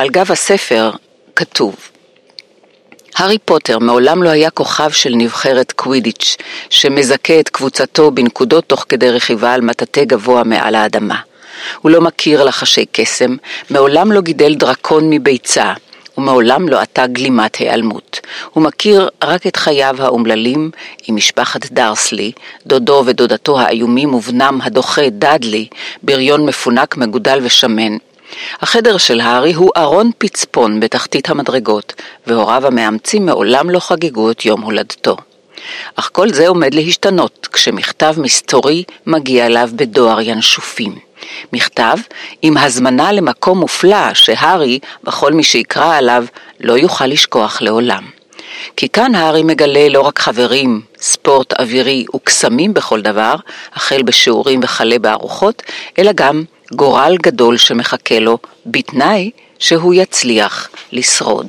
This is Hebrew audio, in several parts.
על גב הספר כתוב הארי פוטר מעולם לא היה כוכב של נבחרת קווידיץ' שמזכה את קבוצתו בנקודות תוך כדי רכיבה על מטאטא גבוה מעל האדמה. הוא לא מכיר לחשי קסם, מעולם לא גידל דרקון מביצה, ומעולם לא עטה גלימת היעלמות. הוא מכיר רק את חייו האומללים עם משפחת דרסלי, דודו ודודתו האיומים ובנם הדוחה דאדלי, בריון מפונק, מגודל ושמן. החדר של הארי הוא ארון פצפון בתחתית המדרגות, והוריו המאמצים מעולם לא חגגו את יום הולדתו. אך כל זה עומד להשתנות כשמכתב מסתורי מגיע אליו בדואר ינשופים. מכתב עם הזמנה למקום מופלא שהארי, וכל מי שיקרא עליו, לא יוכל לשכוח לעולם. כי כאן הארי מגלה לא רק חברים, ספורט אווירי וקסמים בכל דבר, החל בשיעורים וכלה בארוחות, אלא גם גורל גדול שמחכה לו, בתנאי שהוא יצליח לשרוד.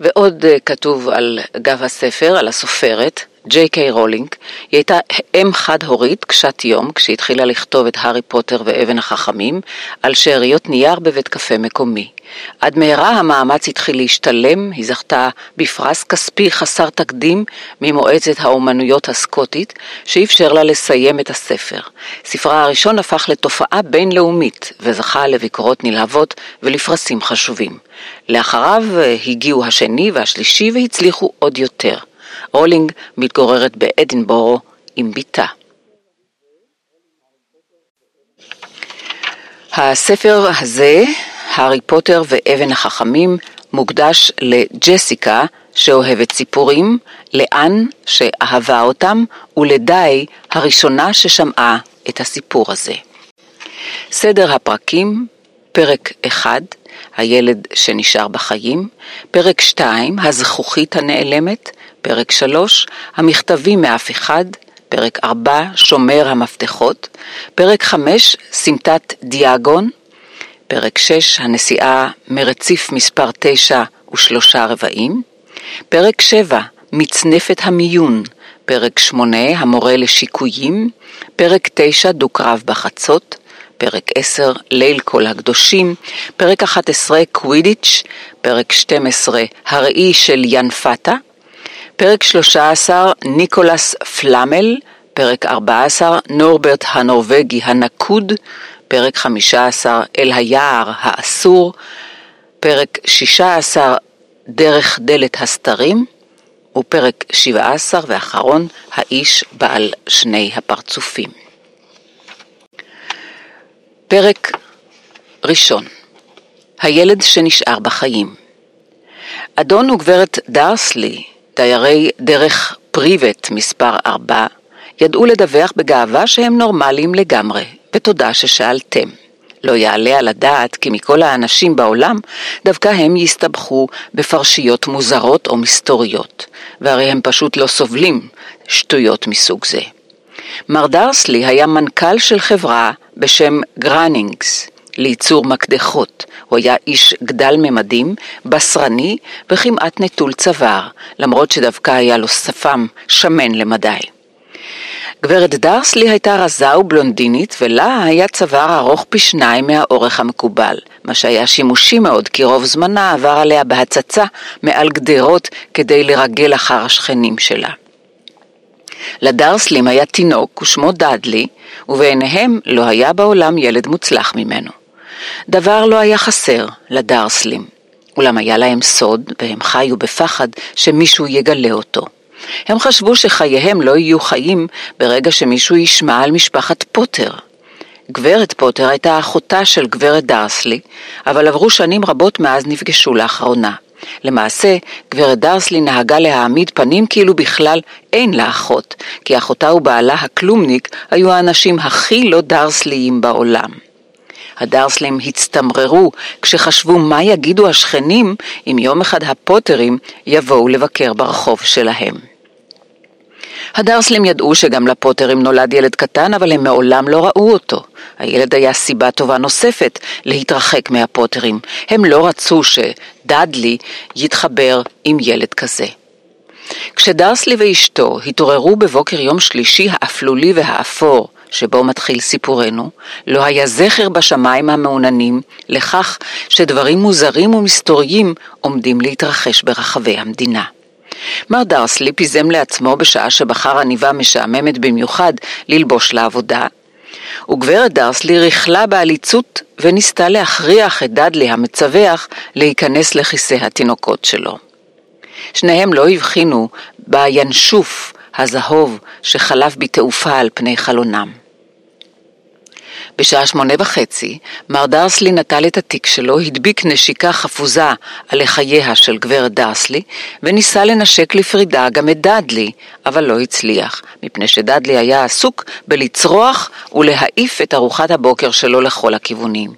ועוד אה, כתוב על גב הספר, על הסופרת, ג'יי קיי רולינג, היא הייתה אם חד-הורית קשת יום כשהתחילה לכתוב את הארי פוטר ואבן החכמים על שאריות נייר בבית קפה מקומי. עד מהרה המאמץ התחיל להשתלם, היא זכתה בפרס כספי חסר תקדים ממועצת האומנויות הסקוטית, שאפשר לה לסיים את הספר. ספרה הראשון הפך לתופעה בינלאומית, וזכה לביקורות נלהבות ולפרסים חשובים. לאחריו הגיעו השני והשלישי והצליחו עוד יותר. רולינג מתגוררת באדינבורו עם בתה. הספר הזה, הארי פוטר ואבן החכמים, מוקדש לג'סיקה שאוהבת סיפורים, לאן שאהבה אותם, ולדי הראשונה ששמעה את הסיפור הזה. סדר הפרקים, פרק 1, הילד שנשאר בחיים, פרק 2, הזכוכית הנעלמת, פרק 3, המכתבים מאף אחד, פרק 4, שומר המפתחות, פרק 5, סמטת דיאגון, פרק 6, הנסיעה מרציף מספר 9 ושלושה רבעים, פרק 7, מצנפת המיון, פרק 8, המורה לשיקויים, פרק 9, דו-קרב בחצות, פרק 10, ליל כל הקדושים, פרק 11, קווידיץ', פרק 12, הראי של ינפתה, פרק 13, ניקולס פלמל, פרק 14, נורברט הנורבגי הנקוד, פרק 15, אל היער האסור, פרק 16, דרך דלת הסתרים, ופרק 17 ואחרון, האיש בעל שני הפרצופים. פרק ראשון הילד שנשאר בחיים אדון וגברת דרסלי, דיירי דרך פריבט מספר 4, ידעו לדווח בגאווה שהם נורמליים לגמרי, ותודה ששאלתם. לא יעלה על הדעת כי מכל האנשים בעולם דווקא הם יסתבכו בפרשיות מוזרות או מסתוריות, והרי הם פשוט לא סובלים שטויות מסוג זה. מר דרסלי היה מנכ"ל של חברה בשם גרנינגס לייצור מקדחות. הוא היה איש גדל ממדים, בשרני וכמעט נטול צוואר, למרות שדווקא היה לו שפם שמן למדי. גברת דרסלי הייתה רזה ובלונדינית, ולה היה צוואר ארוך פי שניים מהאורך המקובל, מה שהיה שימושי מאוד, כי רוב זמנה עבר עליה בהצצה מעל גדרות כדי לרגל אחר השכנים שלה. לדרסלים היה תינוק ושמו דאדלי, ובעיניהם לא היה בעולם ילד מוצלח ממנו. דבר לא היה חסר לדרסלים, אולם היה להם סוד, והם חיו בפחד שמישהו יגלה אותו. הם חשבו שחייהם לא יהיו חיים ברגע שמישהו ישמע על משפחת פוטר. גברת פוטר הייתה אחותה של גברת דרסלי, אבל עברו שנים רבות מאז נפגשו לאחרונה. למעשה, גברת דרסלי נהגה להעמיד פנים כאילו בכלל אין לה אחות, כי אחותה ובעלה הכלומניק היו האנשים הכי לא דרסליים בעולם. הדרסלים הצטמררו כשחשבו מה יגידו השכנים אם יום אחד הפוטרים יבואו לבקר ברחוב שלהם. הדרסלים ידעו שגם לפוטרים נולד ילד קטן, אבל הם מעולם לא ראו אותו. הילד היה סיבה טובה נוספת להתרחק מהפוטרים. הם לא רצו שדאדלי יתחבר עם ילד כזה. כשדרסלי ואשתו התעוררו בבוקר יום שלישי האפלולי והאפור שבו מתחיל סיפורנו, לא היה זכר בשמיים המעוננים לכך שדברים מוזרים ומסתוריים עומדים להתרחש ברחבי המדינה. מר דרסלי פיזם לעצמו בשעה שבחר עניבה משעממת במיוחד ללבוש לעבודה, וגברת דרסלי ריכלה בעליצות וניסתה להכריח את דאדלי המצווח להיכנס לכיסא התינוקות שלו. שניהם לא הבחינו בינשוף הזהוב שחלף בתעופה על פני חלונם. בשעה שמונה וחצי, מר דרסלי נטל את התיק שלו, הדביק נשיקה חפוזה על לחייה של גברת דרסלי, וניסה לנשק לפרידה גם את דאדלי, אבל לא הצליח, מפני שדאדלי היה עסוק בלצרוח ולהעיף את ארוחת הבוקר שלו לכל הכיוונים.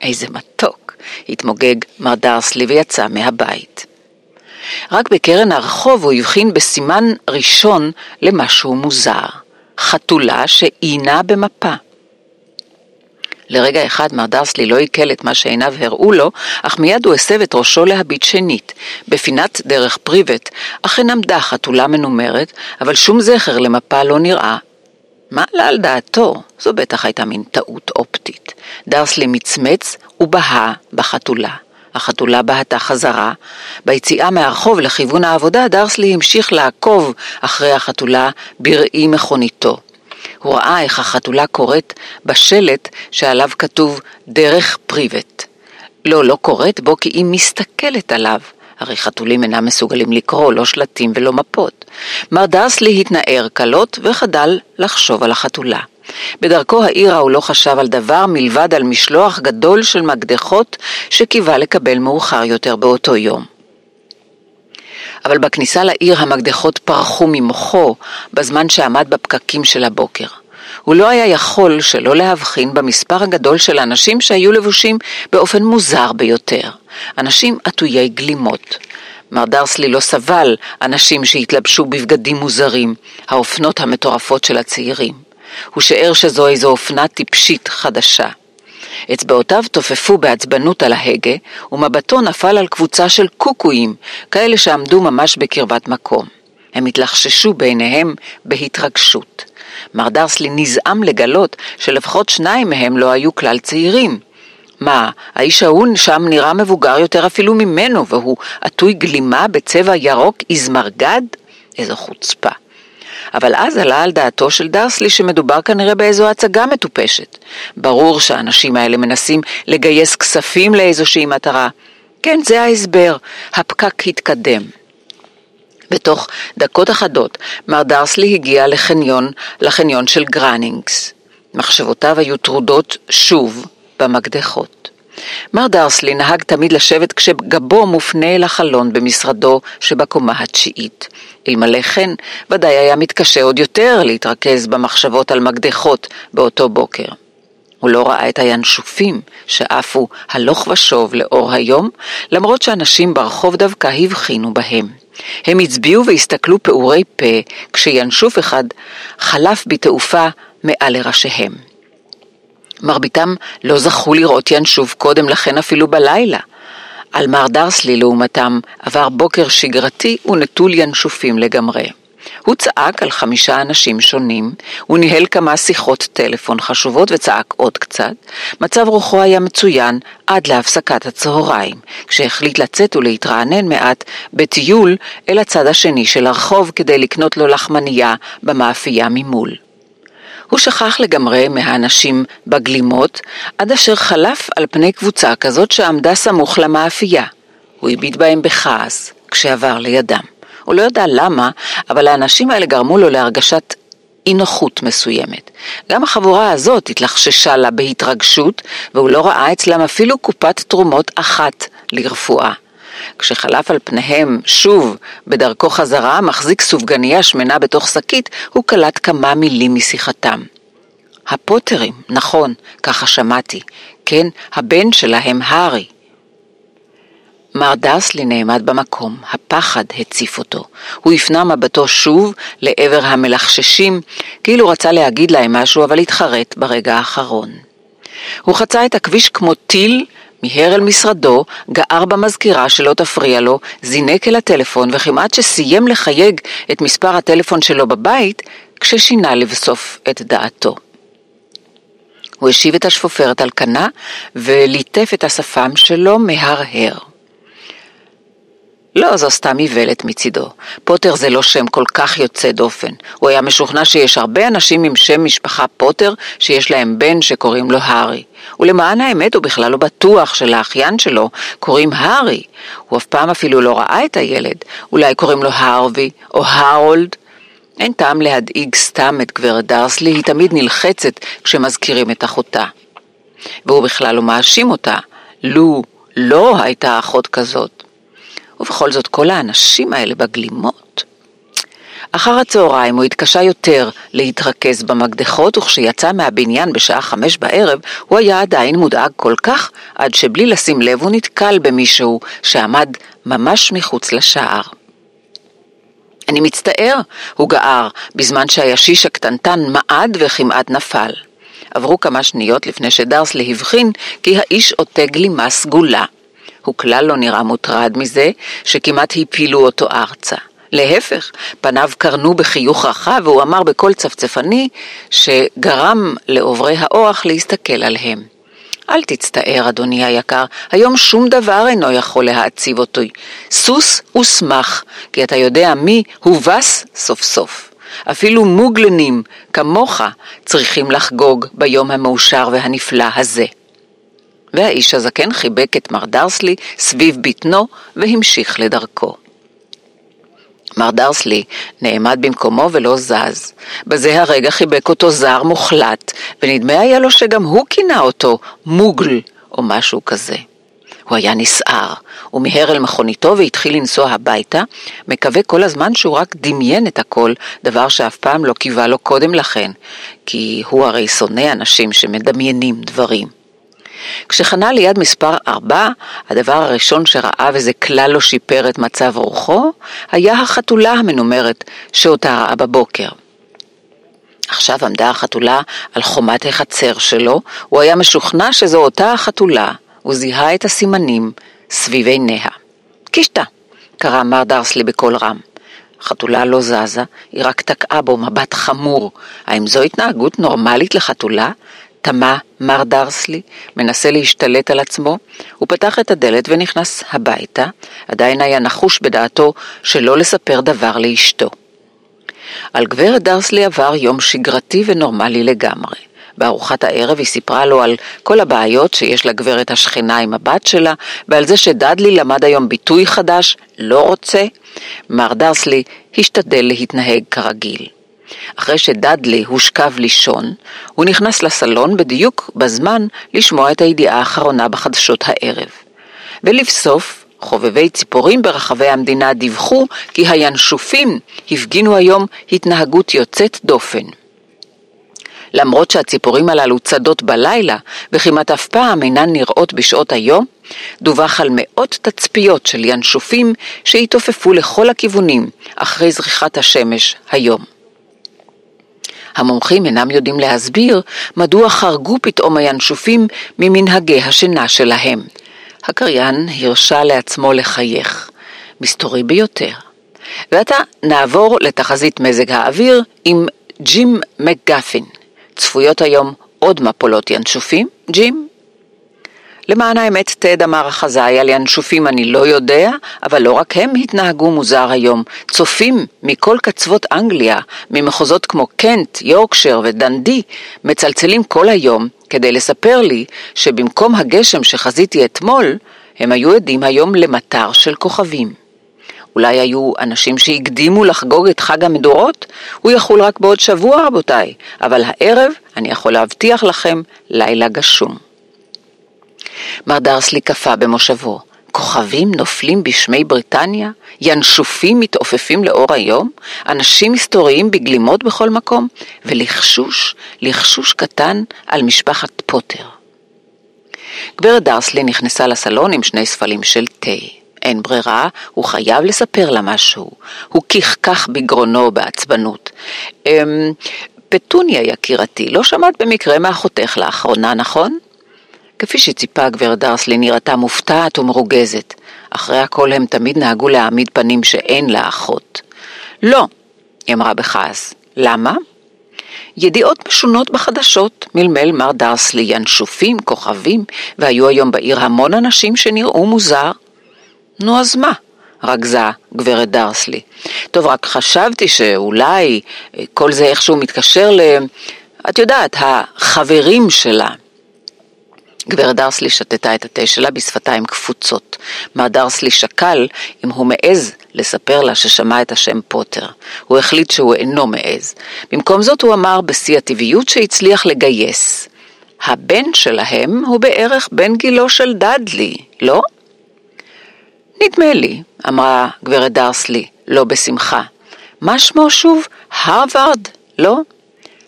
איזה מתוק! התמוגג מר דרסלי ויצא מהבית. רק בקרן הרחוב הוא הבחין בסימן ראשון למשהו מוזר, חתולה שעינה במפה. לרגע אחד מר דרסלי לא עיכל את מה שעיניו הראו לו, אך מיד הוא הסב את ראשו להביט שנית. בפינת דרך פריבט אכן עמדה חתולה מנומרת, אבל שום זכר למפה לא נראה. מה עלה על דעתו? זו בטח הייתה מין טעות אופטית. דרסלי מצמץ ובהה בחתולה. החתולה בהתה חזרה. ביציאה מהרחוב לכיוון העבודה, דרסלי המשיך לעקוב אחרי החתולה בראי מכוניתו. הוא ראה איך החתולה קוראת בשלט שעליו כתוב דרך פריבט. לא, לא קוראת בו כי היא מסתכלת עליו. הרי חתולים אינם מסוגלים לקרוא לא שלטים ולא מפות. מר דרסלי התנער קלות וחדל לחשוב על החתולה. בדרכו העירה הוא לא חשב על דבר מלבד על משלוח גדול של מקדחות שקיווה לקבל מאוחר יותר באותו יום. אבל בכניסה לעיר המקדחות פרחו ממוחו בזמן שעמד בפקקים של הבוקר. הוא לא היה יכול שלא להבחין במספר הגדול של אנשים שהיו לבושים באופן מוזר ביותר. אנשים עטויי גלימות. מר דרסלי לא סבל אנשים שהתלבשו בבגדים מוזרים, האופנות המטורפות של הצעירים. הוא שיער שזו איזו אופנה טיפשית חדשה. אצבעותיו תופפו בעצבנות על ההגה, ומבטו נפל על קבוצה של קוקואים, כאלה שעמדו ממש בקרבת מקום. הם התלחששו בעיניהם בהתרגשות. מר דרסלי נזעם לגלות שלפחות שניים מהם לא היו כלל צעירים. מה, האיש ההוא שם נראה מבוגר יותר אפילו ממנו, והוא עטוי גלימה בצבע ירוק איזמרגד? איזו חוצפה. אבל אז עלה על דעתו של דרסלי שמדובר כנראה באיזו הצגה מטופשת. ברור שהאנשים האלה מנסים לגייס כספים לאיזושהי מטרה. כן, זה ההסבר. הפקק התקדם. בתוך דקות אחדות, מר דרסלי הגיע לחניון, לחניון של גרנינגס. מחשבותיו היו טרודות שוב במקדחות. מר דרסלי נהג תמיד לשבת כשגבו מופנה אל החלון במשרדו שבקומה התשיעית. אלמלא כן, ודאי היה מתקשה עוד יותר להתרכז במחשבות על מקדחות באותו בוקר. הוא לא ראה את הינשופים שעפו הלוך ושוב לאור היום, למרות שאנשים ברחוב דווקא הבחינו בהם. הם הצביעו והסתכלו פעורי פה כשינשוף אחד חלף בתעופה מעל לראשיהם. מרביתם לא זכו לראות ינשוף קודם לכן אפילו בלילה. על מר דרסלי לעומתם עבר בוקר שגרתי ונטול ינשופים לגמרי. הוא צעק על חמישה אנשים שונים, הוא ניהל כמה שיחות טלפון חשובות וצעק עוד קצת. מצב רוחו היה מצוין עד להפסקת הצהריים, כשהחליט לצאת ולהתרענן מעט בטיול אל הצד השני של הרחוב כדי לקנות לו לחמנייה במאפייה ממול. הוא שכח לגמרי מהאנשים בגלימות, עד אשר חלף על פני קבוצה כזאת שעמדה סמוך למאפייה. הוא הביט בהם בכעס כשעבר לידם. הוא לא יודע למה, אבל האנשים האלה גרמו לו להרגשת אי נוחות מסוימת. גם החבורה הזאת התלחששה לה בהתרגשות, והוא לא ראה אצלם אפילו קופת תרומות אחת לרפואה. כשחלף על פניהם שוב בדרכו חזרה, מחזיק סופגניה שמנה בתוך שקית, הוא קלט כמה מילים משיחתם. הפוטרים, נכון, ככה שמעתי. כן, הבן שלהם, הארי. מר דרסלי נעמד במקום, הפחד הציף אותו. הוא הפנה מבטו שוב לעבר המלחששים, כאילו רצה להגיד להם משהו, אבל התחרט ברגע האחרון. הוא חצה את הכביש כמו טיל, מיהר אל משרדו, גער במזכירה שלא תפריע לו, זינק אל הטלפון, וכמעט שסיים לחייג את מספר הטלפון שלו בבית, כששינה לבסוף את דעתו. הוא השיב את השפופרת על כנה וליטף את השפם שלו מהרהר. לא, זו סתם איוולת מצידו. פוטר זה לא שם כל כך יוצא דופן. הוא היה משוכנע שיש הרבה אנשים עם שם משפחה פוטר שיש להם בן שקוראים לו הארי. ולמען האמת הוא בכלל לא בטוח שלאחיין שלו קוראים הארי. הוא אף פעם אפילו לא ראה את הילד. אולי קוראים לו הארווי או הרולד. אין טעם להדאיג סתם את גברת דרסלי, היא תמיד נלחצת כשמזכירים את אחותה. והוא בכלל לא מאשים אותה. לו לא הייתה אחות כזאת. ובכל זאת כל האנשים האלה בגלימות. אחר הצהריים הוא התקשה יותר להתרכז במקדחות, וכשיצא מהבניין בשעה חמש בערב, הוא היה עדיין מודאג כל כך, עד שבלי לשים לב הוא נתקל במישהו שעמד ממש מחוץ לשער. אני מצטער, הוא גער, בזמן שהישיש הקטנטן מעד וכמעט נפל. עברו כמה שניות לפני שדרסלי הבחין כי האיש עוטה גלימה סגולה. הוא כלל לא נראה מוטרד מזה שכמעט הפילו אותו ארצה. להפך, פניו קרנו בחיוך רחב והוא אמר בקול צפצפני שגרם לעוברי האורח להסתכל עליהם. אל תצטער, אדוני היקר, היום שום דבר אינו יכול להעציב אותי. סוס ושמח, כי אתה יודע מי הובס סוף סוף. אפילו מוגלנים כמוך צריכים לחגוג ביום המאושר והנפלא הזה. והאיש הזקן חיבק את מר דרסלי סביב בטנו והמשיך לדרכו. מר דרסלי נעמד במקומו ולא זז. בזה הרגע חיבק אותו זר מוחלט, ונדמה היה לו שגם הוא כינה אותו מוגל או משהו כזה. הוא היה נסער, הוא מיהר אל מכוניתו והתחיל לנסוע הביתה, מקווה כל הזמן שהוא רק דמיין את הכל, דבר שאף פעם לא קיווה לו קודם לכן, כי הוא הרי שונא אנשים שמדמיינים דברים. כשחנה ליד מספר ארבע, הדבר הראשון שראה וזה כלל לא שיפר את מצב רוחו, היה החתולה המנומרת שאותה ראה בבוקר. עכשיו עמדה החתולה על חומת החצר שלו, הוא היה משוכנע שזו אותה החתולה, הוא זיהה את הסימנים סביב עיניה. קישטה! קרא מר דרסלי בקול רם. החתולה לא זזה, היא רק תקעה בו מבט חמור. האם זו התנהגות נורמלית לחתולה? תמה מר דרסלי, מנסה להשתלט על עצמו, הוא פתח את הדלת ונכנס הביתה, עדיין היה נחוש בדעתו שלא לספר דבר לאשתו. על גברת דרסלי עבר יום שגרתי ונורמלי לגמרי. בארוחת הערב היא סיפרה לו על כל הבעיות שיש לגברת השכנה עם הבת שלה, ועל זה שדדלי למד היום ביטוי חדש, לא רוצה. מר דרסלי השתדל להתנהג כרגיל. אחרי שדדלי הושכב לישון, הוא נכנס לסלון בדיוק בזמן לשמוע את הידיעה האחרונה בחדשות הערב. ולבסוף, חובבי ציפורים ברחבי המדינה דיווחו כי הינשופים הפגינו היום התנהגות יוצאת דופן. למרות שהציפורים הללו צדות בלילה וכמעט אף פעם אינן נראות בשעות היום, דווח על מאות תצפיות של ינשופים שהתעופפו לכל הכיוונים אחרי זריחת השמש היום. המומחים אינם יודעים להסביר מדוע חרגו פתאום הינשופים ממנהגי השינה שלהם. הקריין הרשה לעצמו לחייך. מסתורי ביותר. ועתה נעבור לתחזית מזג האוויר עם ג'ים מקגפין. צפויות היום עוד מפולות ינשופים? ג'ים? למען האמת, תד אמר החזאי על ינשופים אני לא יודע, אבל לא רק הם התנהגו מוזר היום. צופים מכל קצוות אנגליה, ממחוזות כמו קנט, יורקשר ודנדי, מצלצלים כל היום כדי לספר לי שבמקום הגשם שחזיתי אתמול, הם היו עדים היום למטר של כוכבים. אולי היו אנשים שהקדימו לחגוג את חג המדורות? הוא יחול רק בעוד שבוע, רבותיי, אבל הערב, אני יכול להבטיח לכם, לילה גשום. מר דרסלי קפא במושבו. כוכבים נופלים בשמי בריטניה? ינשופים מתעופפים לאור היום? אנשים מסתוריים בגלימות בכל מקום? ולחשוש, לחשוש קטן על משפחת פוטר. גברת דרסלי נכנסה לסלון עם שני ספלים של תה. אין ברירה, הוא חייב לספר לה משהו. הוא כחכח בגרונו בעצבנות. אמ, פטוניה יקירתי, לא שמעת במקרה מאחותך לאחרונה, נכון? כפי שציפה גברת דרסלי נראתה מופתעת ומרוגזת. אחרי הכל הם תמיד נהגו להעמיד פנים שאין לה אחות. לא, היא אמרה בכעס. למה? ידיעות משונות בחדשות, מלמל מר דרסלי, ינשופים, כוכבים, והיו היום בעיר המון אנשים שנראו מוזר. נו אז מה? רגזה גברת דרסלי. טוב, רק חשבתי שאולי אה, כל זה איכשהו מתקשר ל... את יודעת, החברים שלה. גברת דרסלי שתתה את התה שלה בשפתיים קפוצות. מר דרסלי שקל אם הוא מעז לספר לה ששמע את השם פוטר. הוא החליט שהוא אינו מעז. במקום זאת הוא אמר בשיא הטבעיות שהצליח לגייס. הבן שלהם הוא בערך בן גילו של דאדלי, לא? נדמה לי, אמרה גברת דרסלי, לא בשמחה. מה שמו שוב? הרווארד, לא?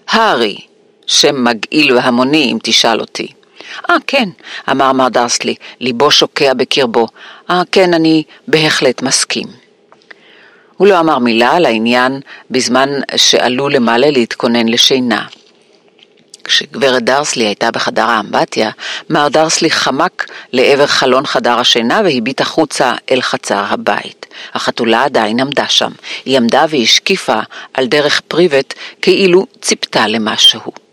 הארי, שם מגעיל והמוני אם תשאל אותי. אה, כן, אמר מר דרסלי, ליבו שוקע בקרבו. אה, כן, אני בהחלט מסכים. הוא לא אמר מילה על העניין בזמן שעלו למעלה להתכונן לשינה. כשגברת דרסלי הייתה בחדר האמבטיה, מר דרסלי חמק לעבר חלון חדר השינה והביט החוצה אל חצר הבית. החתולה עדיין עמדה שם. היא עמדה והשקיפה על דרך פריבט כאילו ציפתה למשהו.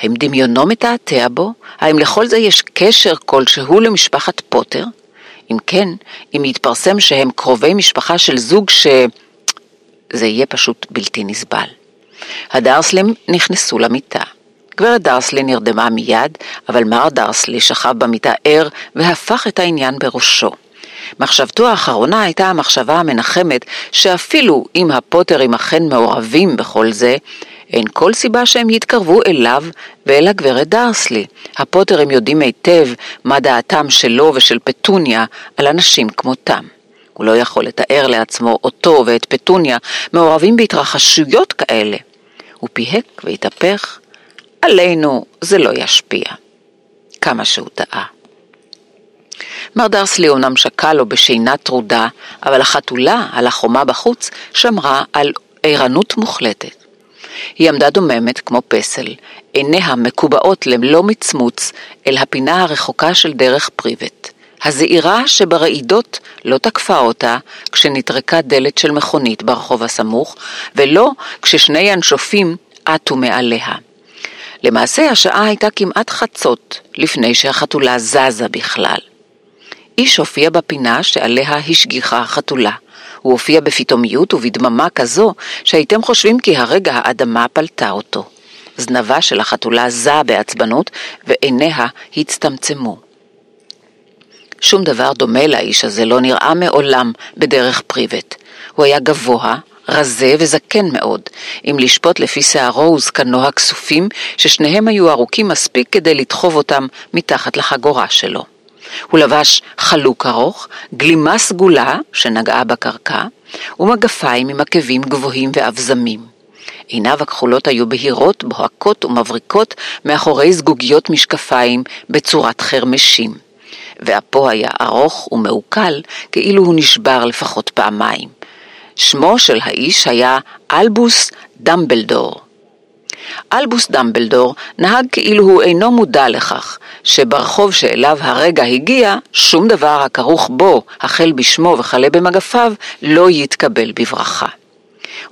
האם דמיונו מתעתע בו? האם לכל זה יש קשר כלשהו למשפחת פוטר? אם כן, אם יתפרסם שהם קרובי משפחה של זוג ש... זה יהיה פשוט בלתי נסבל. הדרסלים נכנסו למיטה. גברת דרסלי נרדמה מיד, אבל מר דרסלי שכב במיטה ער והפך את העניין בראשו. מחשבתו האחרונה הייתה המחשבה המנחמת שאפילו אם הפוטרים אכן מעורבים בכל זה, אין כל סיבה שהם יתקרבו אליו ואל הגברת דרסלי. הפוטרים יודעים היטב מה דעתם שלו ושל פטוניה על אנשים כמותם. הוא לא יכול לתאר לעצמו אותו ואת פטוניה מעורבים בהתרחשויות כאלה. הוא פיהק והתהפך. עלינו זה לא ישפיע. כמה שהוא טעה. מר דרסלי אומנם שקע לו בשינה טרודה, אבל החתולה על החומה בחוץ שמרה על ערנות מוחלטת. היא עמדה דוממת כמו פסל, עיניה מקובעות למלוא מצמוץ אל הפינה הרחוקה של דרך פריבט. הזעירה שברעידות לא תקפה אותה כשנטרקה דלת של מכונית ברחוב הסמוך, ולא כששני ינשופים עטו מעליה. למעשה השעה הייתה כמעט חצות לפני שהחתולה זזה בכלל. איש הופיע בפינה שעליה השגיחה החתולה. הוא הופיע בפתאומיות ובדממה כזו שהייתם חושבים כי הרגע האדמה פלטה אותו. זנבה של החתולה זעה בעצבנות ועיניה הצטמצמו. שום דבר דומה לאיש הזה לא נראה מעולם בדרך פריבט. הוא היה גבוה, רזה וזקן מאוד, אם לשפוט לפי שערו וזקנו הכסופים, ששניהם היו ארוכים מספיק כדי לדחוב אותם מתחת לחגורה שלו. הוא לבש חלוק ארוך, גלימה סגולה שנגעה בקרקע, ומגפיים עם עקבים גבוהים ואבזמים. עיניו הכחולות היו בהירות, בוהקות ומבריקות מאחורי זגוגיות משקפיים בצורת חרמשים. ואפו היה ארוך ומעוקל, כאילו הוא נשבר לפחות פעמיים. שמו של האיש היה אלבוס דמבלדור. אלבוס דמבלדור נהג כאילו הוא אינו מודע לכך שברחוב שאליו הרגע הגיע, שום דבר הכרוך בו, החל בשמו וכלה במגפיו, לא יתקבל בברכה.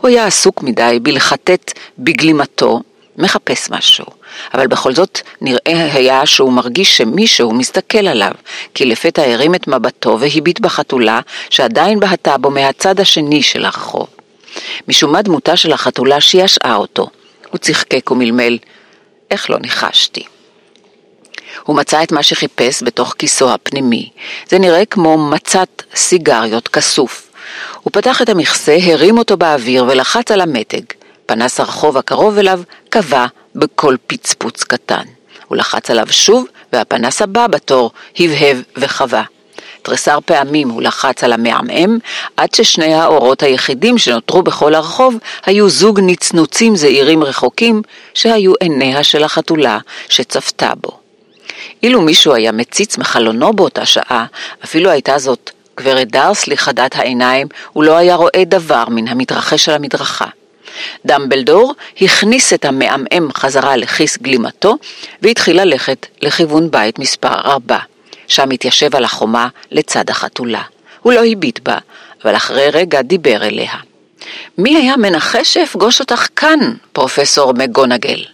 הוא היה עסוק מדי בלחטט בגלימתו, מחפש משהו, אבל בכל זאת נראה היה שהוא מרגיש שמישהו מסתכל עליו, כי לפתע הרים את מבטו והביט בחתולה שעדיין בהתה בו מהצד השני של הרחוב. משום מה דמותה של החתולה שישעה אותו. הוא צחקק ומלמל, איך לא ניחשתי. הוא מצא את מה שחיפש בתוך כיסו הפנימי. זה נראה כמו מצת סיגריות כסוף. הוא פתח את המכסה, הרים אותו באוויר ולחץ על המתג. פנס הרחוב הקרוב אליו כבה בקול פצפוץ קטן. הוא לחץ עליו שוב, והפנס הבא בתור הבהב וכבה. תריסר פעמים הוא לחץ על המעמעם, עד ששני האורות היחידים שנותרו בכל הרחוב היו זוג נצנוצים זעירים רחוקים, שהיו עיניה של החתולה שצפתה בו. אילו מישהו היה מציץ מחלונו באותה שעה, אפילו הייתה זאת גברת דרסלי חדת העיניים, הוא לא היה רואה דבר מן המתרחש על המדרכה. דמבלדור הכניס את המעמעם חזרה לכיס גלימתו והתחיל ללכת לכיוון בית מספר ארבע. שם התיישב על החומה לצד החתולה. הוא לא הביט בה, אבל אחרי רגע דיבר אליה. מי היה מנחש שאפגוש אותך כאן, פרופסור מגונגל?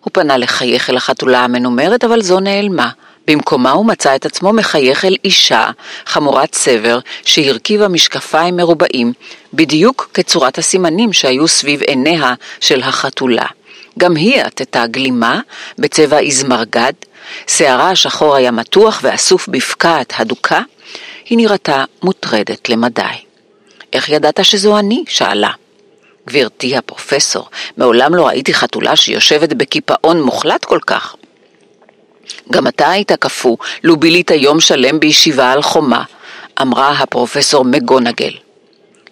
הוא פנה לחייך אל החתולה המנומרת, אבל זו נעלמה. במקומה הוא מצא את עצמו מחייך אל אישה, חמורת סבר, שהרכיבה משקפיים מרובעים, בדיוק כצורת הסימנים שהיו סביב עיניה של החתולה. גם היא עטתה גלימה בצבע איזמרגד, שערה השחור היה מתוח ואסוף בפקעת הדוקה, היא נראתה מוטרדת למדי. איך ידעת שזו אני? שאלה. גברתי הפרופסור, מעולם לא ראיתי חתולה שיושבת בקיפאון מוחלט כל כך. גם אתה היית קפוא, לו בילית יום שלם בישיבה על חומה, אמרה הפרופסור מגונגל.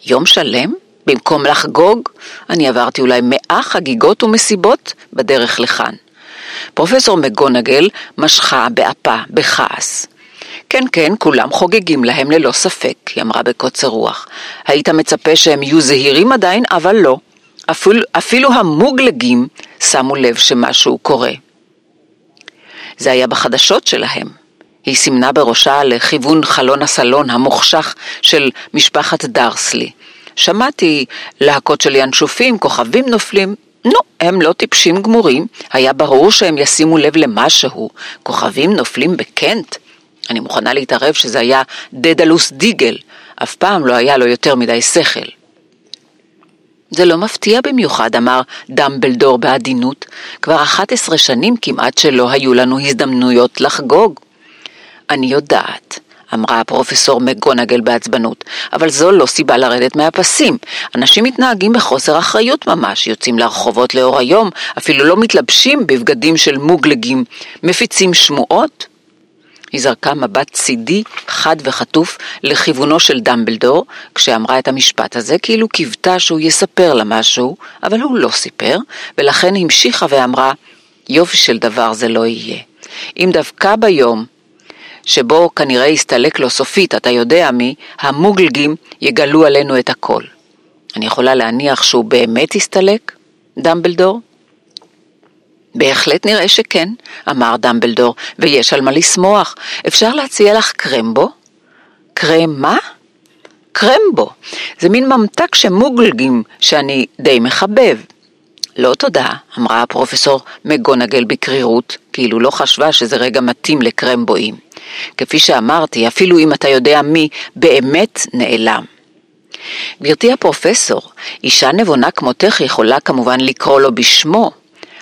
יום שלם? במקום לחגוג, אני עברתי אולי מאה חגיגות ומסיבות בדרך לכאן. פרופסור מגונגל משכה באפה, בכעס. כן, כן, כולם חוגגים להם ללא ספק, היא אמרה בקוצר רוח. היית מצפה שהם יהיו זהירים עדיין, אבל לא. אפילו, אפילו המוגלגים שמו לב שמשהו קורה. זה היה בחדשות שלהם. היא סימנה בראשה לכיוון חלון הסלון המוחשך של משפחת דרסלי. שמעתי להקות של ינשופים, כוכבים נופלים. נו, הם לא טיפשים גמורים, היה ברור שהם ישימו לב למשהו. כוכבים נופלים בקנט? אני מוכנה להתערב שזה היה דדלוס דיגל, אף פעם לא היה לו יותר מדי שכל. זה לא מפתיע במיוחד, אמר דמבלדור בעדינות. כבר 11 שנים כמעט שלא היו לנו הזדמנויות לחגוג. אני יודעת, אמרה הפרופסור מגונגל בעצבנות, אבל זו לא סיבה לרדת מהפסים. אנשים מתנהגים בחוסר אחריות ממש, יוצאים לרחובות לאור היום, אפילו לא מתלבשים בבגדים של מוגלגים, מפיצים שמועות. היא זרקה מבט צידי, חד וחטוף, לכיוונו של דמבלדור, כשאמרה את המשפט הזה, כאילו קיוותה שהוא יספר לה משהו, אבל הוא לא סיפר, ולכן המשיכה ואמרה, יופי של דבר זה לא יהיה. אם דווקא ביום שבו כנראה יסתלק לו סופית, אתה יודע מי, המוגלגים יגלו עלינו את הכל. אני יכולה להניח שהוא באמת יסתלק, דמבלדור? בהחלט נראה שכן, אמר דמבלדור, ויש על מה לשמוח. אפשר להציע לך קרמבו? קרם מה? קרמבו. זה מין ממתק שמוגלגים שאני די מחבב. לא תודה, אמרה הפרופסור מגונגל בקרירות, כאילו לא חשבה שזה רגע מתאים לקרמבואים. כפי שאמרתי, אפילו אם אתה יודע מי באמת נעלם. גברתי הפרופסור, אישה נבונה כמותך יכולה כמובן לקרוא לו בשמו,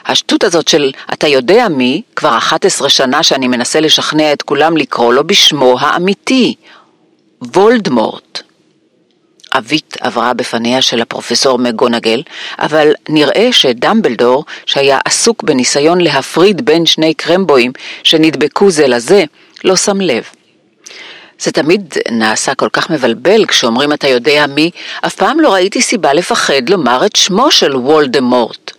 השטות הזאת של אתה יודע מי, כבר 11 שנה שאני מנסה לשכנע את כולם לקרוא לו בשמו האמיתי, וולדמורט. אבית עברה בפניה של הפרופסור מגונגל, אבל נראה שדמבלדור, שהיה עסוק בניסיון להפריד בין שני קרמבואים שנדבקו זה לזה, לא שם לב. זה תמיד נעשה כל כך מבלבל כשאומרים אתה יודע מי, אף פעם לא ראיתי סיבה לפחד לומר את שמו של וולדמורט.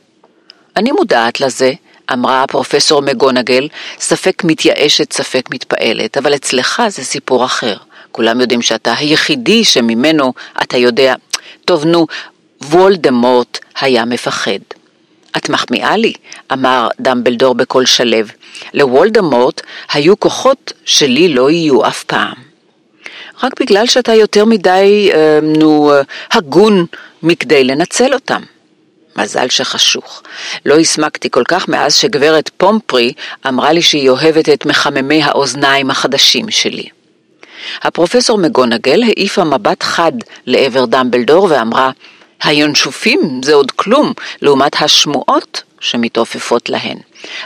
אני מודעת לזה, אמרה הפרופסור מגונגל, ספק מתייאשת, ספק מתפעלת, אבל אצלך זה סיפור אחר. כולם יודעים שאתה היחידי שממנו אתה יודע, טוב נו, וולדמורט היה מפחד. את מחמיאה לי, אמר דמבלדור בקול שלו. לוולדמורט היו כוחות שלי לא יהיו אף פעם. רק בגלל שאתה יותר מדי, אה, נו, אה, הגון מכדי לנצל אותם. מזל שחשוך. לא הסמקתי כל כך מאז שגברת פומפרי אמרה לי שהיא אוהבת את מחממי האוזניים החדשים שלי. הפרופסור מגונגל העיפה מבט חד לעבר דמבלדור ואמרה, הינשופים זה עוד כלום לעומת השמועות שמתעופפות להן.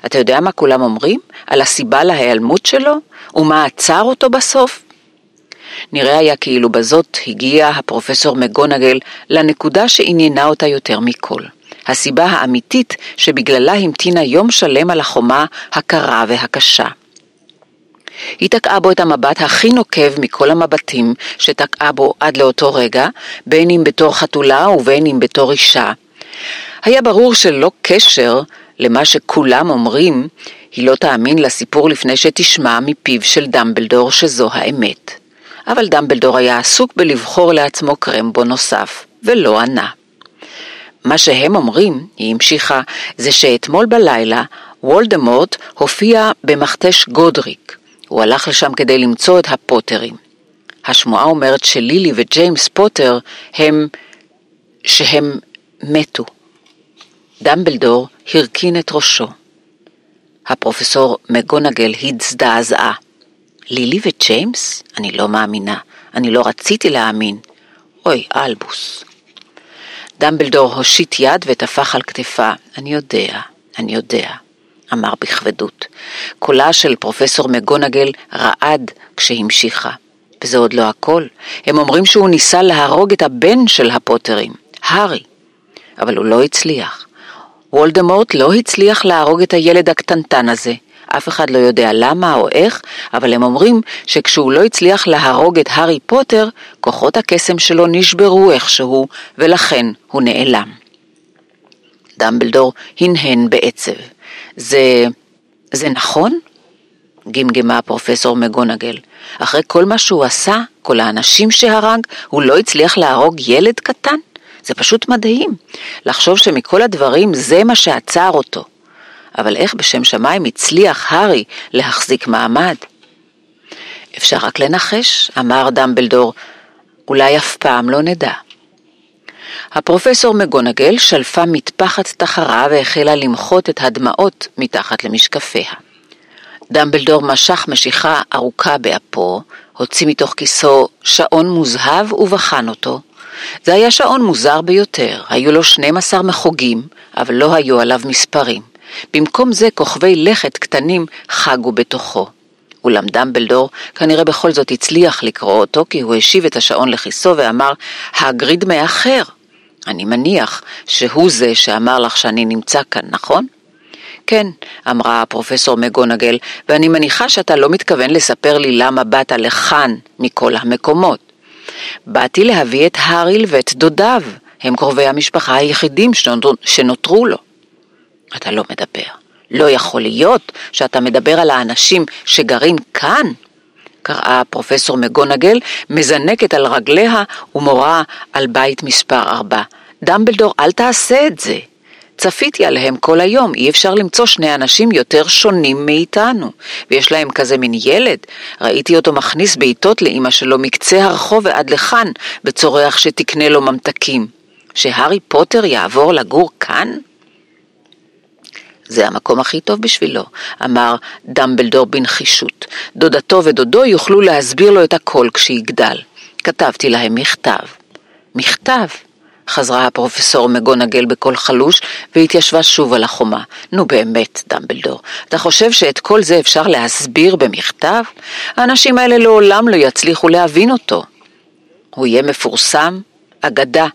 אתה יודע מה כולם אומרים על הסיבה להיעלמות שלו? ומה עצר אותו בסוף? נראה היה כאילו בזאת הגיע הפרופסור מגונגל לנקודה שעניינה אותה יותר מכל. הסיבה האמיתית שבגללה המתינה יום שלם על החומה הקרה והקשה. היא תקעה בו את המבט הכי נוקב מכל המבטים שתקעה בו עד לאותו רגע, בין אם בתור חתולה ובין אם בתור אישה. היה ברור שלא קשר למה שכולם אומרים, היא לא תאמין לסיפור לפני שתשמע מפיו של דמבלדור שזו האמת. אבל דמבלדור היה עסוק בלבחור לעצמו קרמבו נוסף, ולא ענה. מה שהם אומרים, היא המשיכה, זה שאתמול בלילה וולדמורט הופיע במכתש גודריק. הוא הלך לשם כדי למצוא את הפוטרים. השמועה אומרת שלילי וג'יימס פוטר הם שהם מתו. דמבלדור הרכין את ראשו. הפרופסור מגונגל הזדעזעה. לילי וג'יימס? אני לא מאמינה. אני לא רציתי להאמין. אוי, אלבוס. דמבלדור הושיט יד וטפח על כתפה. אני יודע, אני יודע, אמר בכבדות. קולה של פרופסור מגונגל רעד כשהמשיכה. וזה עוד לא הכל. הם אומרים שהוא ניסה להרוג את הבן של הפוטרים, הארי. אבל הוא לא הצליח. וולדמורט לא הצליח להרוג את הילד הקטנטן הזה. אף אחד לא יודע למה או איך, אבל הם אומרים שכשהוא לא הצליח להרוג את הארי פוטר, כוחות הקסם שלו נשברו איכשהו, ולכן הוא נעלם. דמבלדור הנהן בעצב. זה... זה נכון? גמגמה פרופסור מגונגל. אחרי כל מה שהוא עשה, כל האנשים שהרג, הוא לא הצליח להרוג ילד קטן? זה פשוט מדהים. לחשוב שמכל הדברים זה מה שעצר אותו. אבל איך בשם שמיים הצליח הארי להחזיק מעמד? אפשר רק לנחש, אמר דמבלדור, אולי אף פעם לא נדע. הפרופסור מגונגל שלפה מטפחת תחרה והחלה למחות את הדמעות מתחת למשקפיה. דמבלדור משך משיכה ארוכה באפו, הוציא מתוך כיסו שעון מוזהב ובחן אותו. זה היה שעון מוזר ביותר, היו לו 12 מחוגים, אבל לא היו עליו מספרים. במקום זה כוכבי לכת קטנים חגו בתוכו. אולם דמבלדור כנראה בכל זאת הצליח לקרוא אותו, כי הוא השיב את השעון לכיסו ואמר, הגריד מאחר. אני מניח שהוא זה שאמר לך שאני נמצא כאן, נכון? כן, אמרה הפרופסור מגונגל, ואני מניחה שאתה לא מתכוון לספר לי למה באת לכאן מכל המקומות. באתי להביא את האריל ואת דודיו, הם קרובי המשפחה היחידים שנותרו לו. אתה לא מדבר. לא יכול להיות שאתה מדבר על האנשים שגרים כאן, קראה פרופסור מגונגל, מזנקת על רגליה ומורה על בית מספר ארבע. דמבלדור, אל תעשה את זה. צפיתי עליהם כל היום, אי אפשר למצוא שני אנשים יותר שונים מאיתנו. ויש להם כזה מין ילד, ראיתי אותו מכניס בעיטות לאימא שלו מקצה הרחוב ועד לכאן, וצורח שתקנה לו ממתקים. שהארי פוטר יעבור לגור כאן? זה המקום הכי טוב בשבילו, אמר דמבלדור בנחישות. דודתו ודודו יוכלו להסביר לו את הכל כשיגדל. כתבתי להם מכתב. מכתב? חזרה הפרופסור מגונגל בקול חלוש והתיישבה שוב על החומה. נו באמת, דמבלדור, אתה חושב שאת כל זה אפשר להסביר במכתב? האנשים האלה לעולם לא יצליחו להבין אותו. הוא יהיה מפורסם, אגדה.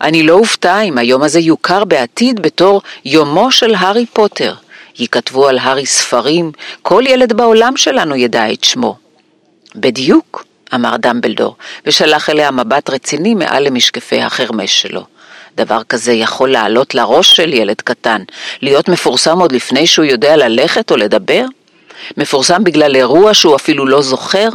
אני לא אופתע אם היום הזה יוכר בעתיד בתור יומו של הארי פוטר. ייכתבו על הארי ספרים, כל ילד בעולם שלנו ידע את שמו. בדיוק. אמר דמבלדור, ושלח אליה מבט רציני מעל למשקפי החרמש שלו. דבר כזה יכול לעלות לראש של ילד קטן, להיות מפורסם עוד לפני שהוא יודע ללכת או לדבר? מפורסם בגלל אירוע שהוא אפילו לא זוכר?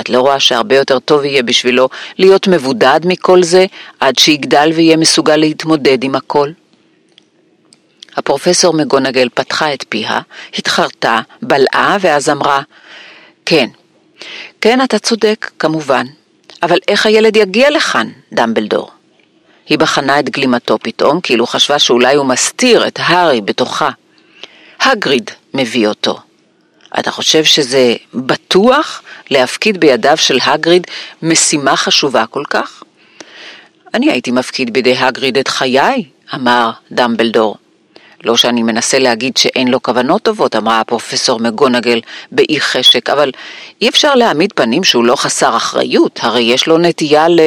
את לא רואה שהרבה יותר טוב יהיה בשבילו להיות מבודד מכל זה עד שיגדל ויהיה מסוגל להתמודד עם הכל? הפרופסור מגונגל פתחה את פיה, התחרתה, בלעה ואז אמרה, כן, כן, אתה צודק, כמובן. אבל איך הילד יגיע לכאן, דמבלדור? היא בחנה את גלימתו פתאום, כאילו חשבה שאולי הוא מסתיר את הארי בתוכה. הגריד מביא אותו. אתה חושב שזה בטוח להפקיד בידיו של הגריד משימה חשובה כל כך? אני הייתי מפקיד בידי הגריד את חיי, אמר דמבלדור. לא שאני מנסה להגיד שאין לו כוונות טובות, אמרה הפרופסור מגונגל באי חשק, אבל אי אפשר להעמיד פנים שהוא לא חסר אחריות, הרי יש לו נטייה ל...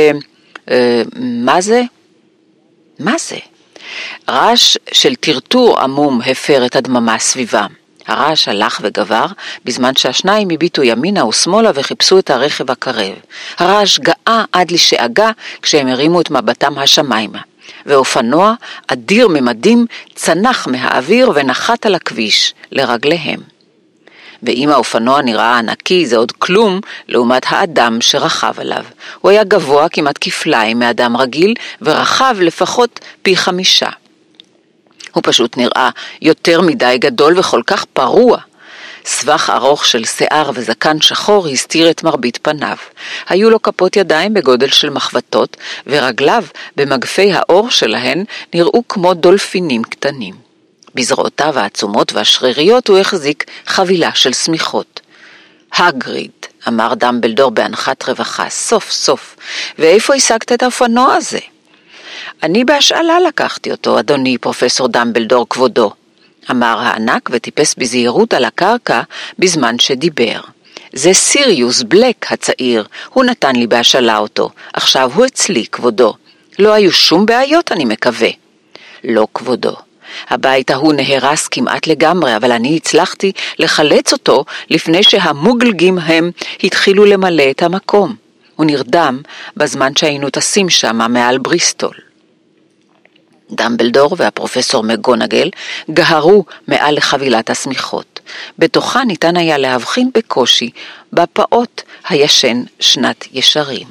אה, מה זה? מה זה? רעש של טרטור עמום הפר את הדממה סביבם. הרעש הלך וגבר, בזמן שהשניים הביטו ימינה ושמאלה וחיפשו את הרכב הקרב. הרעש גאה עד לשאגה כשהם הרימו את מבטם השמיימה. ואופנוע אדיר ממדים צנח מהאוויר ונחת על הכביש לרגליהם. ואם האופנוע נראה ענקי זה עוד כלום לעומת האדם שרכב עליו. הוא היה גבוה כמעט כפליים מאדם רגיל ורחב לפחות פי חמישה. הוא פשוט נראה יותר מדי גדול וכל כך פרוע. סבך ארוך של שיער וזקן שחור הסתיר את מרבית פניו. היו לו כפות ידיים בגודל של מחבטות, ורגליו, במגפי האור שלהן, נראו כמו דולפינים קטנים. בזרועותיו העצומות והשריריות הוא החזיק חבילה של שמיכות. הגריד, אמר דמבלדור באנחת רווחה, סוף סוף, ואיפה השגת את האופנוע הזה? אני בהשאלה לקחתי אותו, אדוני פרופסור דמבלדור כבודו, אמר הענק וטיפס בזהירות על הקרקע בזמן שדיבר. זה סיריוס בלק הצעיר, הוא נתן לי בהשאלה אותו, עכשיו הוא אצלי, כבודו. לא היו שום בעיות, אני מקווה. לא, כבודו. הבית ההוא נהרס כמעט לגמרי, אבל אני הצלחתי לחלץ אותו לפני שהמוגלגים הם התחילו למלא את המקום. הוא נרדם בזמן שהיינו טסים שמה מעל בריסטול. דמבלדור והפרופסור מגונגל גהרו מעל לחבילת השמיכות. בתוכה ניתן היה להבחין בקושי בפעוט הישן שנת ישרים.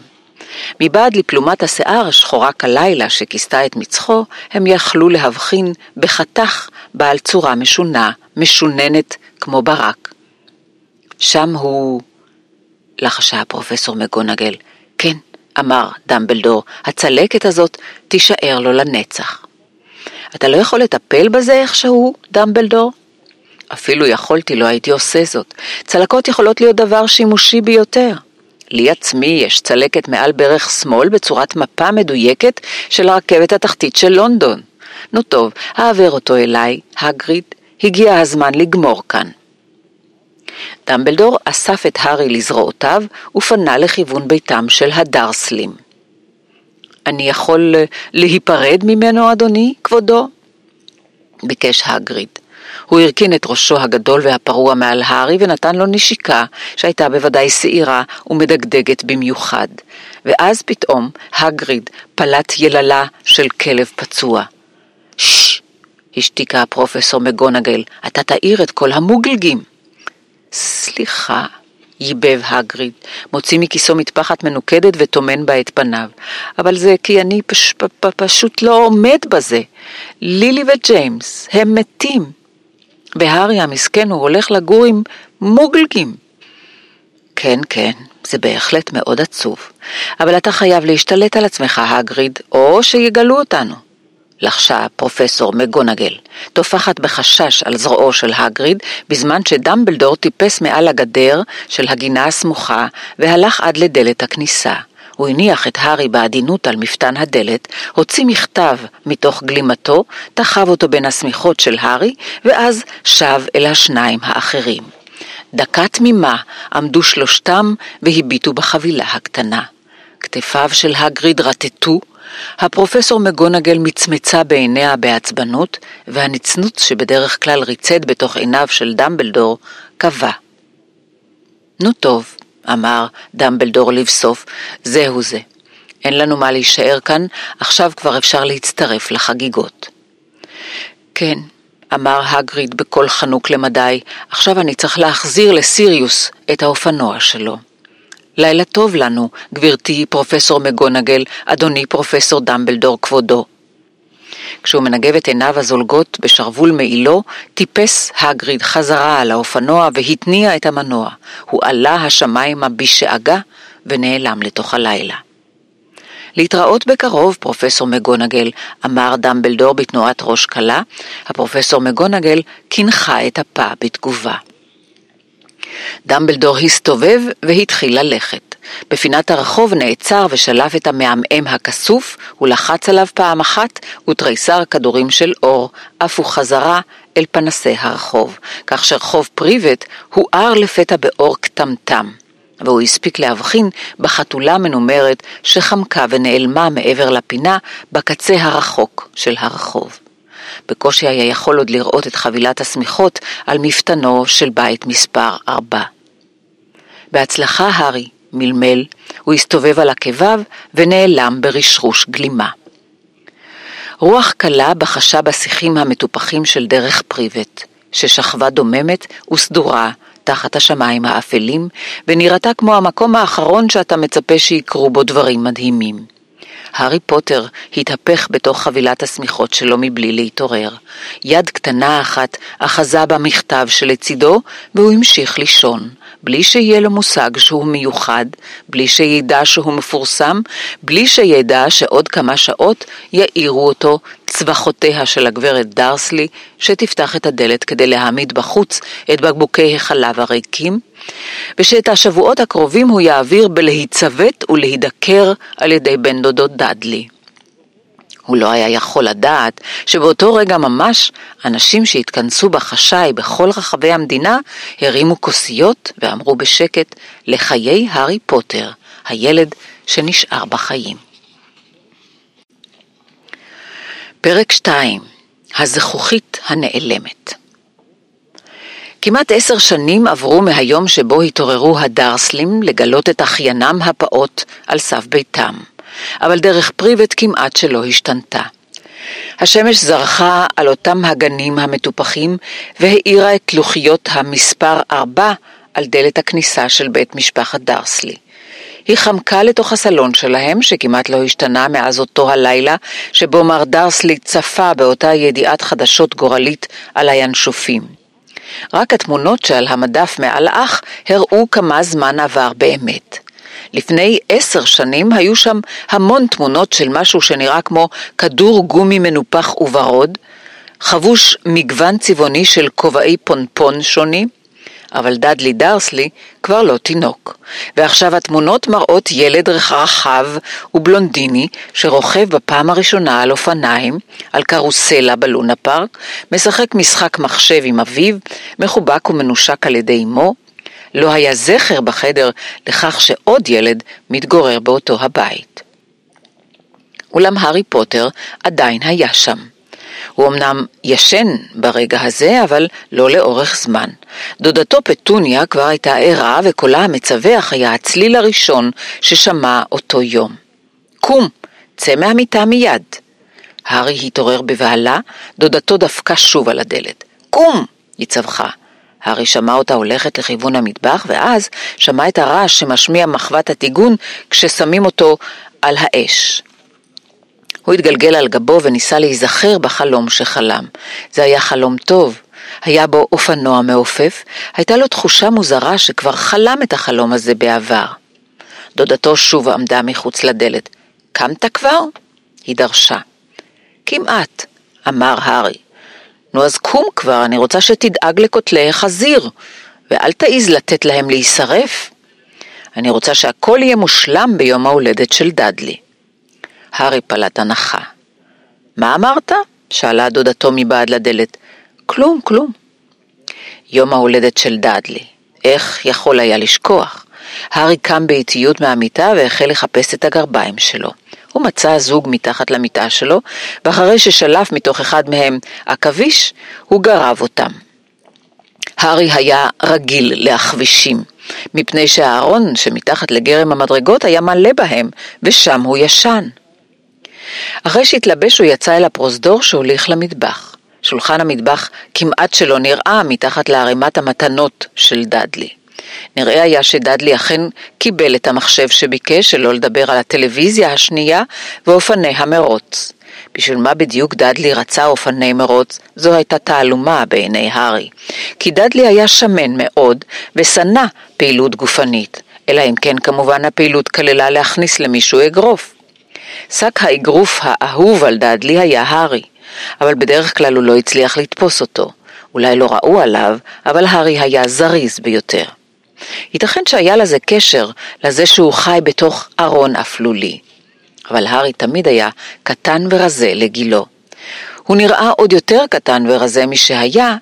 מבעד לפלומת השיער השחורה כלילה שכיסתה את מצחו, הם יכלו להבחין בחתך בעל צורה משונה, משוננת כמו ברק. שם הוא... לחשה הפרופסור מגונגל. כן, אמר דמבלדור, הצלקת הזאת תישאר לו לנצח. אתה לא יכול לטפל בזה איכשהו, דמבלדור? אפילו יכולתי, לא הייתי עושה זאת. צלקות יכולות להיות דבר שימושי ביותר. לי עצמי יש צלקת מעל ברך שמאל בצורת מפה מדויקת של הרכבת התחתית של לונדון. נו טוב, העבר אותו אליי, הגריד, הגיע הזמן לגמור כאן. דמבלדור אסף את הארי לזרועותיו ופנה לכיוון ביתם של הדרסלים. אני יכול אה, להיפרד ממנו, אדוני, כבודו? ביקש הגריד. הוא הרכין את ראשו הגדול והפרוע מעל הארי ונתן לו נשיקה שהייתה בוודאי שעירה ומדגדגת במיוחד. ואז פתאום הגריד פלט יללה של כלב פצוע. ששש! השתיקה הפרופסור מגונגל, אתה תאיר את כל המוגלגים. סליחה, ייבב הגריד, מוציא מכיסו מטפחת מנוקדת וטומן בה את פניו. אבל זה כי אני פש, פ, פ, פשוט לא עומד בזה. לילי וג'יימס, הם מתים. והארי המסכן הוא הולך לגור עם מוגלגים. כן, כן, זה בהחלט מאוד עצוב. אבל אתה חייב להשתלט על עצמך, הגריד, או שיגלו אותנו. לחשה פרופסור מגונגל, טופחת בחשש על זרועו של הגריד, בזמן שדמבלדור טיפס מעל הגדר של הגינה הסמוכה והלך עד לדלת הכניסה. הוא הניח את הארי בעדינות על מפתן הדלת, הוציא מכתב מתוך גלימתו, תחב אותו בין השמיכות של הארי, ואז שב אל השניים האחרים. דקה תמימה עמדו שלושתם והביטו בחבילה הקטנה. כתפיו של הגריד רטטו, הפרופסור מגונגל מצמצה בעיניה בעצבנות, והנצנוץ שבדרך כלל ריצד בתוך עיניו של דמבלדור, קבע. נו טוב, אמר דמבלדור לבסוף, זהו זה. אין לנו מה להישאר כאן, עכשיו כבר אפשר להצטרף לחגיגות. כן, אמר הגריד בקול חנוק למדי, עכשיו אני צריך להחזיר לסיריוס את האופנוע שלו. לילה טוב לנו, גברתי פרופסור מגונגל, אדוני פרופסור דמבלדור כבודו. כשהוא מנגב את עיניו הזולגות בשרוול מעילו, טיפס הגריד חזרה על האופנוע והתניע את המנוע. הוא עלה השמיימה בשאגה ונעלם לתוך הלילה. להתראות בקרוב, פרופסור מגונגל, אמר דמבלדור בתנועת ראש קלה. הפרופסור מגונגל קינחה את הפה בתגובה. דמבלדור הסתובב והתחיל ללכת. בפינת הרחוב נעצר ושלף את המעמעם הכסוף, הוא לחץ עליו פעם אחת, ותריסר כדורים של אור עפו חזרה אל פנסי הרחוב, כך שרחוב פריבט הואר לפתע באור קטמטם. והוא הספיק להבחין בחתולה מנומרת שחמקה ונעלמה מעבר לפינה בקצה הרחוק של הרחוב. בקושי היה יכול עוד לראות את חבילת השמיכות על מפתנו של בית מספר ארבע. בהצלחה, הארי, מלמל, הוא הסתובב על עקביו ונעלם ברשרוש גלימה. רוח קלה בחשה בשיחים המטופחים של דרך פריבט, ששכבה דוממת וסדורה תחת השמיים האפלים, ונראתה כמו המקום האחרון שאתה מצפה שיקרו בו דברים מדהימים. הארי פוטר התהפך בתוך חבילת השמיכות שלו מבלי להתעורר. יד קטנה אחת אחזה במכתב שלצידו, והוא המשיך לישון. בלי שיהיה לו מושג שהוא מיוחד, בלי שידע שהוא מפורסם, בלי שידע שעוד כמה שעות יאירו אותו צווחותיה של הגברת דרסלי, שתפתח את הדלת כדי להעמיד בחוץ את בקבוקי החלב הריקים, ושאת השבועות הקרובים הוא יעביר בלהיצוות ולהידקר על ידי בן דודו דאדלי. הוא לא היה יכול לדעת שבאותו רגע ממש אנשים שהתכנסו בחשאי בכל רחבי המדינה הרימו כוסיות ואמרו בשקט לחיי הארי פוטר, הילד שנשאר בחיים. פרק 2 הזכוכית הנעלמת כמעט עשר שנים עברו מהיום שבו התעוררו הדרסלים לגלות את אחיינם הפעוט על סף ביתם. אבל דרך פריבט כמעט שלא השתנתה. השמש זרחה על אותם הגנים המטופחים והאירה את לוחיות המספר ארבע על דלת הכניסה של בית משפחת דרסלי. היא חמקה לתוך הסלון שלהם, שכמעט לא השתנה מאז אותו הלילה שבו מר דרסלי צפה באותה ידיעת חדשות גורלית על הינשופים. רק התמונות שעל המדף מעל אח הראו כמה זמן עבר באמת. לפני עשר שנים היו שם המון תמונות של משהו שנראה כמו כדור גומי מנופח וורוד, חבוש מגוון צבעוני של כובעי פונפון שונים, אבל דאדלי דרסלי כבר לא תינוק, ועכשיו התמונות מראות ילד רחב ובלונדיני שרוכב בפעם הראשונה על אופניים, על קרוסלה בלונה פארק, משחק משחק מחשב עם אביו, מחובק ומנושק על ידי אמו, לא היה זכר בחדר לכך שעוד ילד מתגורר באותו הבית. אולם הארי פוטר עדיין היה שם. הוא אמנם ישן ברגע הזה, אבל לא לאורך זמן. דודתו פטוניה כבר הייתה ערה, וקולה המצווח היה הצליל הראשון ששמע אותו יום. קום, צא מהמיטה מיד. הארי התעורר בבהלה, דודתו דפקה שוב על הדלת. קום! היא צווחה. הארי שמע אותה הולכת לכיוון המטבח, ואז שמע את הרעש שמשמיע מחבת הטיגון כששמים אותו על האש. הוא התגלגל על גבו וניסה להיזכר בחלום שחלם. זה היה חלום טוב. היה בו אופנוע מעופף, הייתה לו תחושה מוזרה שכבר חלם את החלום הזה בעבר. דודתו שוב עמדה מחוץ לדלת. קמת כבר? היא דרשה. כמעט, אמר הארי. נו אז קום כבר, אני רוצה שתדאג לקוטלי החזיר, ואל תעז לתת להם להישרף. אני רוצה שהכל יהיה מושלם ביום ההולדת של דאדלי. הארי פלט הנחה. מה אמרת? שאלה דודתו מבעד לדלת. כלום, כלום. יום ההולדת של דאדלי. איך יכול היה לשכוח? הארי קם באיטיות מהמיטה והחל לחפש את הגרביים שלו. הוא מצא זוג מתחת למיטה שלו, ואחרי ששלף מתוך אחד מהם עכביש, הוא גרב אותם. הארי היה רגיל להחבישים, מפני שהארון שמתחת לגרם המדרגות היה מלא בהם, ושם הוא ישן. אחרי שהתלבש הוא יצא אל הפרוזדור שהוליך למטבח. שולחן המטבח כמעט שלא נראה מתחת לערימת המתנות של דאדלי. נראה היה שדדלי אכן קיבל את המחשב שביקש, שלא לדבר על הטלוויזיה השנייה ואופני המרוץ. בשביל מה בדיוק דדלי רצה אופני מרוץ, זו הייתה תעלומה בעיני הארי. כי דדלי היה שמן מאוד ושנא פעילות גופנית, אלא אם כן כמובן הפעילות כללה להכניס למישהו אגרוף. שק האגרוף האהוב על דדלי היה הארי, אבל בדרך כלל הוא לא הצליח לתפוס אותו. אולי לא ראו עליו, אבל הארי היה זריז ביותר. ייתכן שהיה לזה קשר לזה שהוא חי בתוך ארון אפלולי. אבל הארי תמיד היה קטן ורזה לגילו. הוא נראה עוד יותר קטן ורזה משהיה,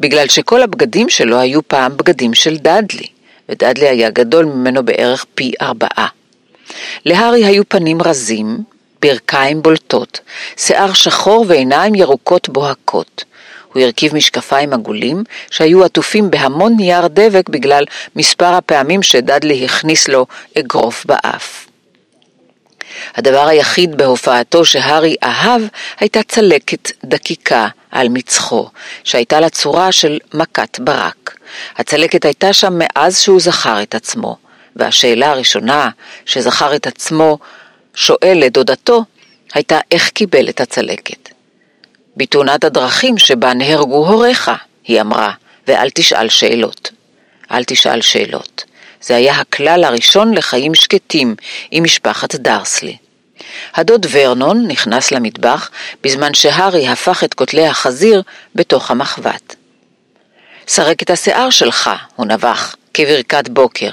בגלל שכל הבגדים שלו היו פעם בגדים של דאדלי, ודאדלי היה גדול ממנו בערך פי ארבעה. להארי היו פנים רזים, ברכיים בולטות, שיער שחור ועיניים ירוקות בוהקות. הוא הרכיב משקפיים עגולים שהיו עטופים בהמון נייר דבק בגלל מספר הפעמים שדדלי הכניס לו אגרוף באף. הדבר היחיד בהופעתו שהארי אהב הייתה צלקת דקיקה על מצחו, שהייתה לה צורה של מכת ברק. הצלקת הייתה שם מאז שהוא זכר את עצמו, והשאלה הראשונה שזכר את עצמו שואל לדודתו, הייתה איך קיבל את הצלקת. בתאונת הדרכים שבה נהרגו הוריך, היא אמרה, ואל תשאל שאלות. אל תשאל שאלות. זה היה הכלל הראשון לחיים שקטים עם משפחת דרסלי. הדוד ורנון נכנס למטבח בזמן שהארי הפך את כותלי החזיר בתוך המחבת. סרק את השיער שלך, הוא נבח, כברכת בוקר.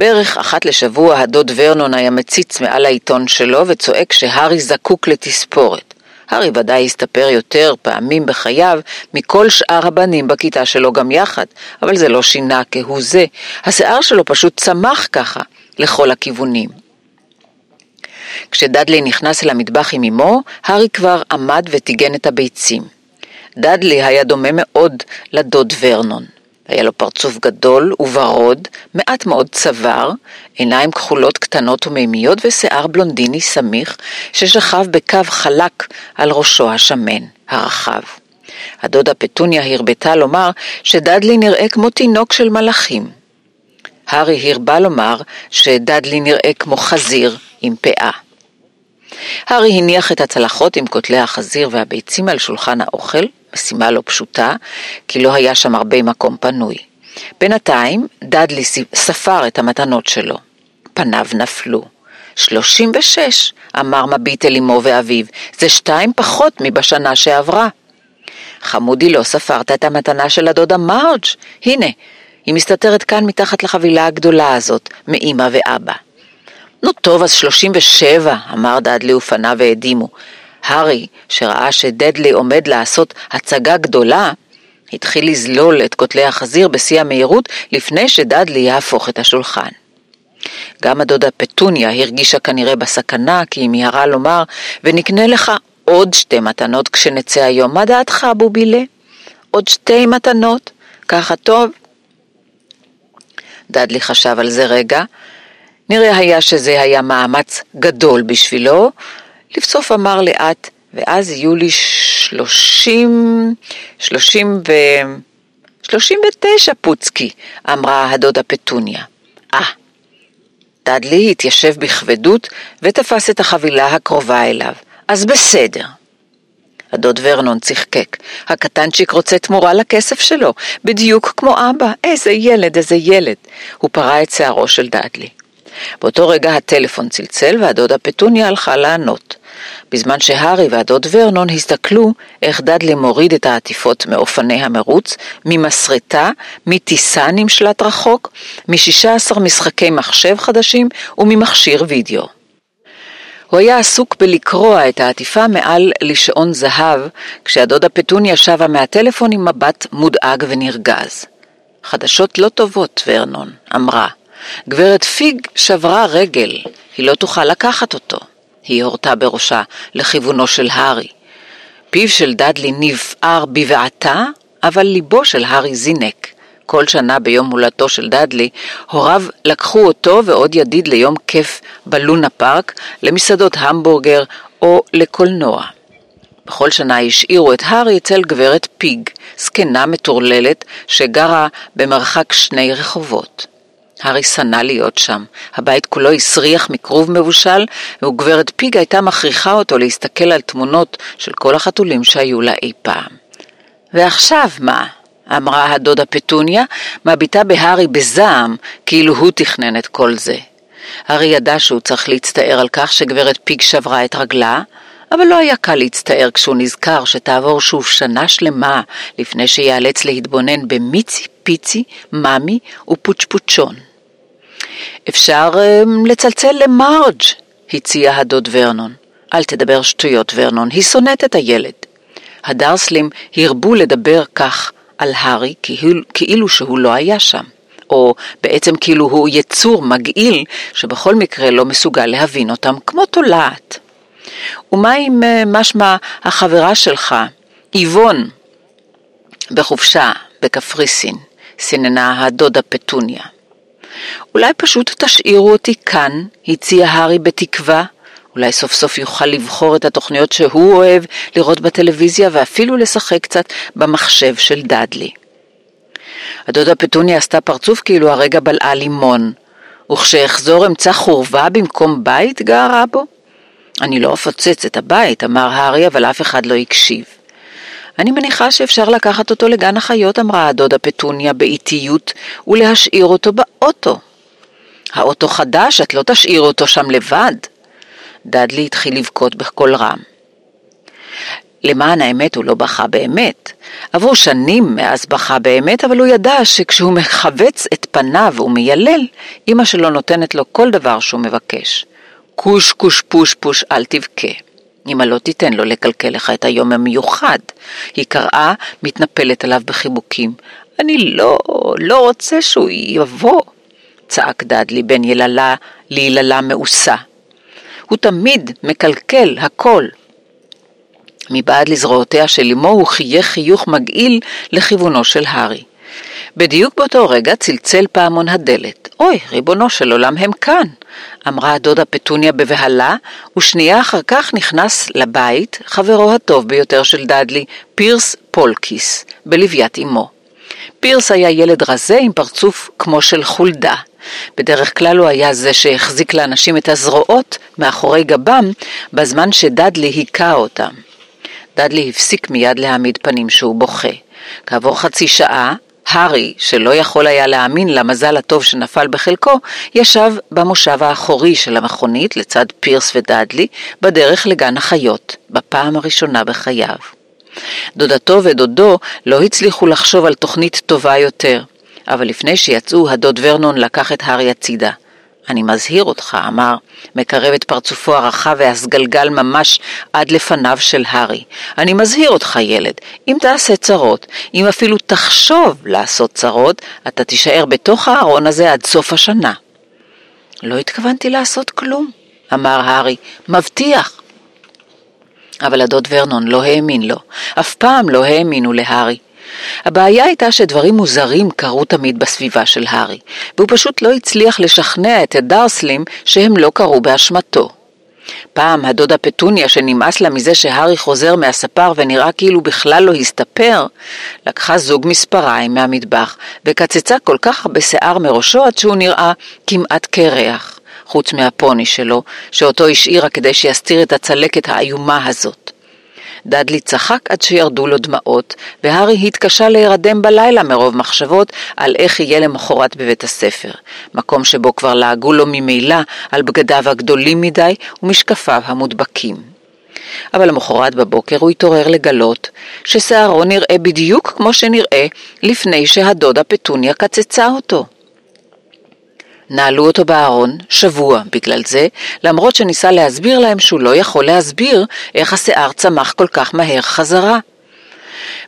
בערך אחת לשבוע הדוד ורנון היה מציץ מעל העיתון שלו וצועק שהארי זקוק לתספורת. הארי ודאי הסתפר יותר פעמים בחייו מכל שאר הבנים בכיתה שלו גם יחד, אבל זה לא שינה כהוא זה. השיער שלו פשוט צמח ככה, לכל הכיוונים. כשדדלי נכנס אל המטבח עם אמו, הארי כבר עמד וטיגן את הביצים. דדלי היה דומה מאוד לדוד ורנון. היה לו פרצוף גדול וורוד, מעט מאוד צוואר, עיניים כחולות קטנות ומימיות ושיער בלונדיני סמיך ששכב בקו חלק על ראשו השמן, הרחב. הדודה פטוניה הרבתה לומר שדדלי נראה כמו תינוק של מלאכים. הארי הרבה לומר שדדלי נראה כמו חזיר עם פאה. הארי הניח את הצלחות עם כותלי החזיר והביצים על שולחן האוכל, משימה לא פשוטה, כי לא היה שם הרבה מקום פנוי. בינתיים, דאדלי ספר את המתנות שלו. פניו נפלו. שלושים ושש, אמר מביט אל אמו ואביו, זה שתיים פחות מבשנה שעברה. חמודי, לא ספרת את המתנה של הדודה מרג', הנה, היא מסתתרת כאן מתחת לחבילה הגדולה הזאת, מאמא ואבא. נו טוב, אז שלושים ושבע, אמר דאדלי ופניו והדימו. הארי, שראה שדדלי עומד לעשות הצגה גדולה, התחיל לזלול את כותלי החזיר בשיא המהירות לפני שדדלי יהפוך את השולחן. גם הדודה פטוניה הרגישה כנראה בסכנה, כי היא מיהרה לומר, ונקנה לך עוד שתי מתנות כשנצא היום. מה דעתך, בובילה? עוד שתי מתנות? ככה טוב? דדלי חשב על זה רגע. נראה היה שזה היה מאמץ גדול בשבילו, לבסוף אמר לאט, ואז יהיו לי שלושים, שלושים ו... שלושים ותשע פוצקי, אמרה הדודה פטוניה. אה. דדלי התיישב בכבדות ותפס את החבילה הקרובה אליו. אז בסדר. הדוד ורנון צחקק. הקטנצ'יק רוצה תמורה לכסף שלו, בדיוק כמו אבא. איזה ילד, איזה ילד. הוא פרה את שערו של דדלי. באותו רגע הטלפון צלצל והדודה פטוניה הלכה לענות. בזמן שהארי והדוד ורנון הסתכלו איך דדלי מוריד את העטיפות מאופני המרוץ, ממסרטה, מטיסה נמשלט רחוק, מ-16 משחקי מחשב חדשים וממכשיר וידאו. הוא היה עסוק בלקרוע את העטיפה מעל לשעון זהב, כשהדודה פטוניה שבה מהטלפון עם מבט מודאג ונרגז. חדשות לא טובות, ורנון, אמרה. גברת פיג שברה רגל, היא לא תוכל לקחת אותו. היא הורתה בראשה לכיוונו של הארי. פיו של דאדלי נבער בבעתה, אבל ליבו של הארי זינק. כל שנה ביום הולדתו של דאדלי, הוריו לקחו אותו ועוד ידיד ליום כיף בלונה פארק, למסעדות המבורגר או לקולנוע. בכל שנה השאירו את הארי אצל גברת פיג, זקנה מטורללת שגרה במרחק שני רחובות. הארי שנא להיות שם. הבית כולו הסריח מכרוב מבושל, וגברת פיג הייתה מכריחה אותו להסתכל על תמונות של כל החתולים שהיו לה אי פעם. ועכשיו מה? אמרה הדודה פטוניה, מביטה בהארי בזעם, כאילו הוא תכנן את כל זה. הארי ידע שהוא צריך להצטער על כך שגברת פיג שברה את רגלה, אבל לא היה קל להצטער כשהוא נזכר שתעבור שוב שנה שלמה לפני שיאלץ להתבונן במיצי פיצי, ממי ופוצ'פוצ'ון. אפשר um, לצלצל למרג', הציע הדוד ורנון. אל תדבר שטויות, ורנון, היא שונאת את הילד. הדרסלים הרבו לדבר כך על הארי כאילו שהוא לא היה שם, או בעצם כאילו הוא יצור מגעיל שבכל מקרה לא מסוגל להבין אותם כמו תולעת. ומה עם uh, משמע החברה שלך, איבון, בחופשה בקפריסין, סיננה הדודה פטוניה. אולי פשוט תשאירו אותי כאן, הציע הארי בתקווה. אולי סוף סוף יוכל לבחור את התוכניות שהוא אוהב לראות בטלוויזיה ואפילו לשחק קצת במחשב של דאדלי. הדודה פטוניה עשתה פרצוף כאילו הרגע בלעה לימון. וכשאחזור אמצא חורבה במקום בית גרה בו? אני לא אפוצץ את הבית, אמר הארי, אבל אף אחד לא הקשיב. אני מניחה שאפשר לקחת אותו לגן החיות, אמרה הדודה פטוניה באיטיות, ולהשאיר אותו באוטו. האוטו חדש, את לא תשאיר אותו שם לבד. דאדלי התחיל לבכות בקול רם. למען האמת הוא לא בכה באמת. עברו שנים מאז בכה באמת, אבל הוא ידע שכשהוא מכווץ את פניו ומיילל, אמא שלו נותנת לו כל דבר שהוא מבקש. קוש קוש פוש פוש אל תבכה. אמא לא תיתן לו לקלקל לך את היום המיוחד. היא קראה, מתנפלת עליו בחיבוקים. אני לא, לא רוצה שהוא יבוא, צעק דדלי בין יללה ליללה מאוסה. הוא תמיד מקלקל הכל. מבעד לזרועותיה של אמו הוא חייך חיוך מגעיל לכיוונו של הארי. בדיוק באותו רגע צלצל פעמון הדלת. אוי, ריבונו של עולם, הם כאן! אמרה הדודה פטוניה בבהלה, ושנייה אחר כך נכנס לבית חברו הטוב ביותר של דאדלי, פירס פולקיס, בלוויית אמו. פירס היה ילד רזה עם פרצוף כמו של חולדה. בדרך כלל הוא היה זה שהחזיק לאנשים את הזרועות מאחורי גבם, בזמן שדאדלי היכה אותם. דאדלי הפסיק מיד להעמיד פנים שהוא בוכה. כעבור חצי שעה, הארי, שלא יכול היה להאמין למזל הטוב שנפל בחלקו, ישב במושב האחורי של המכונית לצד פירס ודאדלי, בדרך לגן החיות, בפעם הראשונה בחייו. דודתו ודודו לא הצליחו לחשוב על תוכנית טובה יותר, אבל לפני שיצאו, הדוד ורנון לקח את הארי הצידה. אני מזהיר אותך, אמר, מקרב את פרצופו הרחב והסגלגל ממש עד לפניו של הארי. אני מזהיר אותך, ילד, אם תעשה צרות, אם אפילו תחשוב לעשות צרות, אתה תישאר בתוך הארון הזה עד סוף השנה. לא התכוונתי לעשות כלום, אמר הארי, מבטיח. אבל הדוד ורנון לא האמין לו, אף פעם לא האמינו להארי. הבעיה הייתה שדברים מוזרים קרו תמיד בסביבה של הארי, והוא פשוט לא הצליח לשכנע את הדרסלים שהם לא קרו באשמתו. פעם הדודה פטוניה, שנמאס לה מזה שהארי חוזר מהספר ונראה כאילו בכלל לא הסתפר, לקחה זוג מספריים מהמטבח וקצצה כל כך הרבה שיער מראשו עד שהוא נראה כמעט קרח, חוץ מהפוני שלו, שאותו השאירה כדי שיסתיר את הצלקת האיומה הזאת. דאדלי צחק עד שירדו לו דמעות, והארי התקשה להירדם בלילה מרוב מחשבות על איך יהיה למחרת בבית הספר, מקום שבו כבר לעגו לו ממילא על בגדיו הגדולים מדי ומשקפיו המודבקים. אבל למחרת בבוקר הוא התעורר לגלות ששערו נראה בדיוק כמו שנראה לפני שהדודה פטוניה קצצה אותו. נעלו אותו בארון, שבוע בגלל זה, למרות שניסה להסביר להם שהוא לא יכול להסביר איך השיער צמח כל כך מהר חזרה.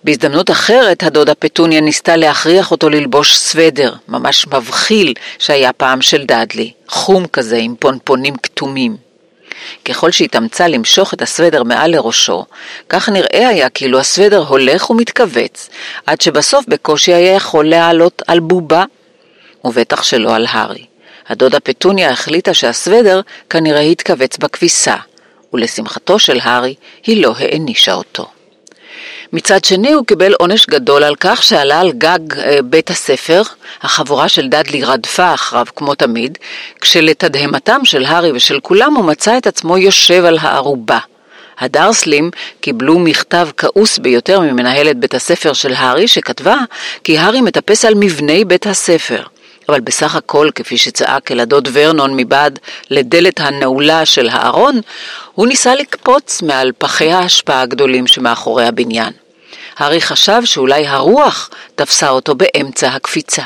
בהזדמנות אחרת, הדודה פטוניה ניסתה להכריח אותו ללבוש סוודר, ממש מבחיל, שהיה פעם של דאדלי, חום כזה עם פונפונים כתומים. ככל שהתאמצה למשוך את הסוודר מעל לראשו, כך נראה היה כאילו הסוודר הולך ומתכווץ, עד שבסוף בקושי היה יכול להעלות על בובה, ובטח שלא על הארי. הדודה פטוניה החליטה שהסוודר כנראה התכווץ בכביסה, ולשמחתו של הארי, היא לא הענישה אותו. מצד שני הוא קיבל עונש גדול על כך שעלה על גג אה, בית הספר, החבורה של דאדלי רדפה אחריו כמו תמיד, כשלתדהמתם של הארי ושל כולם הוא מצא את עצמו יושב על הערובה. הדרסלים קיבלו מכתב כעוס ביותר ממנהלת בית הספר של הארי, שכתבה כי הארי מטפס על מבני בית הספר. אבל בסך הכל, כפי שצעק אל הדוד ורנון מבעד לדלת הנעולה של הארון, הוא ניסה לקפוץ מעל פחי ההשפעה הגדולים שמאחורי הבניין. הארי חשב שאולי הרוח תפסה אותו באמצע הקפיצה.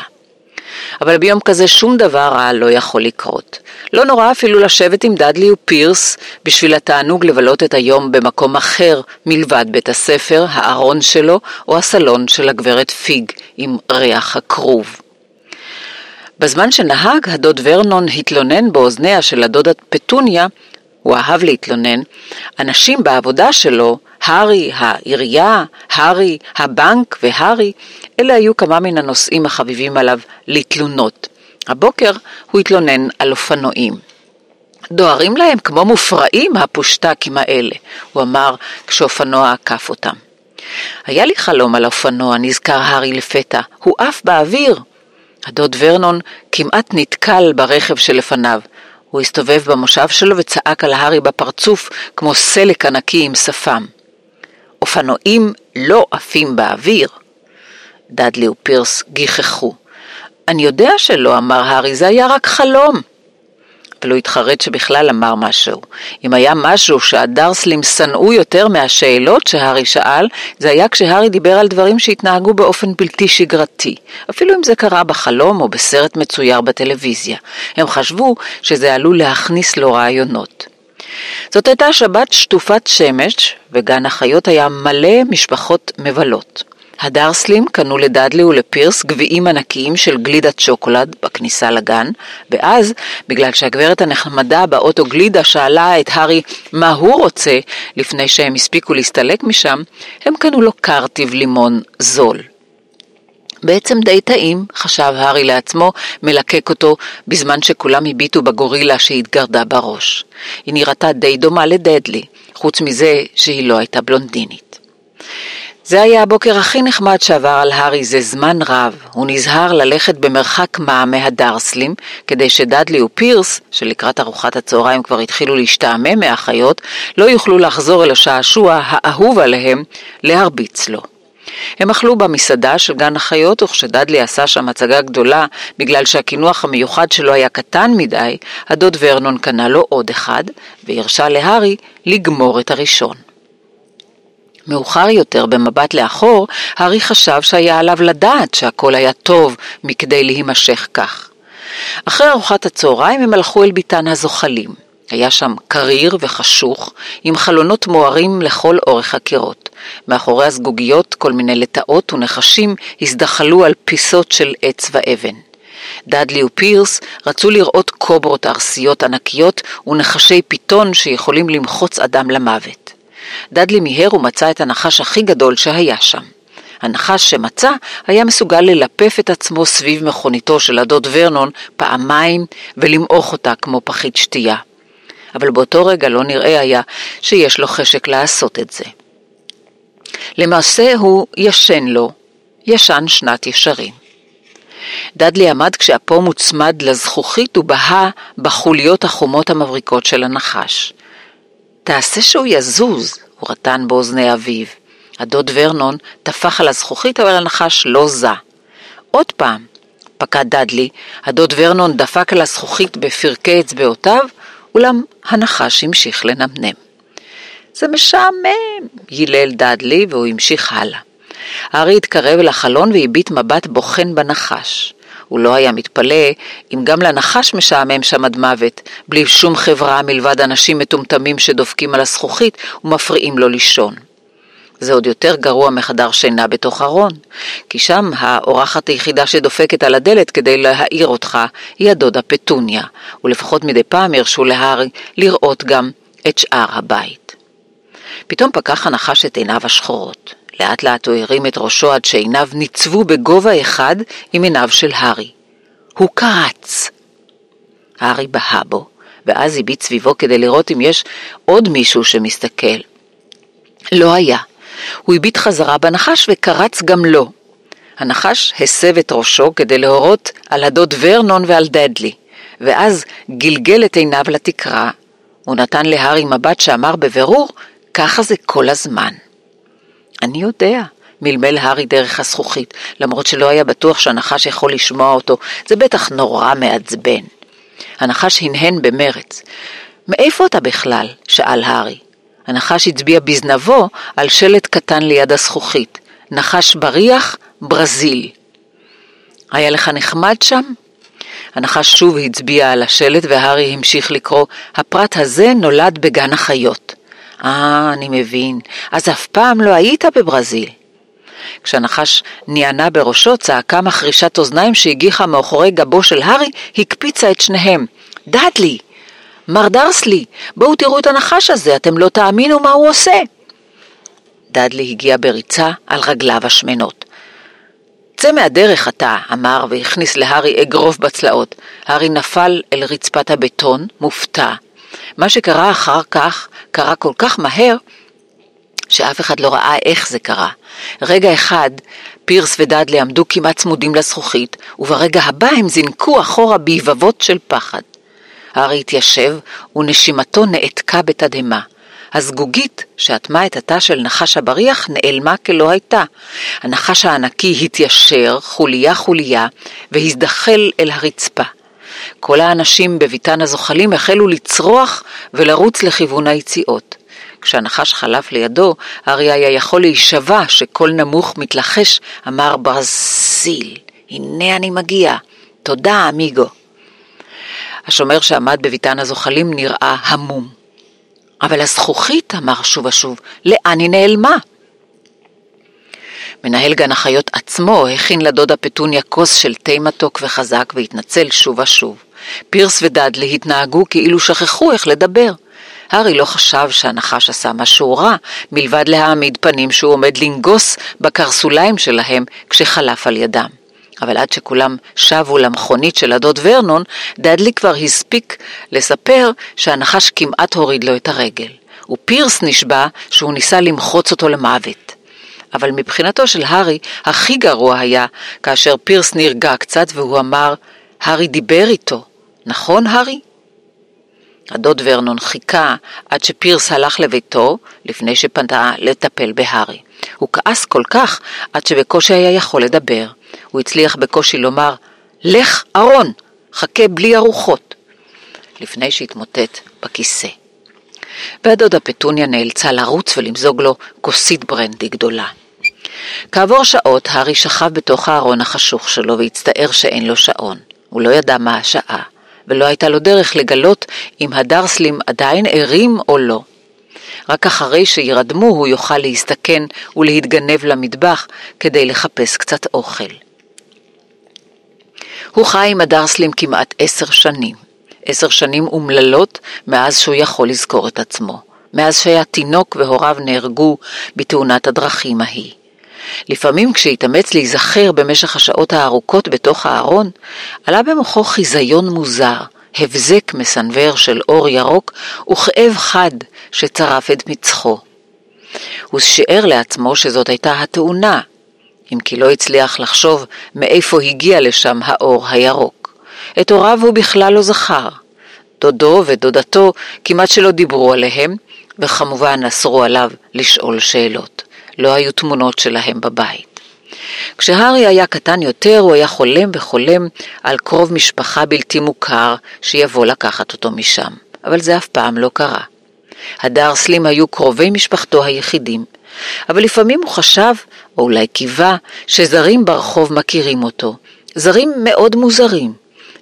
אבל ביום כזה שום דבר רע לא יכול לקרות. לא נורא אפילו לשבת עם דאדלי ופירס בשביל התענוג לבלות את היום במקום אחר מלבד בית הספר, הארון שלו או הסלון של הגברת פיג עם ריח הכרוב. בזמן שנהג, הדוד ורנון התלונן באוזניה של הדודה פטוניה, הוא אהב להתלונן, אנשים בעבודה שלו, הארי, העירייה, הארי, הבנק והארי, אלה היו כמה מן הנושאים החביבים עליו לתלונות. הבוקר הוא התלונן על אופנועים. דוהרים להם כמו מופרעים הפושטקים האלה, הוא אמר כשאופנוע עקף אותם. היה לי חלום על אופנוע, נזכר הארי לפתע, הוא עף באוויר. הדוד ורנון כמעט נתקל ברכב שלפניו. הוא הסתובב במושב שלו וצעק על הארי בפרצוף כמו סלק ענקי עם שפם. אופנועים לא עפים באוויר. דאדלי ופירס גיחכו. אני יודע שלא, אמר הארי, זה היה רק חלום. הוא התחרט שבכלל אמר משהו. אם היה משהו שהדרסלים שנאו יותר מהשאלות שהארי שאל, זה היה כשהארי דיבר על דברים שהתנהגו באופן בלתי שגרתי, אפילו אם זה קרה בחלום או בסרט מצויר בטלוויזיה. הם חשבו שזה עלול להכניס לו רעיונות. זאת הייתה שבת שטופת שמש, וגן החיות היה מלא משפחות מבלות. הדרסלים קנו לדאדלי ולפירס גביעים ענקיים של גלידת שוקולד בכניסה לגן, ואז, בגלל שהגברת הנחמדה באוטו גלידה שאלה את הארי מה הוא רוצה לפני שהם הספיקו להסתלק משם, הם קנו לו קרטיב לימון זול. בעצם די טעים, חשב הארי לעצמו, מלקק אותו בזמן שכולם הביטו בגורילה שהתגרדה בראש. היא נראתה די דומה לדדלי, חוץ מזה שהיא לא הייתה בלונדינית. זה היה הבוקר הכי נחמד שעבר על הארי זה זמן רב. הוא נזהר ללכת במרחק מה מהדרסלים, כדי שדאדלי ופירס, שלקראת ארוחת הצהריים כבר התחילו להשתעמם מהחיות, לא יוכלו לחזור אל השעשוע האהוב עליהם להרביץ לו. הם אכלו במסעדה של גן החיות, וכשדאדלי עשה שם הצגה גדולה בגלל שהקינוח המיוחד שלו היה קטן מדי, הדוד ורנון קנה לו עוד אחד, והרשה להארי לגמור את הראשון. מאוחר יותר, במבט לאחור, הארי חשב שהיה עליו לדעת שהכל היה טוב מכדי להימשך כך. אחרי ארוחת הצהריים הם הלכו אל ביתן הזוחלים. היה שם קריר וחשוך, עם חלונות מוארים לכל אורך הקירות. מאחורי הזגוגיות כל מיני לטאות ונחשים הזדחלו על פיסות של עץ ואבן. דאדלי ופירס רצו לראות קוברות ארסיות ענקיות ונחשי פיתון שיכולים למחוץ אדם למוות. דאדלי מיהר ומצא את הנחש הכי גדול שהיה שם. הנחש שמצא היה מסוגל ללפף את עצמו סביב מכוניתו של הדוד ורנון פעמיים ולמעוך אותה כמו פחית שתייה. אבל באותו רגע לא נראה היה שיש לו חשק לעשות את זה. למעשה הוא ישן לו, ישן שנת ישרים. דדלי עמד כשאפו מוצמד לזכוכית ובהה בחוליות החומות המבריקות של הנחש. תעשה שהוא יזוז, הוא רטן באוזני אביו. הדוד ורנון טפח על הזכוכית, אבל הנחש לא זע. עוד פעם, פקד דדלי, הדוד ורנון דפק על הזכוכית בפרקי אצבעותיו, אולם הנחש המשיך לנמנם. זה משעמם, יילל דדלי, והוא המשיך הלאה. הארי התקרב אל החלון והביט מבט בוחן בנחש. הוא לא היה מתפלא אם גם לנחש משעמם שם עד מוות, בלי שום חברה מלבד אנשים מטומטמים שדופקים על הזכוכית ומפריעים לו לישון. זה עוד יותר גרוע מחדר שינה בתוך ארון, כי שם האורחת היחידה שדופקת על הדלת כדי להעיר אותך היא הדודה פטוניה, ולפחות מדי פעם הרשו להארי לראות גם את שאר הבית. פתאום פקח הנחש את עיניו השחורות. לאט לאט הוא הרים את ראשו עד שעיניו ניצבו בגובה אחד עם עיניו של הארי. הוא קרץ. הארי בהה בו, ואז הביט סביבו כדי לראות אם יש עוד מישהו שמסתכל. לא היה. הוא הביט חזרה בנחש וקרץ גם לו. הנחש הסב את ראשו כדי להורות על הדוד ורנון ועל דדלי, ואז גלגל את עיניו לתקרה. הוא נתן להארי מבט שאמר בבירור, ככה זה כל הזמן. אני יודע, מלמל הארי דרך הזכוכית, למרות שלא היה בטוח שהנחש יכול לשמוע אותו. זה בטח נורא מעצבן. הנחש הנהן במרץ. מאיפה אתה בכלל? שאל הארי. הנחש הצביע בזנבו על שלט קטן ליד הזכוכית. נחש בריח, ברזיל. היה לך נחמד שם? הנחש שוב הצביע על השלט והארי המשיך לקרוא, הפרט הזה נולד בגן החיות. אה, אני מבין. אז אף פעם לא היית בברזיל. כשהנחש נענה בראשו, צעקה מחרישת אוזניים שהגיחה מאחורי גבו של הארי, הקפיצה את שניהם. דאדלי! מר דרסלי, בואו תראו את הנחש הזה, אתם לא תאמינו מה הוא עושה. דאדלי הגיע בריצה על רגליו השמנות. צא מהדרך אתה, אמר והכניס להארי אגרוף בצלעות. הארי נפל אל רצפת הבטון, מופתע. מה שקרה אחר כך קרה כל כך מהר, שאף אחד לא ראה איך זה קרה. רגע אחד, פירס ודאדלי עמדו כמעט צמודים לזכוכית, וברגע הבא הם זינקו אחורה ביבבות של פחד. הארי התיישב, ונשימתו נעתקה בתדהמה. הזגוגית שאטמה את התא של נחש הבריח נעלמה כלא הייתה. הנחש הענקי התיישר חוליה חוליה והזדחל אל הרצפה. כל האנשים בביתן הזוחלים החלו לצרוח ולרוץ לכיוון היציאות. כשהנחש חלף לידו, הארי היה יכול להישבע שקול נמוך מתלחש, אמר ברזיל, הנה אני מגיע, תודה אמיגו. השומר שעמד בביתן הזוחלים נראה המום. אבל הזכוכית, אמר שוב ושוב, לאן היא נעלמה? מנהל גן החיות עצמו הכין לדודה פטוניה כוס של תה מתוק וחזק והתנצל שוב ושוב. פירס ודאדלי התנהגו כאילו שכחו איך לדבר. הארי לא חשב שהנחש עשה משהו רע, מלבד להעמיד פנים שהוא עומד לנגוס בקרסוליים שלהם כשחלף על ידם. אבל עד שכולם שבו למכונית של הדוד ורנון, דאדלי כבר הספיק לספר שהנחש כמעט הוריד לו את הרגל. ופירס נשבע שהוא ניסה למחוץ אותו למוות. אבל מבחינתו של הארי, הכי גרוע היה כאשר פירס נרגע קצת והוא אמר, הארי דיבר איתו. נכון, הארי? הדוד ורנון חיכה עד שפירס הלך לביתו לפני שפנתה לטפל בהארי. הוא כעס כל כך עד שבקושי היה יכול לדבר. הוא הצליח בקושי לומר, לך ארון, חכה בלי ארוחות, לפני שהתמוטט בכיסא. והדודה פטוניה נאלצה לרוץ ולמזוג לו כוסית ברנדי גדולה. כעבור שעות הארי שכב בתוך הארון החשוך שלו והצטער שאין לו שעון. הוא לא ידע מה השעה, ולא הייתה לו דרך לגלות אם הדרסלים עדיין ערים או לא. רק אחרי שירדמו הוא יוכל להסתכן ולהתגנב למטבח כדי לחפש קצת אוכל. הוא חי עם הדרסלים כמעט עשר שנים. עשר שנים אומללות מאז שהוא יכול לזכור את עצמו. מאז שהיה תינוק והוריו נהרגו בתאונת הדרכים ההיא. לפעמים כשהתאמץ להיזכר במשך השעות הארוכות בתוך הארון, עלה במוחו חיזיון מוזר, הבזק מסנוור של אור ירוק וכאב חד שצרף את מצחו. הוא שיער לעצמו שזאת הייתה התאונה, אם כי לא הצליח לחשוב מאיפה הגיע לשם האור הירוק. את הוריו הוא בכלל לא זכר. דודו ודודתו כמעט שלא דיברו עליהם, וכמובן אסרו עליו לשאול שאלות. לא היו תמונות שלהם בבית. כשהארי היה קטן יותר, הוא היה חולם וחולם על קרוב משפחה בלתי מוכר שיבוא לקחת אותו משם, אבל זה אף פעם לא קרה. הדרסלים היו קרובי משפחתו היחידים, אבל לפעמים הוא חשב, או אולי קיווה, שזרים ברחוב מכירים אותו. זרים מאוד מוזרים.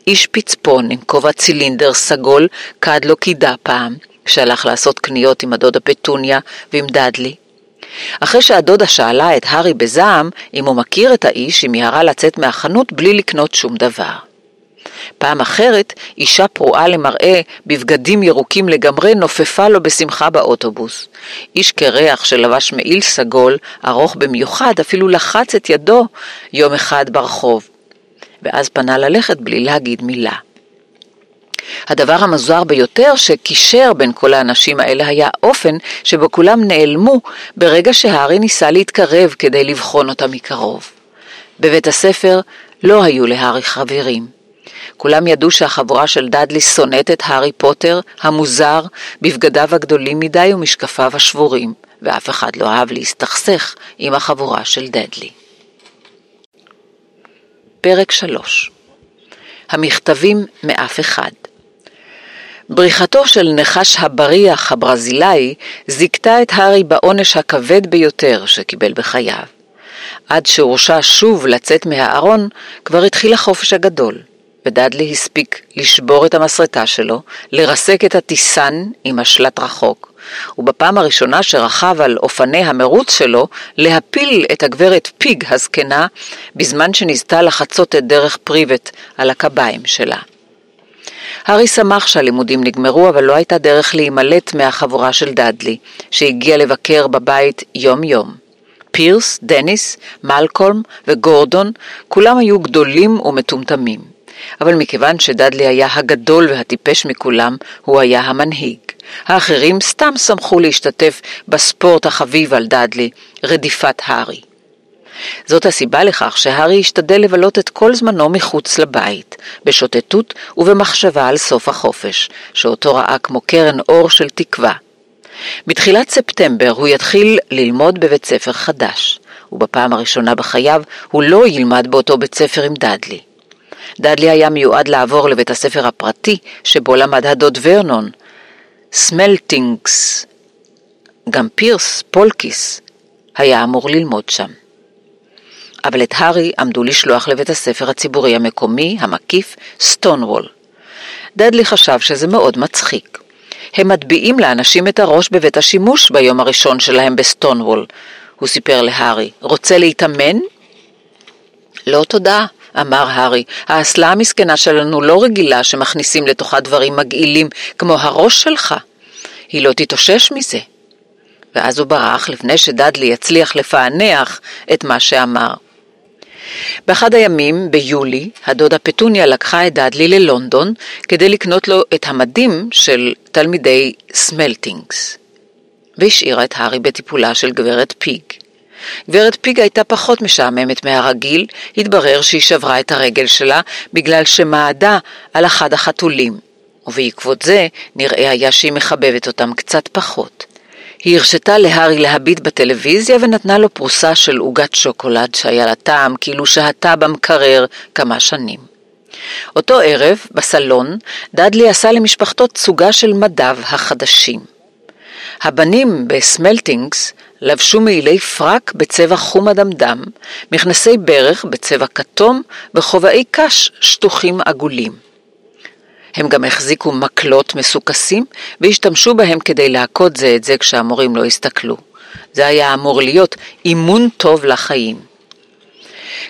איש פצפון עם כובע צילינדר סגול כד לו קידה פעם, כשהלך לעשות קניות עם הדודה פטוניה ועם דאדלי. אחרי שהדודה שאלה את הארי בזעם אם הוא מכיר את האיש, היא מיהרה לצאת מהחנות בלי לקנות שום דבר. פעם אחרת, אישה פרועה למראה, בבגדים ירוקים לגמרי, נופפה לו בשמחה באוטובוס. איש קרח שלבש מעיל סגול, ארוך במיוחד, אפילו לחץ את ידו יום אחד ברחוב. ואז פנה ללכת בלי להגיד מילה. הדבר המוזר ביותר שקישר בין כל האנשים האלה היה האופן שבו כולם נעלמו ברגע שהארי ניסה להתקרב כדי לבחון אותם מקרוב. בבית הספר לא היו להארי חברים. כולם ידעו שהחבורה של דאדלי שונאת את הארי פוטר, המוזר, בבגדיו הגדולים מדי ומשקפיו השבורים, ואף אחד לא אהב להסתכסך עם החבורה של דאדלי. פרק 3 המכתבים מאף אחד בריחתו של נחש הבריח הברזילאי זיכתה את הארי בעונש הכבד ביותר שקיבל בחייו. עד שהורשע שוב לצאת מהארון, כבר התחיל החופש הגדול. ודאדלי הספיק לשבור את המסרטה שלו, לרסק את הטיסן עם השלט רחוק, ובפעם הראשונה שרכב על אופני המרוץ שלו, להפיל את הגברת פיג הזקנה, בזמן שניסתה לחצות את דרך פריבט על הקביים שלה. הארי שמח שהלימודים נגמרו, אבל לא הייתה דרך להימלט מהחבורה של דאדלי, שהגיע לבקר בבית יום-יום. פירס, דניס, מלקולם וגורדון, כולם היו גדולים ומטומטמים. אבל מכיוון שדאדלי היה הגדול והטיפש מכולם, הוא היה המנהיג. האחרים סתם שמחו להשתתף בספורט החביב על דאדלי, רדיפת הארי. זאת הסיבה לכך שהארי השתדל לבלות את כל זמנו מחוץ לבית, בשוטטות ובמחשבה על סוף החופש, שאותו ראה כמו קרן אור של תקווה. בתחילת ספטמבר הוא יתחיל ללמוד בבית ספר חדש, ובפעם הראשונה בחייו הוא לא ילמד באותו בית ספר עם דאדלי. דאדלי היה מיועד לעבור לבית הספר הפרטי שבו למד הדוד ורנון, סמלטינגס. גם פירס, פולקיס, היה אמור ללמוד שם. אבל את הארי עמדו לשלוח לבית הספר הציבורי המקומי, המקיף, סטונוול. דדלי חשב שזה מאוד מצחיק. הם מטביעים לאנשים את הראש בבית השימוש ביום הראשון שלהם בסטונוול. הוא סיפר להארי, רוצה להתאמן? לא תודה, אמר הארי, האסלה המסכנה שלנו לא רגילה שמכניסים לתוכה דברים מגעילים כמו הראש שלך. היא לא תתאושש מזה. ואז הוא ברח לפני שדדלי יצליח לפענח את מה שאמר. באחד הימים, ביולי, הדודה פטוניה לקחה את דאדלי ללונדון כדי לקנות לו את המדים של תלמידי סמלטינגס, והשאירה את הארי בטיפולה של גברת פיג. גברת פיג הייתה פחות משעממת מהרגיל, התברר שהיא שברה את הרגל שלה בגלל שמעדה על אחד החתולים, ובעקבות זה נראה היה שהיא מחבבת אותם קצת פחות. היא הרשתה להארי להביט בטלוויזיה ונתנה לו פרוסה של עוגת שוקולד שהיה לה טעם כאילו שהתה במקרר כמה שנים. אותו ערב, בסלון, דאדלי עשה למשפחתו תצוגה של מדיו החדשים. הבנים בסמלטינגס לבשו מעילי פרק בצבע חום אדמדם, מכנסי ברך בצבע כתום וכובעי קש שטוחים עגולים. הם גם החזיקו מקלות מסוכסים והשתמשו בהם כדי להכות זה את זה כשהמורים לא הסתכלו. זה היה אמור להיות אימון טוב לחיים.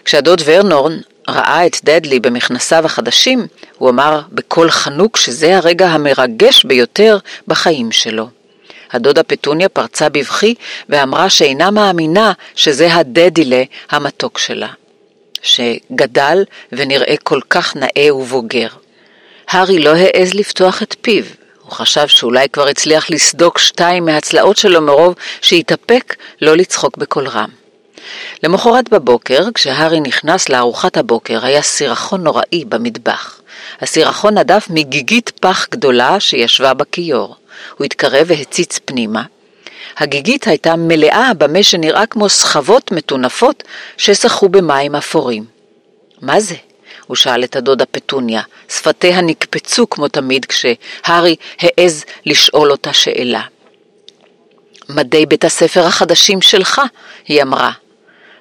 כשהדוד ורנורן ראה את דדלי במכנסיו החדשים, הוא אמר בקול חנוק שזה הרגע המרגש ביותר בחיים שלו. הדודה פטוניה פרצה בבכי ואמרה שאינה מאמינה שזה הדדילה המתוק שלה, שגדל ונראה כל כך נאה ובוגר. הארי לא העז לפתוח את פיו. הוא חשב שאולי כבר הצליח לסדוק שתיים מהצלעות שלו מרוב שהתאפק לא לצחוק בקול רם. למחרת בבוקר, כשהארי נכנס לארוחת הבוקר, היה סירחון נוראי במטבח. הסירחון נדף מגיגית פח גדולה שישבה בכיור. הוא התקרב והציץ פנימה. הגיגית הייתה מלאה במה שנראה כמו סחבות מטונפות ששחו במים אפורים. מה זה? הוא שאל את הדודה פטוניה. שפתיה נקפצו כמו תמיד כשהארי העז לשאול אותה שאלה. מדי בית הספר החדשים שלך, היא אמרה.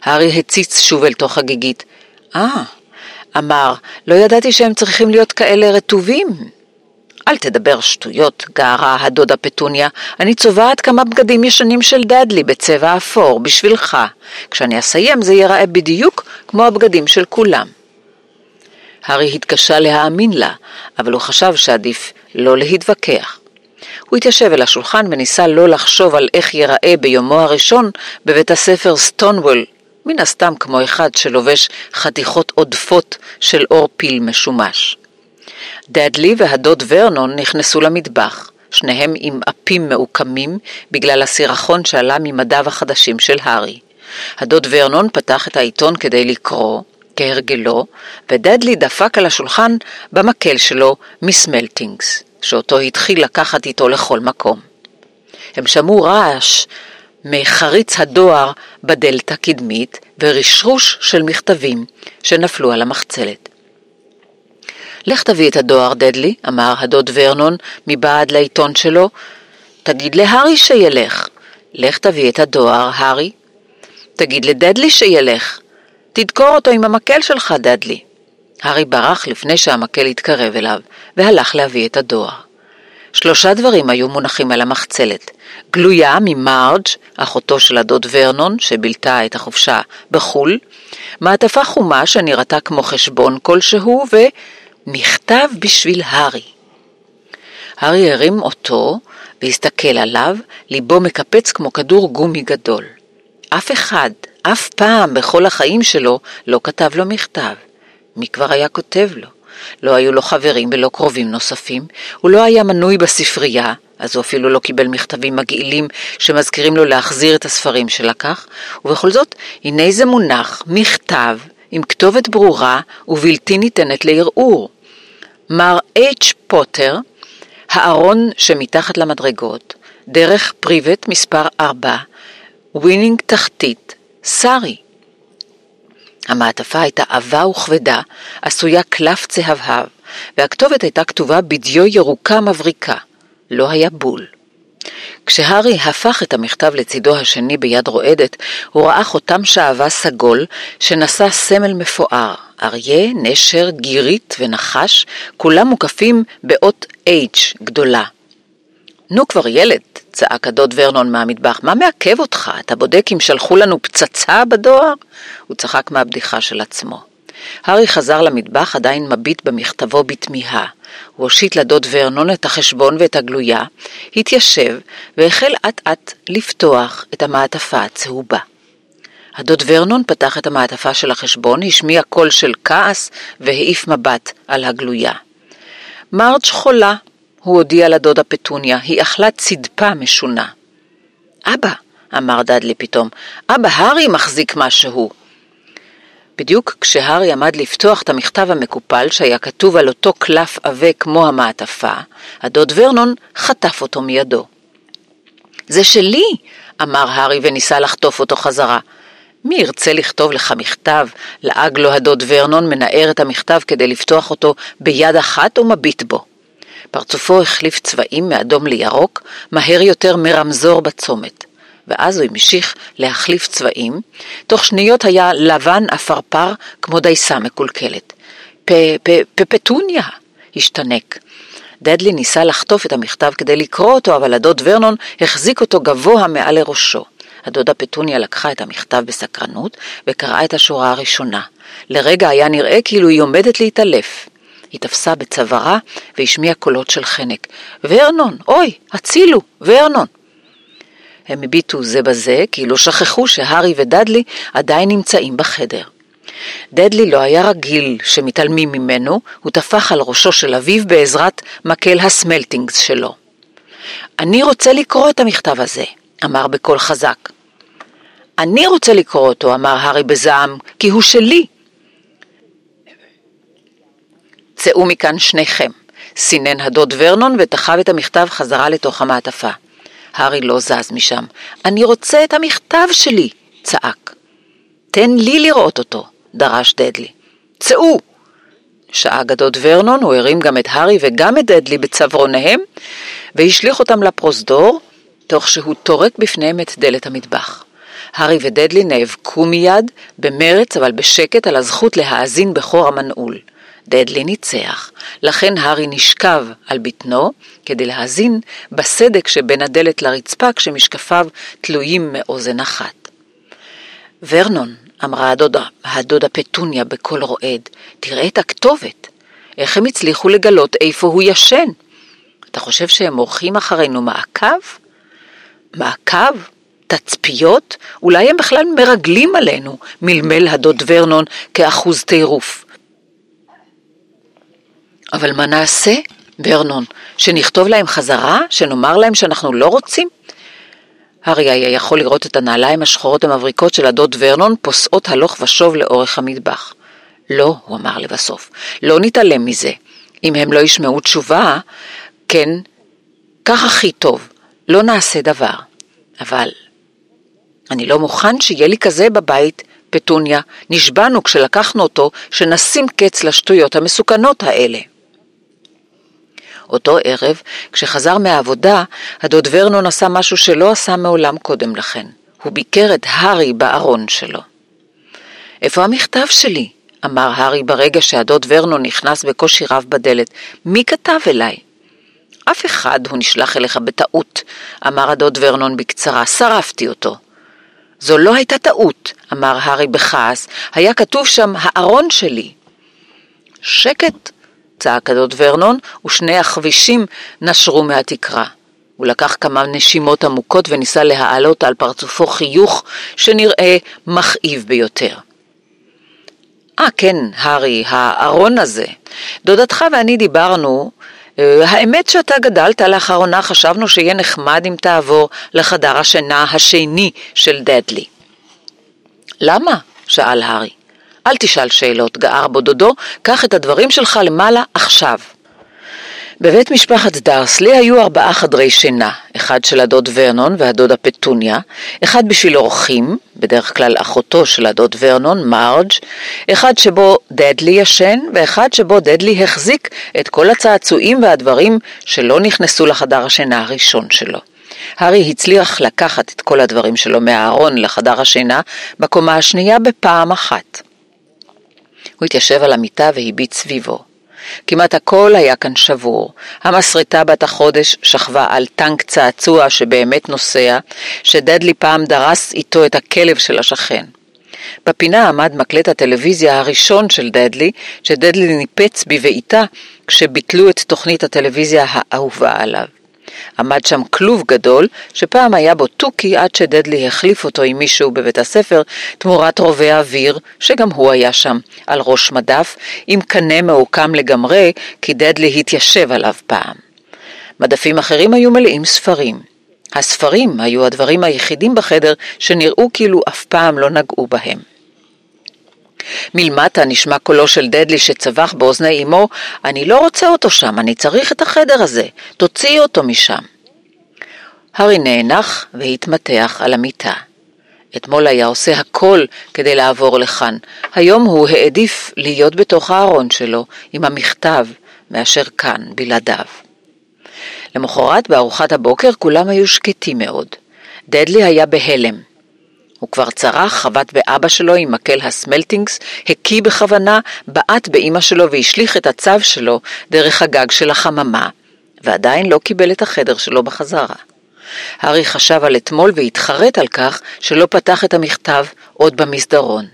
הארי הציץ שוב אל תוך הגיגית. אה, אמר, לא ידעתי שהם צריכים להיות כאלה רטובים. אל תדבר שטויות, גערה הדודה פטוניה. אני צובעת כמה בגדים ישנים של דדלי בצבע אפור, בשבילך. כשאני אסיים זה ייראה בדיוק כמו הבגדים של כולם. הארי התקשה להאמין לה, אבל הוא חשב שעדיף לא להתווכח. הוא התיישב אל השולחן וניסה לא לחשוב על איך ייראה ביומו הראשון בבית הספר סטונוול, מן הסתם כמו אחד שלובש חתיכות עודפות של אור פיל משומש. דדלי והדוד ורנון נכנסו למטבח, שניהם עם אפים מעוקמים בגלל הסירחון שעלה ממדיו החדשים של הארי. הדוד ורנון פתח את העיתון כדי לקרוא, כהרגלו, ודדלי דפק על השולחן במקל שלו מסמלטינגס, שאותו התחיל לקחת איתו לכל מקום. הם שמעו רעש מחריץ הדואר בדלת הקדמית ורשרוש של מכתבים שנפלו על המחצלת. לך תביא את הדואר, דדלי, אמר הדוד ורנון מבעד לעיתון שלו. תגיד להארי שילך. לך תביא את הדואר, הארי. תגיד לדדלי שילך. תדקור אותו עם המקל שלך, דדלי. הארי ברח לפני שהמקל התקרב אליו, והלך להביא את הדואר. שלושה דברים היו מונחים על המחצלת. גלויה ממרג', אחותו של הדוד ורנון, שבילתה את החופשה בחו"ל, מעטפה חומה שנראתה כמו חשבון כלשהו, ומכתב בשביל הארי. הארי הרים אותו והסתכל עליו, ליבו מקפץ כמו כדור גומי גדול. אף אחד, אף פעם בכל החיים שלו לא כתב לו מכתב. מי כבר היה כותב לו? לא היו לו חברים ולא קרובים נוספים, הוא לא היה מנוי בספרייה, אז הוא אפילו לא קיבל מכתבים מגעילים שמזכירים לו להחזיר את הספרים שלקח, ובכל זאת, הנה זה מונח, מכתב, עם כתובת ברורה ובלתי ניתנת לערעור. מר H. פוטר, הארון שמתחת למדרגות, דרך פריבט מספר 4, וינינג תחתית, סארי. המעטפה הייתה עבה וכבדה, עשויה קלף צהבהב, והכתובת הייתה כתובה בדיו ירוקה מבריקה. לא היה בול. כשהארי הפך את המכתב לצידו השני ביד רועדת, הוא ראה חותם שעווה סגול שנשא סמל מפואר, אריה, נשר, גירית ונחש, כולם מוקפים באות H גדולה. נו כבר ילד, צעק הדוד ורנון מהמטבח, מה מעכב אותך? אתה בודק אם שלחו לנו פצצה בדואר? הוא צחק מהבדיחה של עצמו. הארי חזר למטבח עדיין מביט במכתבו בתמיהה. הוא הושיט לדוד ורנון את החשבון ואת הגלויה, התיישב והחל אט אט לפתוח את המעטפה הצהובה. הדוד ורנון פתח את המעטפה של החשבון, השמיע קול של כעס והעיף מבט על הגלויה. מרג' חולה, הוא הודיע לדודה פטוניה, היא אכלה צדפה משונה. אבא, אמר דדלי פתאום, אבא, הארי מחזיק משהו. בדיוק כשהארי עמד לפתוח את המכתב המקופל שהיה כתוב על אותו קלף עבה כמו המעטפה, הדוד ורנון חטף אותו מידו. זה שלי! אמר הארי וניסה לחטוף אותו חזרה. מי ירצה לכתוב לך מכתב? לעג לו הדוד ורנון, מנער את המכתב כדי לפתוח אותו ביד אחת ומביט בו. פרצופו החליף צבעים מאדום לירוק, מהר יותר מרמזור בצומת. ואז הוא המשיך להחליף צבעים, תוך שניות היה לבן עפרפר כמו דייסה מקולקלת. פפטוניה! השתנק. דדלי ניסה לחטוף את המכתב כדי לקרוא אותו, אבל הדוד ורנון החזיק אותו גבוה מעל לראשו. הדודה פטוניה לקחה את המכתב בסקרנות וקראה את השורה הראשונה. לרגע היה נראה כאילו היא עומדת להתעלף. היא תפסה בצווארה והשמיעה קולות של חנק. ורנון, אוי, הצילו, ורנון. הם הביטו זה בזה, כאילו שכחו שהארי ודדלי עדיין נמצאים בחדר. דדלי לא היה רגיל שמתעלמים ממנו, הוא טפח על ראשו של אביו בעזרת מקל הסמלטינגס שלו. אני רוצה לקרוא את המכתב הזה, אמר בקול חזק. אני רוצה לקרוא אותו, אמר הארי בזעם, כי הוא שלי. צאו מכאן שניכם, סינן הדוד ורנון ותחב את המכתב חזרה לתוך המעטפה. הארי לא זז משם. אני רוצה את המכתב שלי! צעק. תן לי לראות אותו! דרש דדלי. צאו! שעה גדוד ורנון, הוא הרים גם את הארי וגם את דדלי בצווארוניהם, והשליך אותם לפרוזדור, תוך שהוא טורק בפניהם את דלת המטבח. הארי ודדלי נאבקו מיד, במרץ אבל בשקט, על הזכות להאזין בחור המנעול. דדלי ניצח, לכן הארי נשכב על בטנו כדי להאזין בסדק שבין הדלת לרצפה כשמשקפיו תלויים מאוזן אחת. ורנון, אמרה הדודה, הדודה פטוניה בקול רועד, תראה את הכתובת. איך הם הצליחו לגלות איפה הוא ישן? אתה חושב שהם עורכים אחרינו מעקב? מעקב? תצפיות? אולי הם בכלל מרגלים עלינו, מלמל הדוד ורנון כאחוז טירוף. אבל מה נעשה, ורנון? שנכתוב להם חזרה? שנאמר להם שאנחנו לא רוצים? הארי היה יכול לראות את הנעליים השחורות המבריקות של הדוד ורנון פוסעות הלוך ושוב לאורך המטבח. לא, הוא אמר לבסוף, לא נתעלם מזה. אם הם לא ישמעו תשובה, כן, כך הכי טוב, לא נעשה דבר. אבל אני לא מוכן שיהיה לי כזה בבית, פטוניה, נשבענו כשלקחנו אותו שנשים קץ לשטויות המסוכנות האלה. אותו ערב, כשחזר מהעבודה, הדוד ורנון עשה משהו שלא עשה מעולם קודם לכן. הוא ביקר את הארי בארון שלו. איפה המכתב שלי? אמר הארי ברגע שהדוד ורנון נכנס בקושי רב בדלת. מי כתב אליי? אף אחד הוא נשלח אליך בטעות, אמר הדוד ורנון בקצרה, שרפתי אותו. זו לא הייתה טעות, אמר הארי בכעס, היה כתוב שם הארון שלי. שקט, צעק הדוד ורנון, ושני החבישים נשרו מהתקרה. הוא לקח כמה נשימות עמוקות וניסה להעלות על פרצופו חיוך שנראה מכאיב ביותר. אה, כן, הארי, הארון הזה. דודתך ואני דיברנו אה, האמת שאתה גדלת לאחרונה, חשבנו שיהיה נחמד אם תעבור לחדר השינה השני של דדלי. למה? שאל הארי. אל תשאל שאלות, גער בו דודו, קח את הדברים שלך למעלה עכשיו. בבית משפחת דרסלי היו ארבעה חדרי שינה, אחד של הדוד ורנון והדודה פטוניה, אחד בשביל אורחים, בדרך כלל אחותו של הדוד ורנון, מרג', אחד שבו דדלי ישן, ואחד שבו דדלי החזיק את כל הצעצועים והדברים שלא נכנסו לחדר השינה הראשון שלו. הארי הצליח לקחת את כל הדברים שלו מהארון לחדר השינה בקומה השנייה בפעם אחת. הוא התיישב על המיטה והביט סביבו. כמעט הכל היה כאן שבור. המסרטה בת החודש שכבה על טנק צעצוע שבאמת נוסע, שדדלי פעם דרס איתו את הכלב של השכן. בפינה עמד מקלט הטלוויזיה הראשון של דדלי, שדדלי ניפץ בבעיטה כשביטלו את תוכנית הטלוויזיה האהובה עליו. עמד שם כלוב גדול, שפעם היה בו תוכי עד שדדלי החליף אותו עם מישהו בבית הספר, תמורת רובה אוויר, שגם הוא היה שם, על ראש מדף, עם קנה מעוקם לגמרי, כי דדלי התיישב עליו פעם. מדפים אחרים היו מלאים ספרים. הספרים היו הדברים היחידים בחדר שנראו כאילו אף פעם לא נגעו בהם. מלמטה נשמע קולו של דדלי שצבח באוזני אמו, אני לא רוצה אותו שם, אני צריך את החדר הזה, תוציאי אותו משם. הארי נאנח והתמתח על המיטה. אתמול היה עושה הכל כדי לעבור לכאן, היום הוא העדיף להיות בתוך הארון שלו עם המכתב מאשר כאן, בלעדיו. למחרת בארוחת הבוקר כולם היו שקטים מאוד. דדלי היה בהלם. הוא כבר צרח, חבט באבא שלו עם מקל הסמלטינגס, הקיא בכוונה, בעט באימא שלו והשליך את הצו שלו דרך הגג של החממה, ועדיין לא קיבל את החדר שלו בחזרה. הארי חשב על אתמול והתחרט על כך שלא פתח את המכתב עוד במסדרון.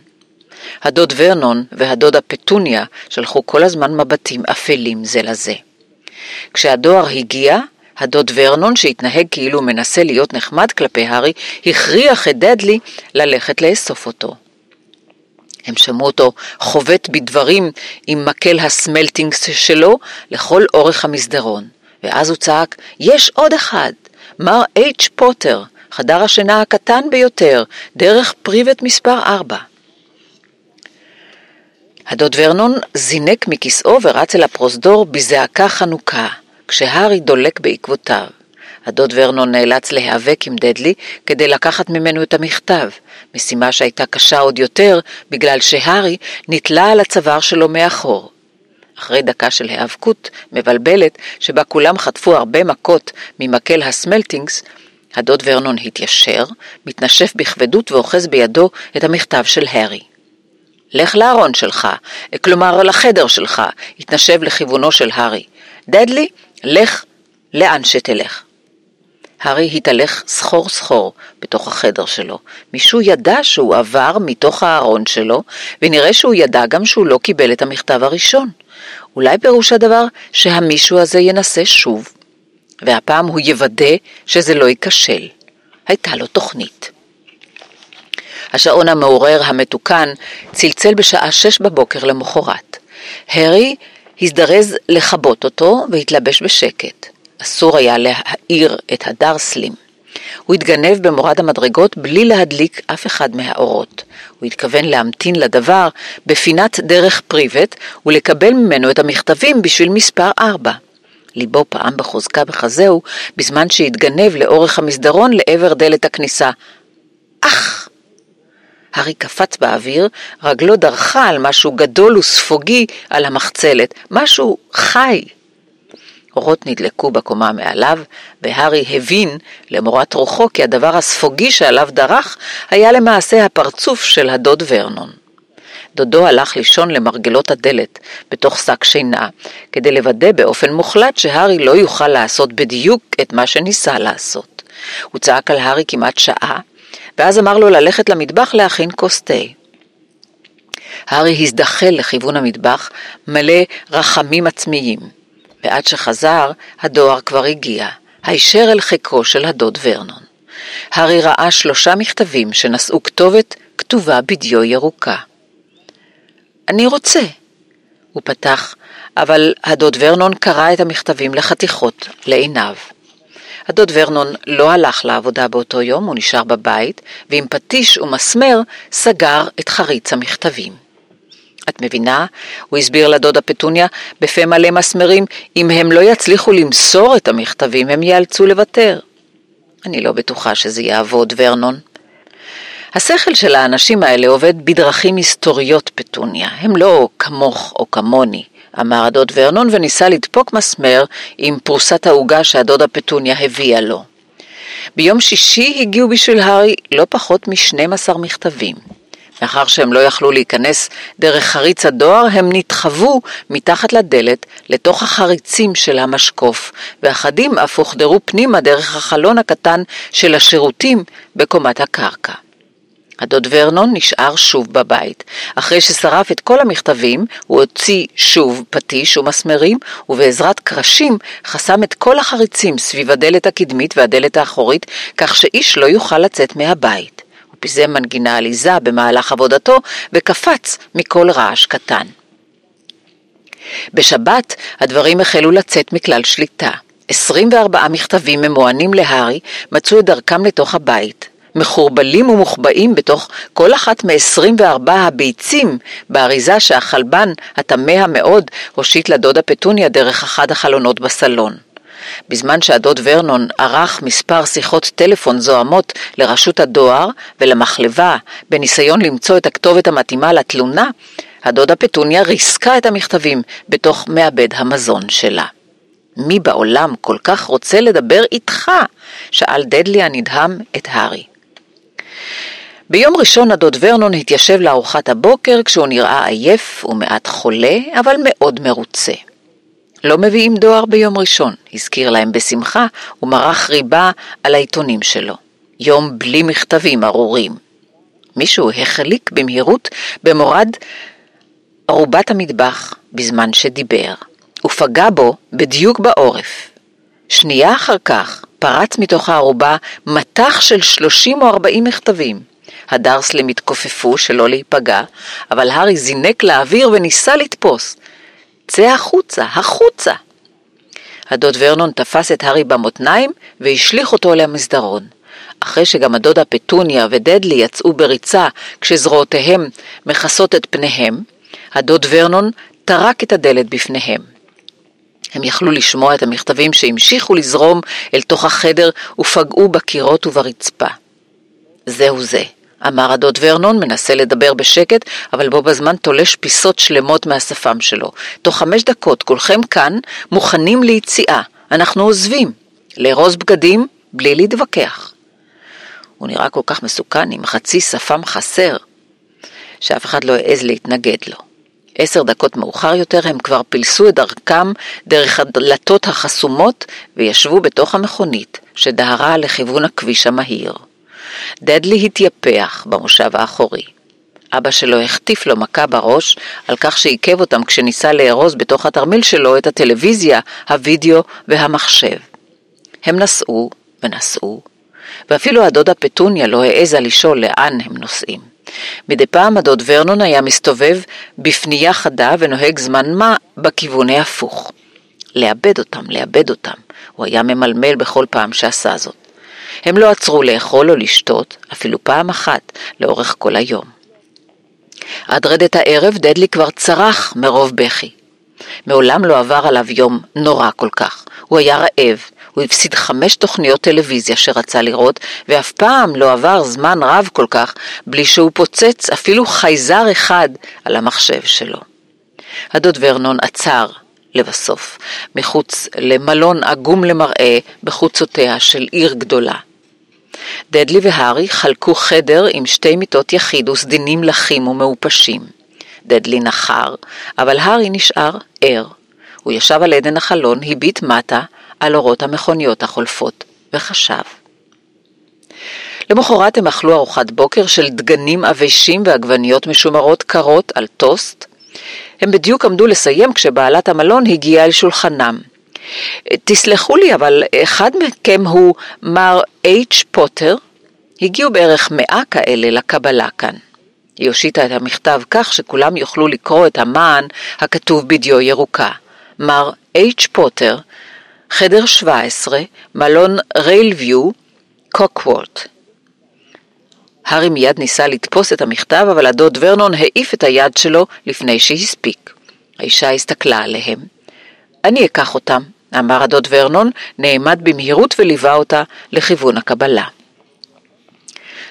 הדוד ורנון והדודה פטוניה שלחו כל הזמן מבטים אפלים זה לזה. כשהדואר הגיע, הדוד ורנון, שהתנהג כאילו מנסה להיות נחמד כלפי הארי, הכריח את דדלי ללכת לאסוף אותו. הם שמעו אותו חובט בדברים עם מקל הסמלטינגס שלו לכל אורך המסדרון, ואז הוא צעק, יש עוד אחד, מר אייץ' פוטר, חדר השינה הקטן ביותר, דרך פריבט מספר 4. הדוד ורנון זינק מכיסאו ורץ אל הפרוזדור בזעקה חנוכה. כשהארי דולק בעקבותיו. הדוד ורנון נאלץ להיאבק עם דדלי כדי לקחת ממנו את המכתב, משימה שהייתה קשה עוד יותר בגלל שהארי נתלה על הצוואר שלו מאחור. אחרי דקה של היאבקות מבלבלת, שבה כולם חטפו הרבה מכות ממקל הסמלטינגס, הדוד ורנון התיישר, מתנשף בכבדות ואוחז בידו את המכתב של הארי. לך לארון שלך, כלומר לחדר שלך, התנשב לכיוונו של הארי. דדלי, לך לאן שתלך. הארי התהלך סחור סחור בתוך החדר שלו. מישהו ידע שהוא עבר מתוך הארון שלו, ונראה שהוא ידע גם שהוא לא קיבל את המכתב הראשון. אולי פירוש הדבר שהמישהו הזה ינסה שוב, והפעם הוא יוודא שזה לא ייכשל. הייתה לו תוכנית. השעון המעורר המתוקן צלצל בשעה שש בבוקר למחרת. הארי הזדרז לכבות אותו והתלבש בשקט. אסור היה להאיר את הדרסלים. הוא התגנב במורד המדרגות בלי להדליק אף אחד מהאורות. הוא התכוון להמתין לדבר בפינת דרך פריבט ולקבל ממנו את המכתבים בשביל מספר ארבע. ליבו פעם בחוזקה בחזהו בזמן שהתגנב לאורך המסדרון לעבר דלת הכניסה. אך! הארי קפץ באוויר, רגלו דרכה על משהו גדול וספוגי על המחצלת, משהו חי. אורות נדלקו בקומה מעליו, והארי הבין, למורת רוחו, כי הדבר הספוגי שעליו דרך היה למעשה הפרצוף של הדוד ורנון. דודו הלך לישון למרגלות הדלת, בתוך שק שינה, כדי לוודא באופן מוחלט שהארי לא יוכל לעשות בדיוק את מה שניסה לעשות. הוא צעק על הארי כמעט שעה, ואז אמר לו ללכת למטבח להכין כוס תה. הארי הזדחל לכיוון המטבח, מלא רחמים עצמיים, ועד שחזר, הדואר כבר הגיע, הישר אל חיקו של הדוד ורנון. הארי ראה שלושה מכתבים שנשאו כתובת כתובה בדיו ירוקה. אני רוצה. הוא פתח, אבל הדוד ורנון קרא את המכתבים לחתיכות, לעיניו. הדוד ורנון לא הלך לעבודה באותו יום, הוא נשאר בבית, ועם פטיש ומסמר סגר את חריץ המכתבים. את מבינה? הוא הסביר לדודה פטוניה בפה מלא מסמרים, אם הם לא יצליחו למסור את המכתבים, הם ייאלצו לוותר. אני לא בטוחה שזה יעבוד, ורנון. השכל של האנשים האלה עובד בדרכים היסטוריות, פטוניה. הם לא כמוך או כמוני, אמר הדוד ורנון וניסה לדפוק מסמר עם פרוסת העוגה שהדודה פטוניה הביאה לו. ביום שישי הגיעו בשביל הארי לא פחות מ-12 מכתבים. מאחר שהם לא יכלו להיכנס דרך חריץ הדואר, הם נתחבו מתחת לדלת לתוך החריצים של המשקוף, ואחדים אף הוחדרו פנימה דרך החלון הקטן של השירותים בקומת הקרקע. הדוד ורנון נשאר שוב בבית. אחרי ששרף את כל המכתבים, הוא הוציא שוב פטיש ומסמרים, ובעזרת קרשים חסם את כל החריצים סביב הדלת הקדמית והדלת האחורית, כך שאיש לא יוכל לצאת מהבית. הוא פיזם מנגינה עליזה במהלך עבודתו, וקפץ מכל רעש קטן. בשבת הדברים החלו לצאת מכלל שליטה. 24 מכתבים ממוענים להארי מצאו את דרכם לתוך הבית. מחורבלים ומוחבאים בתוך כל אחת מ-24 הביצים באריזה שהחלבן, התמה מאוד, הושיט לדודה פטוניה דרך אחד החלונות בסלון. בזמן שהדוד ורנון ערך מספר שיחות טלפון זוהמות לרשות הדואר ולמחלבה בניסיון למצוא את הכתובת המתאימה לתלונה, הדודה פטוניה ריסקה את המכתבים בתוך מעבד המזון שלה. מי בעולם כל כך רוצה לדבר איתך? שאל דדלי הנדהם את הארי. ביום ראשון הדוד ורנון התיישב לארוחת הבוקר כשהוא נראה עייף ומעט חולה, אבל מאוד מרוצה. לא מביאים דואר ביום ראשון, הזכיר להם בשמחה, ומרח ריבה על העיתונים שלו. יום בלי מכתבים ארורים. מישהו החליק במהירות במורד ערובת המטבח בזמן שדיבר, ופגע בו בדיוק בעורף. שנייה אחר כך פרץ מתוך הערובה מטח של שלושים או ארבעים מכתבים. הדרסלים התכופפו שלא להיפגע, אבל הארי זינק לאוויר וניסה לתפוס. צא החוצה, החוצה! הדוד ורנון תפס את הארי במותניים והשליך אותו למסדרון. אחרי שגם הדודה פטוניה ודדלי יצאו בריצה כשזרועותיהם מכסות את פניהם, הדוד ורנון טרק את הדלת בפניהם. הם יכלו לשמוע את המכתבים שהמשיכו לזרום אל תוך החדר ופגעו בקירות וברצפה. זהו זה, אמר הדוד ורנון, מנסה לדבר בשקט, אבל בו בזמן תולש פיסות שלמות מהשפם שלו. תוך חמש דקות כולכם כאן מוכנים ליציאה. אנחנו עוזבים. לארוז בגדים בלי להתווכח. הוא נראה כל כך מסוכן עם חצי שפם חסר, שאף אחד לא העז להתנגד לו. עשר דקות מאוחר יותר הם כבר פילסו את דרכם דרך הדלתות החסומות וישבו בתוך המכונית שדהרה לכיוון הכביש המהיר. דדלי התייפח במושב האחורי. אבא שלו החטיף לו מכה בראש על כך שעיכב אותם כשניסה לארוז בתוך התרמיל שלו את הטלוויזיה, הווידאו והמחשב. הם נסעו ונסעו, ואפילו הדודה פטוניה לא העזה לשאול לאן הם נוסעים. מדי פעם הדוד ורנון היה מסתובב בפנייה חדה ונוהג זמן מה בכיוון ההפוך. לאבד אותם, לאבד אותם. הוא היה ממלמל בכל פעם שעשה זאת. הם לא עצרו לאכול או לשתות, אפילו פעם אחת, לאורך כל היום. עד רדת הערב דדלי כבר צרח מרוב בכי. מעולם לא עבר עליו יום נורא כל כך. הוא היה רעב, הוא הפסיד חמש תוכניות טלוויזיה שרצה לראות, ואף פעם לא עבר זמן רב כל כך בלי שהוא פוצץ אפילו חייזר אחד על המחשב שלו. הדוד ורנון עצר לבסוף, מחוץ למלון עגום למראה בחוצותיה של עיר גדולה. דדלי והארי חלקו חדר עם שתי מיטות יחיד וסדינים לחים ומעופשים. דדלי נחר, אבל הארי נשאר ער. הוא ישב על עדן החלון, הביט מטה על אורות המכוניות החולפות, וחשב. למחרת הם אכלו ארוחת בוקר של דגנים עבשים ועגבניות משומרות קרות על טוסט. הם בדיוק עמדו לסיים כשבעלת המלון הגיעה אל שולחנם. תסלחו לי, אבל אחד מכם הוא מר אייץ' פוטר? הגיעו בערך מאה כאלה לקבלה כאן. היא הושיטה את המכתב כך שכולם יוכלו לקרוא את המען הכתוב בדיו ירוקה. מר H. פוטר, חדר 17, מלון ריילביו, קוקוורט. הארי מיד ניסה לתפוס את המכתב, אבל הדוד ורנון העיף את היד שלו לפני שהספיק. האישה הסתכלה עליהם. אני אקח אותם, אמר הדוד ורנון, נעמד במהירות וליווה אותה לכיוון הקבלה.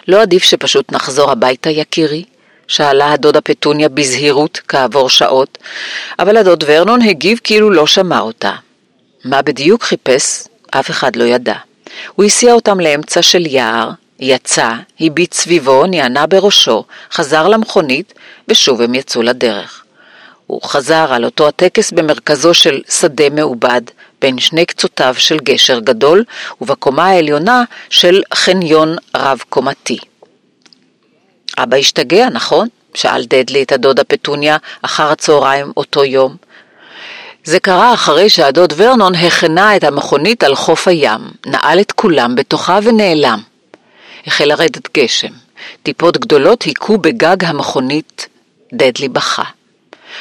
לא עדיף שפשוט נחזור הביתה, יקירי? שאלה הדודה פטוניה בזהירות כעבור שעות, אבל הדוד ורנון הגיב כאילו לא שמע אותה. מה בדיוק חיפש? אף אחד לא ידע. הוא הסיע אותם לאמצע של יער, יצא, הביט סביבו, נענה בראשו, חזר למכונית, ושוב הם יצאו לדרך. הוא חזר על אותו הטקס במרכזו של שדה מעובד, בין שני קצותיו של גשר גדול, ובקומה העליונה של חניון רב-קומתי. אבא השתגע, נכון? שאל דדלי את הדודה פטוניה אחר הצהריים אותו יום. זה קרה אחרי שהדוד ורנון הכנה את המכונית על חוף הים, נעל את כולם בתוכה ונעלם. החל לרדת גשם. טיפות גדולות היכו בגג המכונית. דדלי בכה.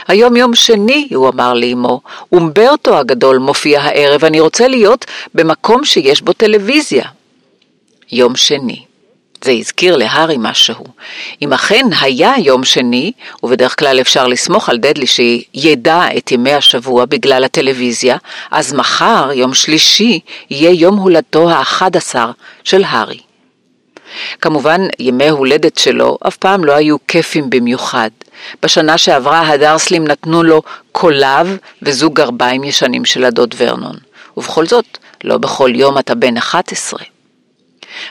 היום יום שני, הוא אמר לאמו, אומברטו הגדול מופיע הערב, אני רוצה להיות במקום שיש בו טלוויזיה. יום שני. זה הזכיר להארי משהו. אם אכן היה יום שני, ובדרך כלל אפשר לסמוך על דדלי שידע את ימי השבוע בגלל הטלוויזיה, אז מחר, יום שלישי, יהיה יום הולדתו האחד עשר של הארי. כמובן, ימי הולדת שלו אף פעם לא היו כיפים במיוחד. בשנה שעברה הדרסלים נתנו לו קולב וזוג גרביים ישנים של הדוד ורנון. ובכל זאת, לא בכל יום אתה בן 11.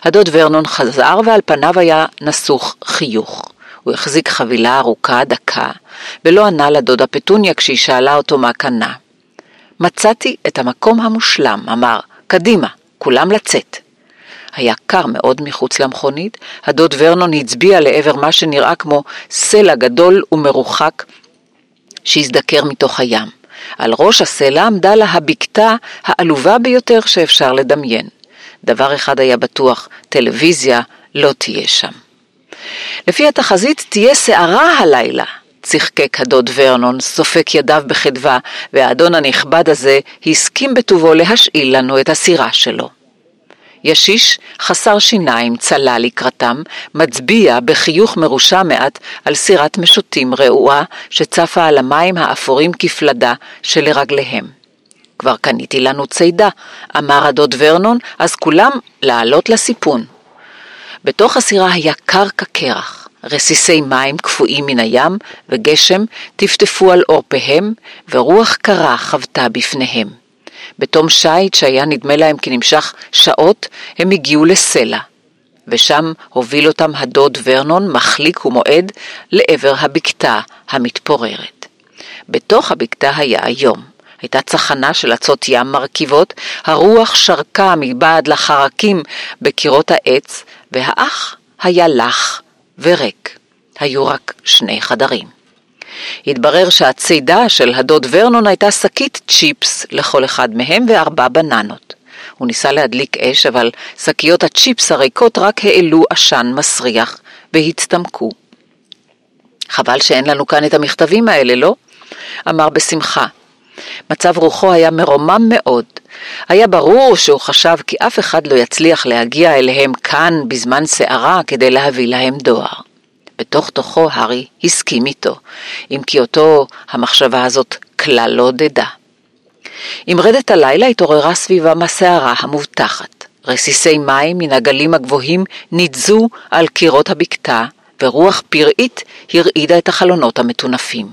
הדוד ורנון חזר ועל פניו היה נסוך חיוך. הוא החזיק חבילה ארוכה, דקה, ולא ענה לדודה פטוניה כשהיא שאלה אותו מה קנה. מצאתי את המקום המושלם, אמר, קדימה, כולם לצאת. היה קר מאוד מחוץ למכונית, הדוד ורנון הצביע לעבר מה שנראה כמו סלע גדול ומרוחק שהזדקר מתוך הים. על ראש הסלע עמדה לה הבקתה העלובה ביותר שאפשר לדמיין. דבר אחד היה בטוח, טלוויזיה לא תהיה שם. לפי התחזית תהיה סערה הלילה, צחקק הדוד ורנון, סופק ידיו בחדווה, והאדון הנכבד הזה הסכים בטובו להשאיל לנו את הסירה שלו. ישיש, חסר שיניים, צלה לקראתם, מצביע בחיוך מרושע מעט על סירת משוטים רעועה שצפה על המים האפורים כפלדה שלרגליהם. כבר קניתי לנו צידה, אמר הדוד ורנון, אז כולם לעלות לסיפון. בתוך הסירה היה קר כקרח, רסיסי מים קפואים מן הים וגשם טפטפו על עורפיהם, ורוח קרה חבטה בפניהם. בתום שיט שהיה נדמה להם כי נמשך שעות, הם הגיעו לסלע. ושם הוביל אותם הדוד ורנון, מחליק ומועד, לעבר הבקתה המתפוררת. בתוך הבקתה היה היום. הייתה צחנה של עצות ים מרכיבות, הרוח שרקה מבעד לחרקים בקירות העץ, והאח היה לח וריק. היו רק שני חדרים. התברר שהצידה של הדוד ורנון הייתה שקית צ'יפס לכל אחד מהם וארבע בננות. הוא ניסה להדליק אש, אבל שקיות הצ'יפס הריקות רק העלו עשן מסריח והצטמקו. חבל שאין לנו כאן את המכתבים האלה, לא? אמר בשמחה. מצב רוחו היה מרומם מאוד. היה ברור שהוא חשב כי אף אחד לא יצליח להגיע אליהם כאן בזמן סערה כדי להביא להם דואר. בתוך תוכו הארי הסכים איתו, אם כי אותו המחשבה הזאת כלל לא עודדה. עם רדת הלילה התעוררה סביבם הסערה המובטחת. רסיסי מים מן הגלים הגבוהים ניתזו על קירות הבקתה, ורוח פראית הרעידה את החלונות המטונפים.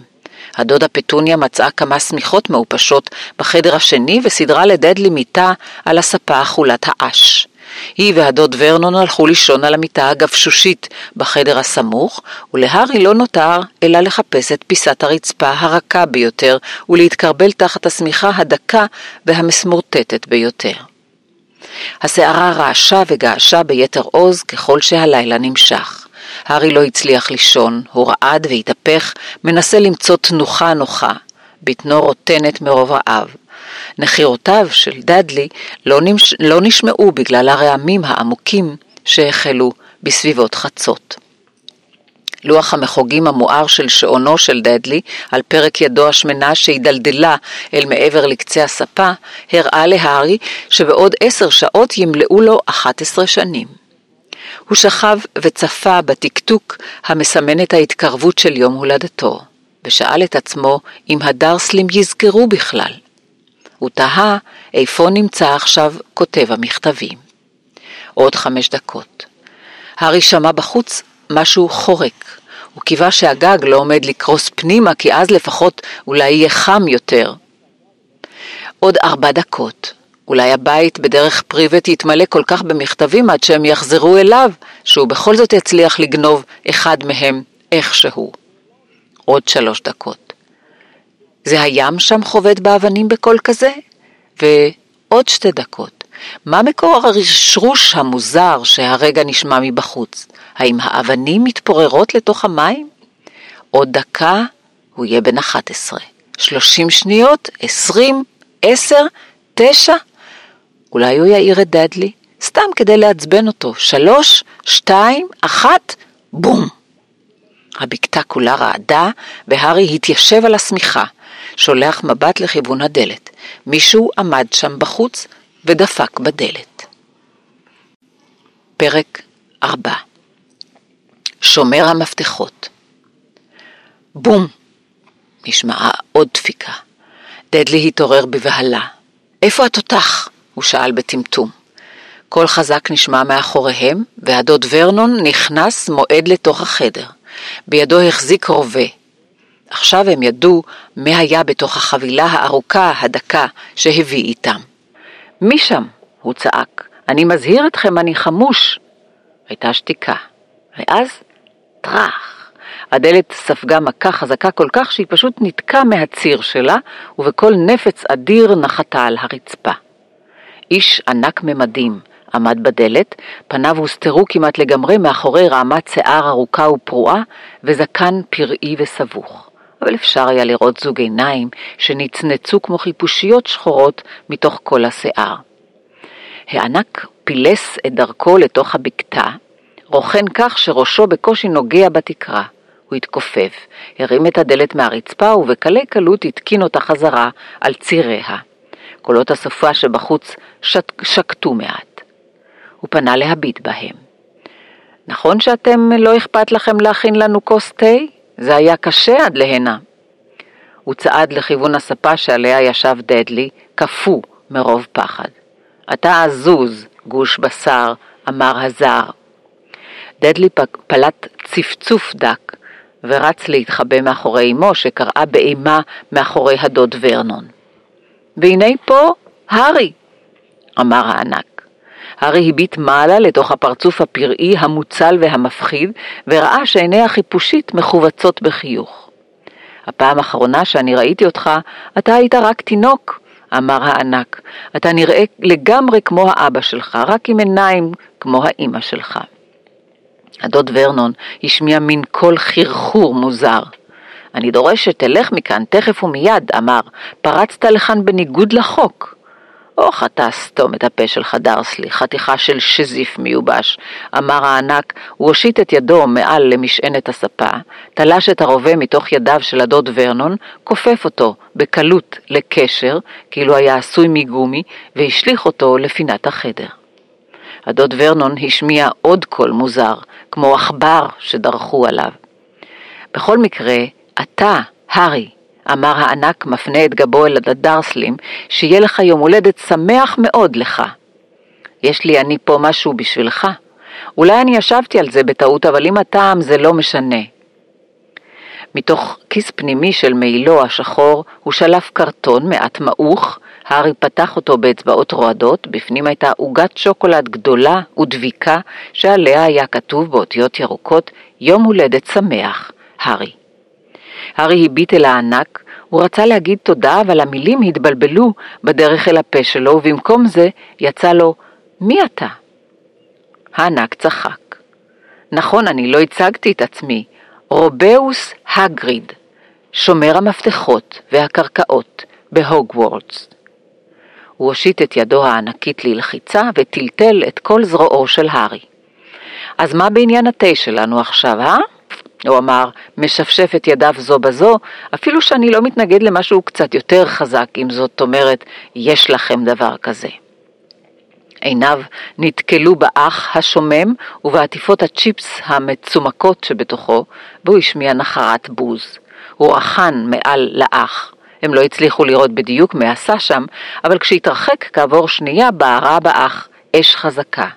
הדודה פטוניה מצאה כמה שמיכות מעופשות בחדר השני וסידרה לדדלי מיטה על הספה אכולת האש. היא והדוד ורנון הלכו לישון על המיטה הגבשושית בחדר הסמוך, ולהארי לא נותר אלא לחפש את פיסת הרצפה הרכה ביותר ולהתקרבל תחת השמיכה הדקה והמסמורטטת ביותר. הסערה רעשה וגעשה ביתר עוז ככל שהלילה נמשך. הארי לא הצליח לישון, הוא רעד והתהפך, מנסה למצוא תנוחה נוחה. בטנו רוטנת מרוב רעב. נחירותיו של דאדלי לא, נמש... לא נשמעו בגלל הרעמים העמוקים שהחלו בסביבות חצות. לוח המחוגים המואר של שעונו של דדלי, על פרק ידו השמנה שהידלדלה אל מעבר לקצה הספה, הראה להארי שבעוד עשר שעות ימלאו לו 11 שנים. הוא שכב וצפה בטקטוק המסמן את ההתקרבות של יום הולדתו, ושאל את עצמו אם הדרסלים יזכרו בכלל. הוא תהה איפה נמצא עכשיו כותב המכתבים. עוד חמש דקות. הארי שמע בחוץ משהו חורק. הוא קיווה שהגג לא עומד לקרוס פנימה, כי אז לפחות אולי יהיה חם יותר. עוד ארבע דקות. אולי הבית בדרך פריבט יתמלא כל כך במכתבים עד שהם יחזרו אליו, שהוא בכל זאת יצליח לגנוב אחד מהם איכשהו. עוד שלוש דקות. זה הים שם חובט באבנים בקול כזה? ועוד שתי דקות. מה מקור הרשרוש המוזר שהרגע נשמע מבחוץ? האם האבנים מתפוררות לתוך המים? עוד דקה הוא יהיה בן 11. 30 שניות, 20, 10, 9? אולי הוא יעיר את דדלי? סתם כדי לעצבן אותו. שלוש, שתיים, אחת, בום! הבקתה כולה רעדה, והארי התיישב על השמיכה, שולח מבט לכיוון הדלת. מישהו עמד שם בחוץ ודפק בדלת. פרק 4 שומר המפתחות בום! נשמעה עוד דפיקה. דדלי התעורר בבהלה. איפה התותח? הוא שאל בטמטום. קול חזק נשמע מאחוריהם, והדוד ורנון נכנס מועד לתוך החדר. בידו החזיק רובה. עכשיו הם ידעו מה היה בתוך החבילה הארוכה, הדקה, שהביא איתם. מי שם? הוא צעק. אני מזהיר אתכם, אני חמוש. הייתה שתיקה. ואז, טראח. הדלת ספגה מכה חזקה כל כך שהיא פשוט נתקה מהציר שלה, ובקול נפץ אדיר נחתה על הרצפה. איש ענק ממדים עמד בדלת, פניו הוסתרו כמעט לגמרי מאחורי רעמת שיער ארוכה ופרועה, וזקן פראי וסבוך. אבל אפשר היה לראות זוג עיניים שנצנצו כמו חיפושיות שחורות מתוך כל השיער. הענק פילס את דרכו לתוך הבקתה, רוכן כך שראשו בקושי נוגע בתקרה. הוא התכופף, הרים את הדלת מהרצפה ובקלי קלות התקין אותה חזרה על ציריה. קולות הסופה שבחוץ שק, שקטו מעט. הוא פנה להביט בהם. נכון שאתם לא אכפת לכם להכין לנו כוס תה? זה היה קשה עד להנה. הוא צעד לכיוון הספה שעליה ישב דדלי, קפוא מרוב פחד. אתה עזוז, גוש בשר, אמר הזר. דדלי פלט צפצוף דק ורץ להתחבא מאחורי אמו שקראה באימה מאחורי הדוד ורנון. והנה פה הארי, אמר הענק. הארי הביט מעלה לתוך הפרצוף הפראי, המוצל והמפחיד, וראה שעיני החיפושית מכווצות בחיוך. הפעם האחרונה שאני ראיתי אותך, אתה היית רק תינוק, אמר הענק. אתה נראה לגמרי כמו האבא שלך, רק עם עיניים כמו האימא שלך. הדוד ורנון השמיע מין קול חרחור מוזר. אני דורש שתלך מכאן תכף ומיד, אמר, פרצת לכאן בניגוד לחוק. אוח, אתה סתום את הפה שלך, דרסלי, חתיכה של שזיף מיובש, אמר הענק, הוא הושיט את ידו מעל למשענת הספה, תלש את הרובה מתוך ידיו של הדוד ורנון, כופף אותו בקלות לקשר, כאילו היה עשוי מגומי, והשליך אותו לפינת החדר. הדוד ורנון השמיע עוד קול מוזר, כמו עכבר שדרכו עליו. בכל מקרה, אתה, הארי, אמר הענק מפנה את גבו אל הדרסלים, שיהיה לך יום הולדת שמח מאוד לך. יש לי אני פה משהו בשבילך. אולי אני ישבתי על זה בטעות, אבל אם הטעם זה לא משנה. מתוך כיס פנימי של מעילו השחור הוא שלף קרטון מעט מעוך, הארי פתח אותו באצבעות רועדות, בפנים הייתה עוגת שוקולד גדולה ודביקה, שעליה היה כתוב באותיות ירוקות יום הולדת שמח, הארי. הארי הביט אל הענק, הוא רצה להגיד תודה, אבל המילים התבלבלו בדרך אל הפה שלו, ובמקום זה יצא לו, מי אתה? הענק צחק. נכון, אני לא הצגתי את עצמי. רובאוס הגריד, שומר המפתחות והקרקעות בהוגוורטס. הוא הושיט את ידו הענקית ללחיצה וטלטל את כל זרועו של הארי. אז מה בעניין התה שלנו עכשיו, אה? הוא אמר, משפשף את ידיו זו בזו, אפילו שאני לא מתנגד למשהו קצת יותר חזק, אם זאת אומרת, יש לכם דבר כזה. עיניו נתקלו באח השומם ובעטיפות הצ'יפס המצומקות שבתוכו, והוא השמיע נחרת בוז. הוא רחן מעל לאח. הם לא הצליחו לראות בדיוק מה עשה שם, אבל כשהתרחק כעבור שנייה בערה באח אש חזקה.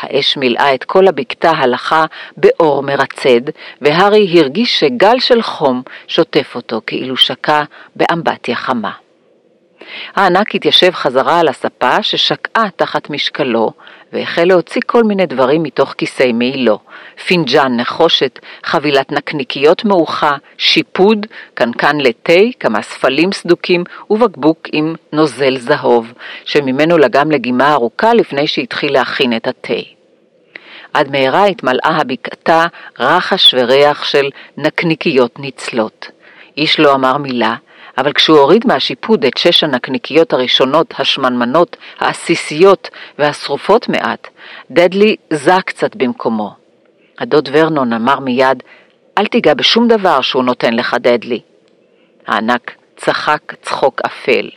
האש מילאה את כל הבקתה הלכה באור מרצד, והארי הרגיש שגל של חום שוטף אותו כאילו שקע באמבטיה חמה. הענק התיישב חזרה על הספה ששקעה תחת משקלו, והחל להוציא כל מיני דברים מתוך כיסי מעילו. פינג'אן נחושת, חבילת נקניקיות מעוכה, שיפוד, קנקן לתה, כמה ספלים סדוקים ובקבוק עם נוזל זהוב, שממנו לגם לגימה ארוכה לפני שהתחיל להכין את התה. עד מהרה התמלאה הבקתה רחש וריח של נקניקיות ניצלות. איש לא אמר מילה, אבל כשהוא הוריד מהשיפוד את שש הנקניקיות הראשונות, השמנמנות, העסיסיות והשרופות מעט, דדלי זע קצת במקומו. הדוד ורנון אמר מיד, אל תיגע בשום דבר שהוא נותן לך, דדלי. הענק צחק צחוק אפל.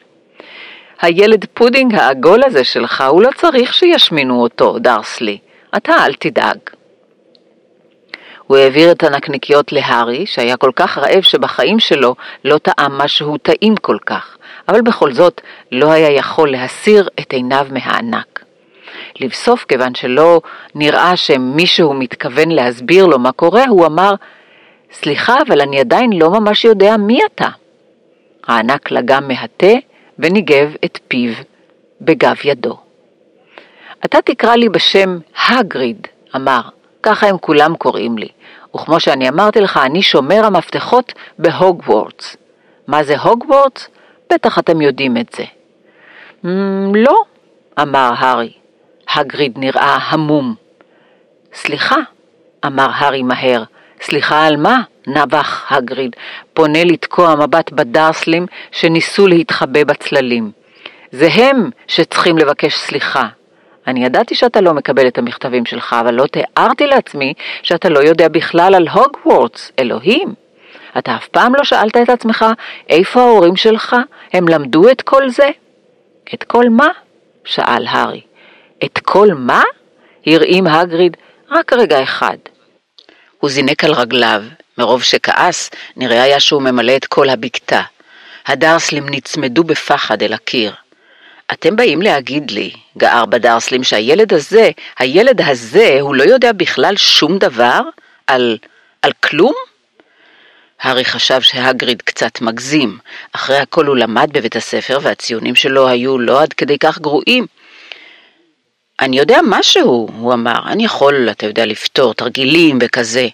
הילד פודינג העגול הזה שלך, הוא לא צריך שישמינו אותו, דרסלי. אתה אל תדאג. הוא העביר את הנקניקיות להארי, שהיה כל כך רעב שבחיים שלו לא טעם משהו טעים כל כך, אבל בכל זאת לא היה יכול להסיר את עיניו מהענק. לבסוף, כיוון שלא נראה שמישהו מתכוון להסביר לו מה קורה, הוא אמר, סליחה, אבל אני עדיין לא ממש יודע מי אתה. הענק לגם מהתה וניגב את פיו בגב ידו. אתה תקרא לי בשם הגריד, אמר, ככה הם כולם קוראים לי. וכמו שאני אמרתי לך, אני שומר המפתחות בהוגוורטס. מה זה הוגוורטס? בטח אתם יודעים את זה. Mm, לא, אמר הארי. הגריד נראה המום. סליחה, אמר הארי מהר. סליחה על מה? נבח הגריד, פונה לתקוע מבט בדרסלים שניסו להתחבא בצללים. זה הם שצריכים לבקש סליחה, אני ידעתי שאתה לא מקבל את המכתבים שלך, אבל לא תיארתי לעצמי שאתה לא יודע בכלל על הוגוורטס, אלוהים. אתה אף פעם לא שאלת את עצמך איפה ההורים שלך? הם למדו את כל זה? את כל מה? שאל הארי. את כל מה? הרעים הגריד רק רגע אחד. הוא זינק על רגליו, מרוב שכעס, נראה היה שהוא ממלא את כל הבקתה. הדרסלים נצמדו בפחד אל הקיר. אתם באים להגיד לי, גער בדרסלים, שהילד הזה, הילד הזה, הוא לא יודע בכלל שום דבר? על, על כלום? הארי חשב שהגריד קצת מגזים. אחרי הכל הוא למד בבית הספר והציונים שלו היו לא עד כדי כך גרועים. אני יודע משהו, הוא אמר, אני יכול, אתה יודע, לפתור תרגילים וכזה.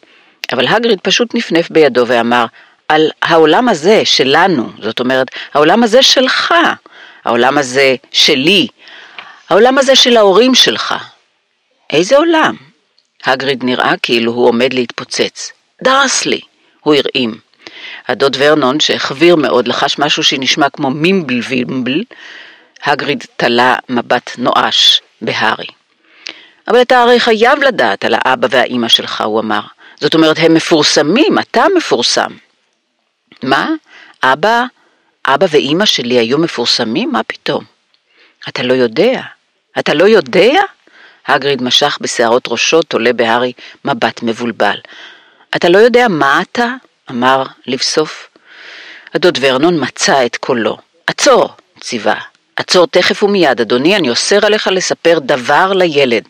אבל הגריד פשוט נפנף בידו ואמר, על העולם הזה שלנו, זאת אומרת, העולם הזה שלך. העולם הזה שלי, העולם הזה של ההורים שלך. איזה עולם? הגריד נראה כאילו הוא עומד להתפוצץ. דרסלי! הוא הרעים. הדוד ורנון, שהחביר מאוד, לחש משהו שנשמע כמו מימבל וימבל, הגריד תלה מבט נואש בהארי. אבל אתה הרי חייב לדעת על האבא והאימא שלך, הוא אמר. זאת אומרת, הם מפורסמים, אתה מפורסם. מה? אבא אבא ואימא שלי היו מפורסמים? מה פתאום? אתה לא יודע. אתה לא יודע? הגריד משך בשערות ראשו, תולה בהארי מבט מבולבל. אתה לא יודע מה אתה? אמר לבסוף. הדוד ורנון מצא את קולו. עצור! ציווה. עצור תכף ומיד, אדוני, אני אוסר עליך לספר דבר לילד.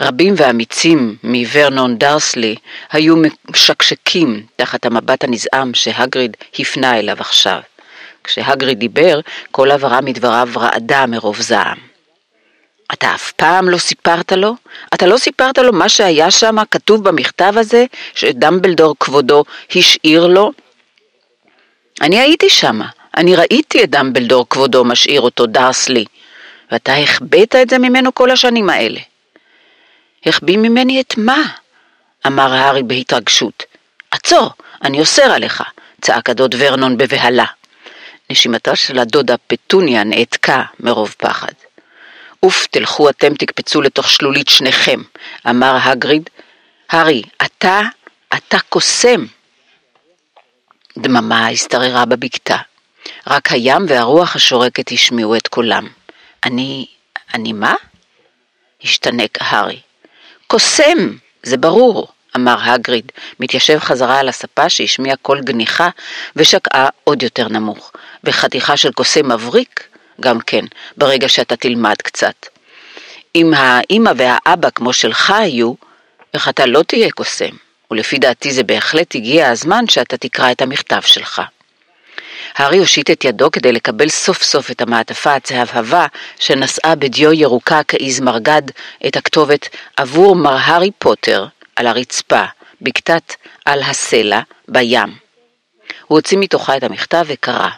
רבים ואמיצים מוורנון דרסלי היו משקשקים תחת המבט הנזעם שהגריד הפנה אליו עכשיו. כשהגריד דיבר, כל הבהרה מדבריו רעדה מרוב זעם. אתה אף פעם לא סיפרת לו? אתה לא סיפרת לו מה שהיה שם כתוב במכתב הזה שדמבלדור כבודו השאיר לו? אני הייתי שם, אני ראיתי את דמבלדור כבודו משאיר אותו דרסלי, ואתה החבאת את זה ממנו כל השנים האלה. החביא ממני את מה? אמר הארי בהתרגשות. עצור, אני אוסר עליך, צעק הדוד ורנון בבהלה. נשימתה של הדודה פטוניה נעתקה מרוב פחד. אוף, תלכו אתם תקפצו לתוך שלולית שניכם, אמר הגריד. הארי, אתה אתה קוסם. דממה השתררה בבקתה. רק הים והרוח השורקת השמיעו את קולם. אני... אני מה? השתנק הארי. קוסם, זה ברור, אמר הגריד, מתיישב חזרה על הספה שהשמיע קול גניחה ושקעה עוד יותר נמוך. וחתיכה של קוסם מבריק? גם כן, ברגע שאתה תלמד קצת. אם האימא והאבא כמו שלך היו, איך אתה לא תהיה קוסם, ולפי דעתי זה בהחלט הגיע הזמן שאתה תקרא את המכתב שלך. הארי הושיט את ידו כדי לקבל סוף סוף את המעטפה הצהבהבה שנשאה בדיו ירוקה כאיז מרגד את הכתובת עבור מר הארי פוטר על הרצפה, בקתת על הסלע, בים. הוא הוציא מתוכה את המכתב וקרא: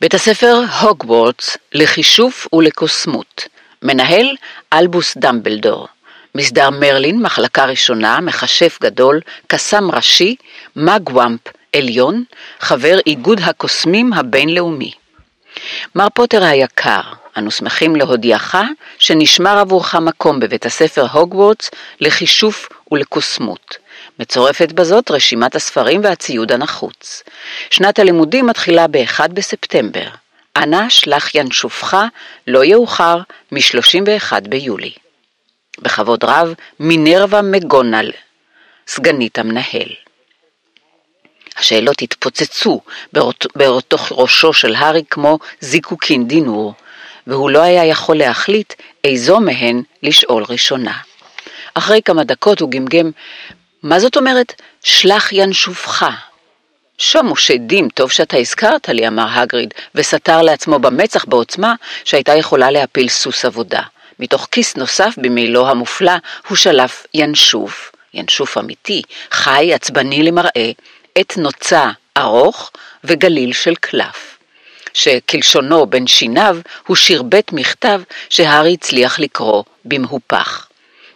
בית הספר הוגוורטס לחישוף ולקוסמות, מנהל אלבוס דמבלדור, מסדר מרלין, מחלקה ראשונה, מכשף גדול, קסם ראשי, מגוואמפ עליון, חבר איגוד הקוסמים הבינלאומי. מר פוטר היקר, אנו שמחים להודיעך שנשמר עבורך מקום בבית הספר הוגוורטס לחישוף ולקוסמות. מצורפת בזאת רשימת הספרים והציוד הנחוץ. שנת הלימודים מתחילה ב-1 בספטמבר. אנא שלח ינשופך לא יאוחר מ-31 ביולי. בכבוד רב, מינרווה מגונל, סגנית המנהל. השאלות התפוצצו בתוך ראשו של הארי כמו זיקוקין דינור, והוא לא היה יכול להחליט איזו מהן לשאול ראשונה. אחרי כמה דקות הוא גמגם, מה זאת אומרת שלח ינשופך? שומו שדים, טוב שאתה הזכרת לי, אמר הגריד, וסתר לעצמו במצח בעוצמה שהייתה יכולה להפיל סוס עבודה. מתוך כיס נוסף במעילו המופלא הוא שלף ינשוף, ינשוף אמיתי, חי, עצבני למראה, עת נוצה ארוך וגליל של קלף. שכלשונו בין שיניו הוא שרבט מכתב שהארי הצליח לקרוא במהופך.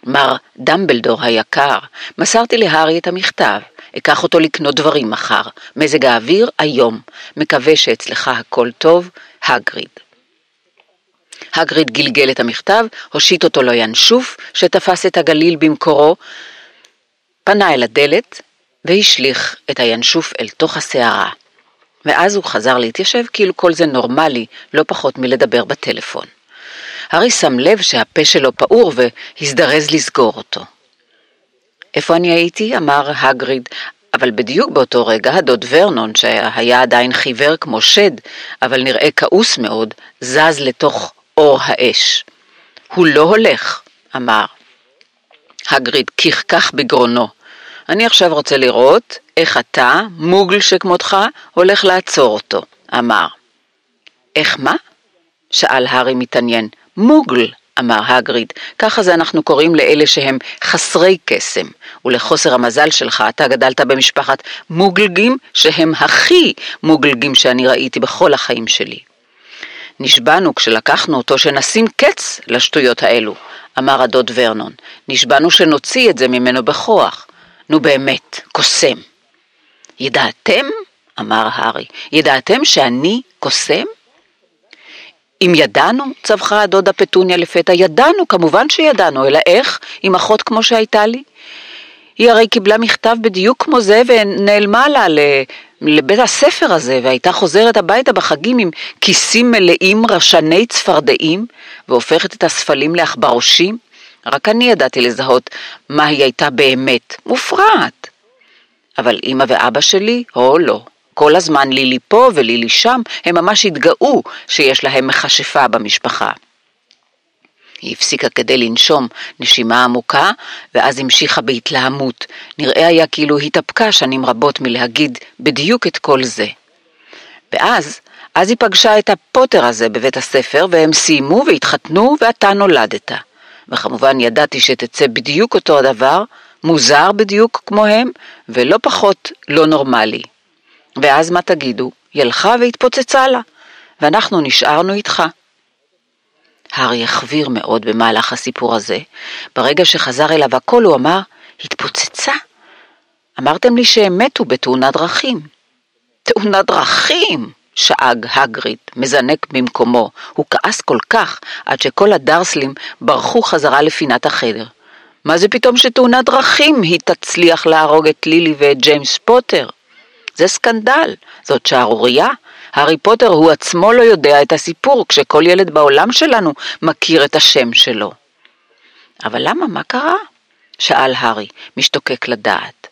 מר דמבלדור היקר, מסרתי להארי את המכתב, אקח אותו לקנות דברים מחר, מזג האוויר היום, מקווה שאצלך הכל טוב, הגריד. הגריד גלגל את המכתב, הושיט אותו לינשוף, שתפס את הגליל במקורו, פנה אל הדלת והשליך את הינשוף אל תוך הסערה. ואז הוא חזר להתיישב כאילו כל זה נורמלי, לא פחות מלדבר בטלפון. הארי שם לב שהפה שלו פעור והזדרז לסגור אותו. איפה אני הייתי? אמר הגריד, אבל בדיוק באותו רגע הדוד ורנון, שהיה עדיין חיוור כמו שד, אבל נראה כעוס מאוד, זז לתוך אור האש. הוא לא הולך, אמר. הגריד כחכך בגרונו. אני עכשיו רוצה לראות איך אתה, מוגל שכמותך, הולך לעצור אותו, אמר. איך מה? שאל הארי מתעניין. מוגל, אמר הגריד, ככה זה אנחנו קוראים לאלה שהם חסרי קסם, ולחוסר המזל שלך אתה גדלת במשפחת מוגלגים שהם הכי מוגלגים שאני ראיתי בכל החיים שלי. נשבענו כשלקחנו אותו שנשים קץ לשטויות האלו, אמר הדוד ורנון. נשבענו שנוציא את זה ממנו בכוח. נו באמת, קוסם. ידעתם? אמר הארי. ידעתם שאני קוסם? אם ידענו, צווחה הדודה פטוניה לפתע, ידענו, כמובן שידענו, אלא איך, עם אחות כמו שהייתה לי? היא הרי קיבלה מכתב בדיוק כמו זה ונעלמה לה לבית הספר הזה, והייתה חוזרת הביתה בחגים עם כיסים מלאים רשני צפרדעים, והופכת את הספלים לעכברושים. רק אני ידעתי לזהות מה היא הייתה באמת, מופרעת. אבל אמא ואבא שלי, הו לא. כל הזמן לילי פה ולילי שם, הם ממש התגאו שיש להם מכשפה במשפחה. היא הפסיקה כדי לנשום נשימה עמוקה, ואז המשיכה בהתלהמות. נראה היה כאילו התאפקה שנים רבות מלהגיד בדיוק את כל זה. ואז, אז היא פגשה את הפוטר הזה בבית הספר, והם סיימו והתחתנו, ואתה נולדת. וכמובן ידעתי שתצא בדיוק אותו הדבר, מוזר בדיוק כמוהם, ולא פחות לא נורמלי. ואז מה תגידו? היא הלכה והתפוצצה לה, ואנחנו נשארנו איתך. הארי החוויר מאוד במהלך הסיפור הזה. ברגע שחזר אליו הכל הוא אמר, התפוצצה? אמרתם לי שהם מתו בתאונת דרכים. תאונת דרכים! שאג הגריד, מזנק במקומו. הוא כעס כל כך, עד שכל הדרסלים ברחו חזרה לפינת החדר. מה זה פתאום שתאונת דרכים תצליח להרוג את לילי ואת ג'יימס פוטר? זה סקנדל, זאת שערורייה. הארי פוטר הוא עצמו לא יודע את הסיפור, כשכל ילד בעולם שלנו מכיר את השם שלו. אבל למה, מה קרה? שאל הארי, משתוקק לדעת.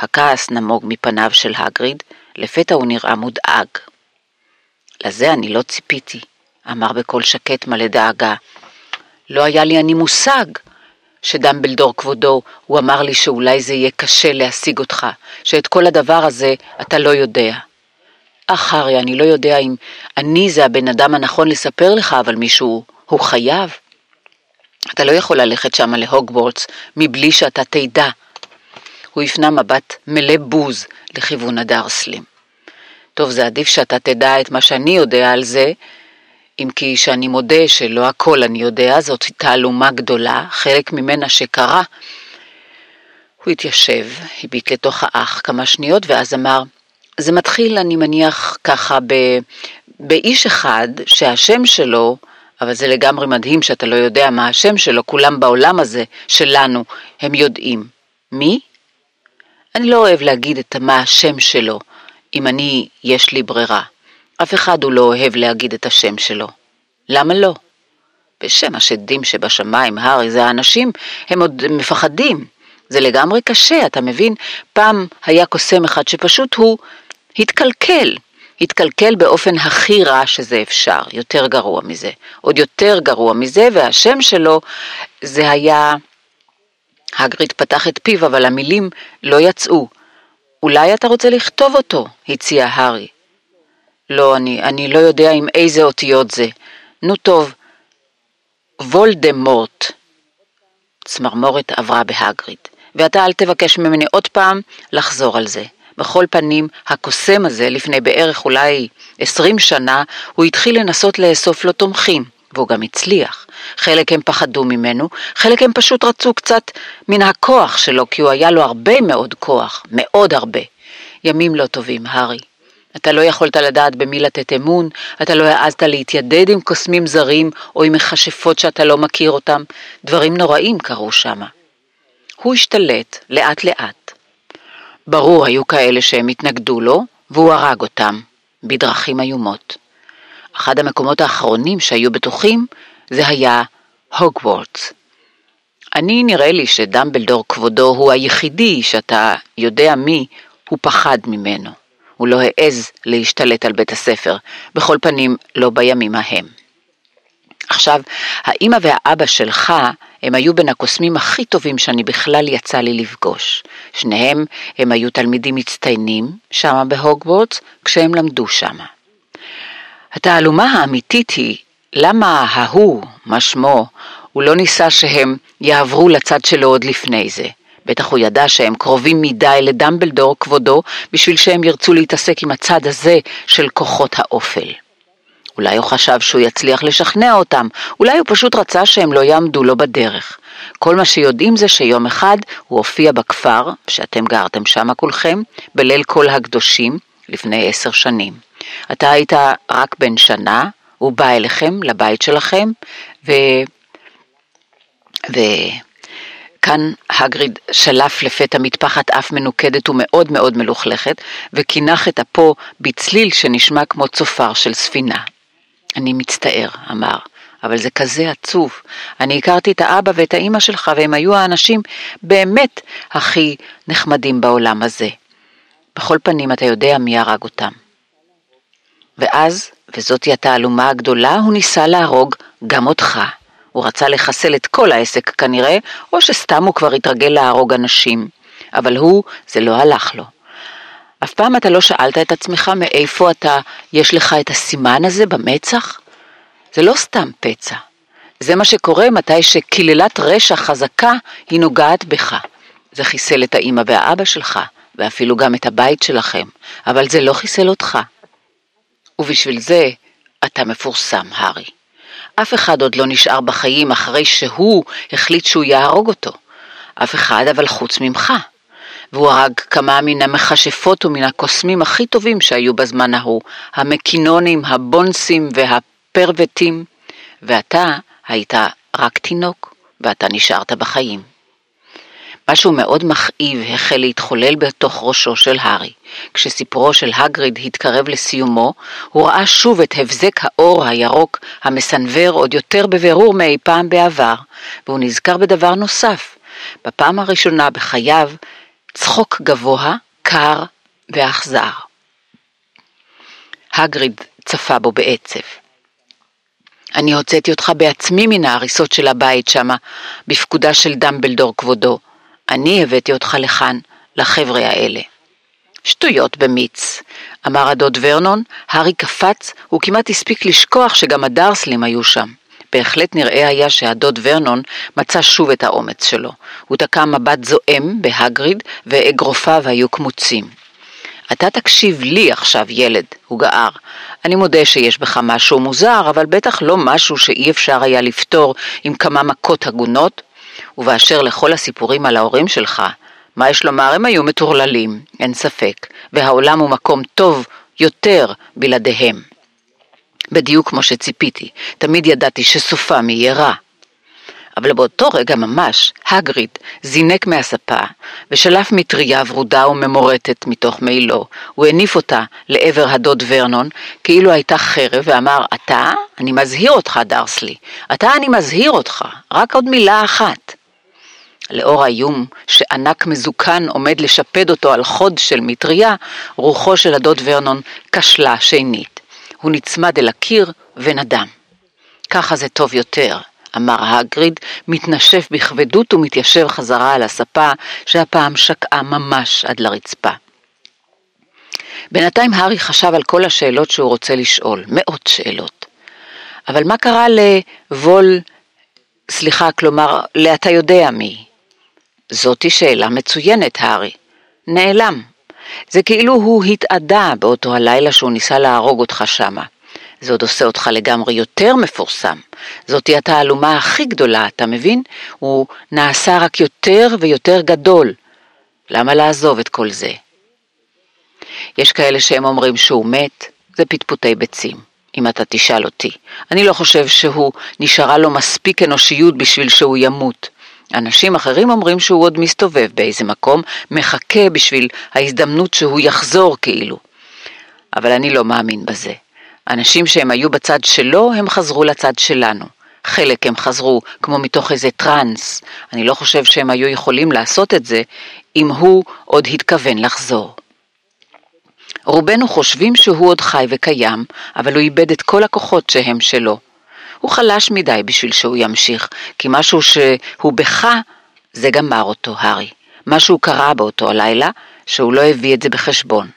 הכעס נמוג מפניו של הגריד, לפתע הוא נראה מודאג. לזה אני לא ציפיתי, אמר בקול שקט מלא דאגה. לא היה לי אני מושג שדמבלדור כבודו, הוא אמר לי שאולי זה יהיה קשה להשיג אותך, שאת כל הדבר הזה אתה לא יודע. אך הארי, אני לא יודע אם אני זה הבן אדם הנכון לספר לך, אבל מישהו, הוא חייב. אתה לא יכול ללכת שמה להוגוורטס מבלי שאתה תדע. הוא הפנה מבט מלא בוז לכיוון הדרסלים. טוב, זה עדיף שאתה תדע את מה שאני יודע על זה, אם כי שאני מודה שלא הכל אני יודע, זאת תעלומה גדולה, חלק ממנה שקרה. הוא התיישב, הביט לתוך האח כמה שניות, ואז אמר, זה מתחיל, אני מניח, ככה ב, באיש אחד שהשם שלו, אבל זה לגמרי מדהים שאתה לא יודע מה השם שלו, כולם בעולם הזה שלנו, הם יודעים. מי? אני לא אוהב להגיד את מה השם שלו, אם אני, יש לי ברירה. אף אחד הוא לא אוהב להגיד את השם שלו. למה לא? בשם השדים שבשמיים, הארי, זה האנשים, הם עוד מפחדים. זה לגמרי קשה, אתה מבין? פעם היה קוסם אחד שפשוט הוא התקלקל. התקלקל באופן הכי רע שזה אפשר, יותר גרוע מזה. עוד יותר גרוע מזה, והשם שלו זה היה... הגריד פתח את פיו, אבל המילים לא יצאו. אולי אתה רוצה לכתוב אותו? הציע הארי. לא, אני, אני לא יודע עם איזה אותיות זה. נו טוב, וולדמורט. צמרמורת עברה בהגריד, ואתה אל תבקש ממני עוד פעם לחזור על זה. בכל פנים, הקוסם הזה, לפני בערך אולי עשרים שנה, הוא התחיל לנסות לאסוף לו תומכים, והוא גם הצליח. חלק הם פחדו ממנו, חלק הם פשוט רצו קצת מן הכוח שלו, כי הוא היה לו הרבה מאוד כוח, מאוד הרבה. ימים לא טובים, הארי. אתה לא יכולת לדעת במי לתת אמון, אתה לא העזת להתיידד עם קוסמים זרים או עם מכשפות שאתה לא מכיר אותם. דברים נוראים קרו שמה. הוא השתלט לאט לאט. ברור, היו כאלה שהם התנגדו לו, והוא הרג אותם, בדרכים איומות. אחד המקומות האחרונים שהיו בטוחים זה היה הוגוורטס. אני נראה לי שדמבלדור כבודו הוא היחידי שאתה יודע מי הוא פחד ממנו. הוא לא העז להשתלט על בית הספר, בכל פנים לא בימים ההם. עכשיו, האימא והאבא שלך, הם היו בין הקוסמים הכי טובים שאני בכלל יצא לי לפגוש. שניהם, הם היו תלמידים מצטיינים שמה בהוגוורטס, כשהם למדו שמה. התעלומה האמיתית היא, למה ההוא, מה שמו, הוא לא ניסה שהם יעברו לצד שלו עוד לפני זה. בטח הוא ידע שהם קרובים מדי לדמבלדור כבודו בשביל שהם ירצו להתעסק עם הצד הזה של כוחות האופל. אולי הוא חשב שהוא יצליח לשכנע אותם, אולי הוא פשוט רצה שהם לא יעמדו לו בדרך. כל מה שיודעים זה שיום אחד הוא הופיע בכפר, שאתם גרתם שם כולכם, בליל כל הקדושים, לפני עשר שנים. אתה היית רק בן שנה, הוא בא אליכם, לבית שלכם, ו... ו... כאן הגריד שלף לפתע מטפחת אף מנוקדת ומאוד מאוד מלוכלכת, וקינח את אפו בצליל שנשמע כמו צופר של ספינה. אני מצטער, אמר, אבל זה כזה עצוב. אני הכרתי את האבא ואת האימא שלך, והם היו האנשים באמת הכי נחמדים בעולם הזה. בכל פנים, אתה יודע מי הרג אותם. ואז, וזאתי התעלומה הגדולה, הוא ניסה להרוג גם אותך. הוא רצה לחסל את כל העסק כנראה, או שסתם הוא כבר התרגל להרוג אנשים. אבל הוא, זה לא הלך לו. אף פעם אתה לא שאלת את עצמך מאיפה אתה, יש לך את הסימן הזה במצח? זה לא סתם פצע. זה מה שקורה מתי שקללת רשע חזקה היא נוגעת בך. זה חיסל את האימא והאבא שלך, ואפילו גם את הבית שלכם, אבל זה לא חיסל אותך. ובשביל זה אתה מפורסם, הארי. אף אחד עוד לא נשאר בחיים אחרי שהוא החליט שהוא יהרוג אותו. אף אחד אבל חוץ ממך. והוא הרג כמה מן המכשפות ומן הקוסמים הכי טובים שהיו בזמן ההוא, המקינונים, הבונסים והפרוותים, ואתה היית רק תינוק, ואתה נשארת בחיים. משהו מאוד מכאיב החל להתחולל בתוך ראשו של הארי. כשסיפורו של הגריד התקרב לסיומו, הוא ראה שוב את הבזק האור הירוק המסנוור עוד יותר בבירור מאי פעם בעבר, והוא נזכר בדבר נוסף. בפעם הראשונה בחייו, צחוק גבוה, קר ואכזר. הגריד צפה בו בעצב. אני הוצאתי אותך בעצמי מן ההריסות של הבית שמה, בפקודה של דמבלדור כבודו. אני הבאתי אותך לכאן, לחבר'ה האלה. שטויות במיץ, אמר הדוד ורנון, הארי קפץ, הוא כמעט הספיק לשכוח שגם הדרסלים היו שם. בהחלט נראה היה שהדוד ורנון מצא שוב את האומץ שלו. הוא תקע מבט זועם בהגריד, ואגרופיו היו קמוצים. אתה תקשיב לי עכשיו, ילד, הוא גער. אני מודה שיש בך משהו מוזר, אבל בטח לא משהו שאי אפשר היה לפתור עם כמה מכות הגונות. ובאשר לכל הסיפורים על ההורים שלך, מה יש לומר, הם היו מטורללים, אין ספק, והעולם הוא מקום טוב יותר בלעדיהם. בדיוק כמו שציפיתי, תמיד ידעתי שסופם יהיה רע. אבל באותו רגע ממש, הגריד זינק מהספה ושלף מטריה ורודה וממורטת מתוך מעילו. הוא הניף אותה לעבר הדוד ורנון, כאילו הייתה חרב, ואמר, אתה? אני מזהיר אותך, דרסלי. אתה, אני מזהיר אותך. רק עוד מילה אחת. לאור האיום שענק מזוקן עומד לשפד אותו על חוד של מטריה, רוחו של הדוד ורנון כשלה שנית. הוא נצמד אל הקיר ונדם. ככה זה טוב יותר. אמר הגריד, מתנשף בכבדות ומתיישב חזרה על הספה, שהפעם שקעה ממש עד לרצפה. בינתיים הארי חשב על כל השאלות שהוא רוצה לשאול, מאות שאלות. אבל מה קרה לוול, סליחה, כלומר, ל"אתה יודע מי"? זאתי שאלה מצוינת, הארי. נעלם. זה כאילו הוא התאדה באותו הלילה שהוא ניסה להרוג אותך שמה. זה עוד עושה אותך לגמרי יותר מפורסם. זאתי התעלומה הכי גדולה, אתה מבין? הוא נעשה רק יותר ויותר גדול. למה לעזוב את כל זה? יש כאלה שהם אומרים שהוא מת, זה פטפוטי ביצים, אם אתה תשאל אותי. אני לא חושב שהוא, נשארה לו מספיק אנושיות בשביל שהוא ימות. אנשים אחרים אומרים שהוא עוד מסתובב באיזה מקום, מחכה בשביל ההזדמנות שהוא יחזור כאילו. אבל אני לא מאמין בזה. אנשים שהם היו בצד שלו, הם חזרו לצד שלנו. חלק הם חזרו כמו מתוך איזה טראנס. אני לא חושב שהם היו יכולים לעשות את זה אם הוא עוד התכוון לחזור. רובנו חושבים שהוא עוד חי וקיים, אבל הוא איבד את כל הכוחות שהם שלו. הוא חלש מדי בשביל שהוא ימשיך, כי משהו שהוא בך, זה גמר אותו, הארי. משהו קרה באותו הלילה, שהוא לא הביא את זה בחשבון.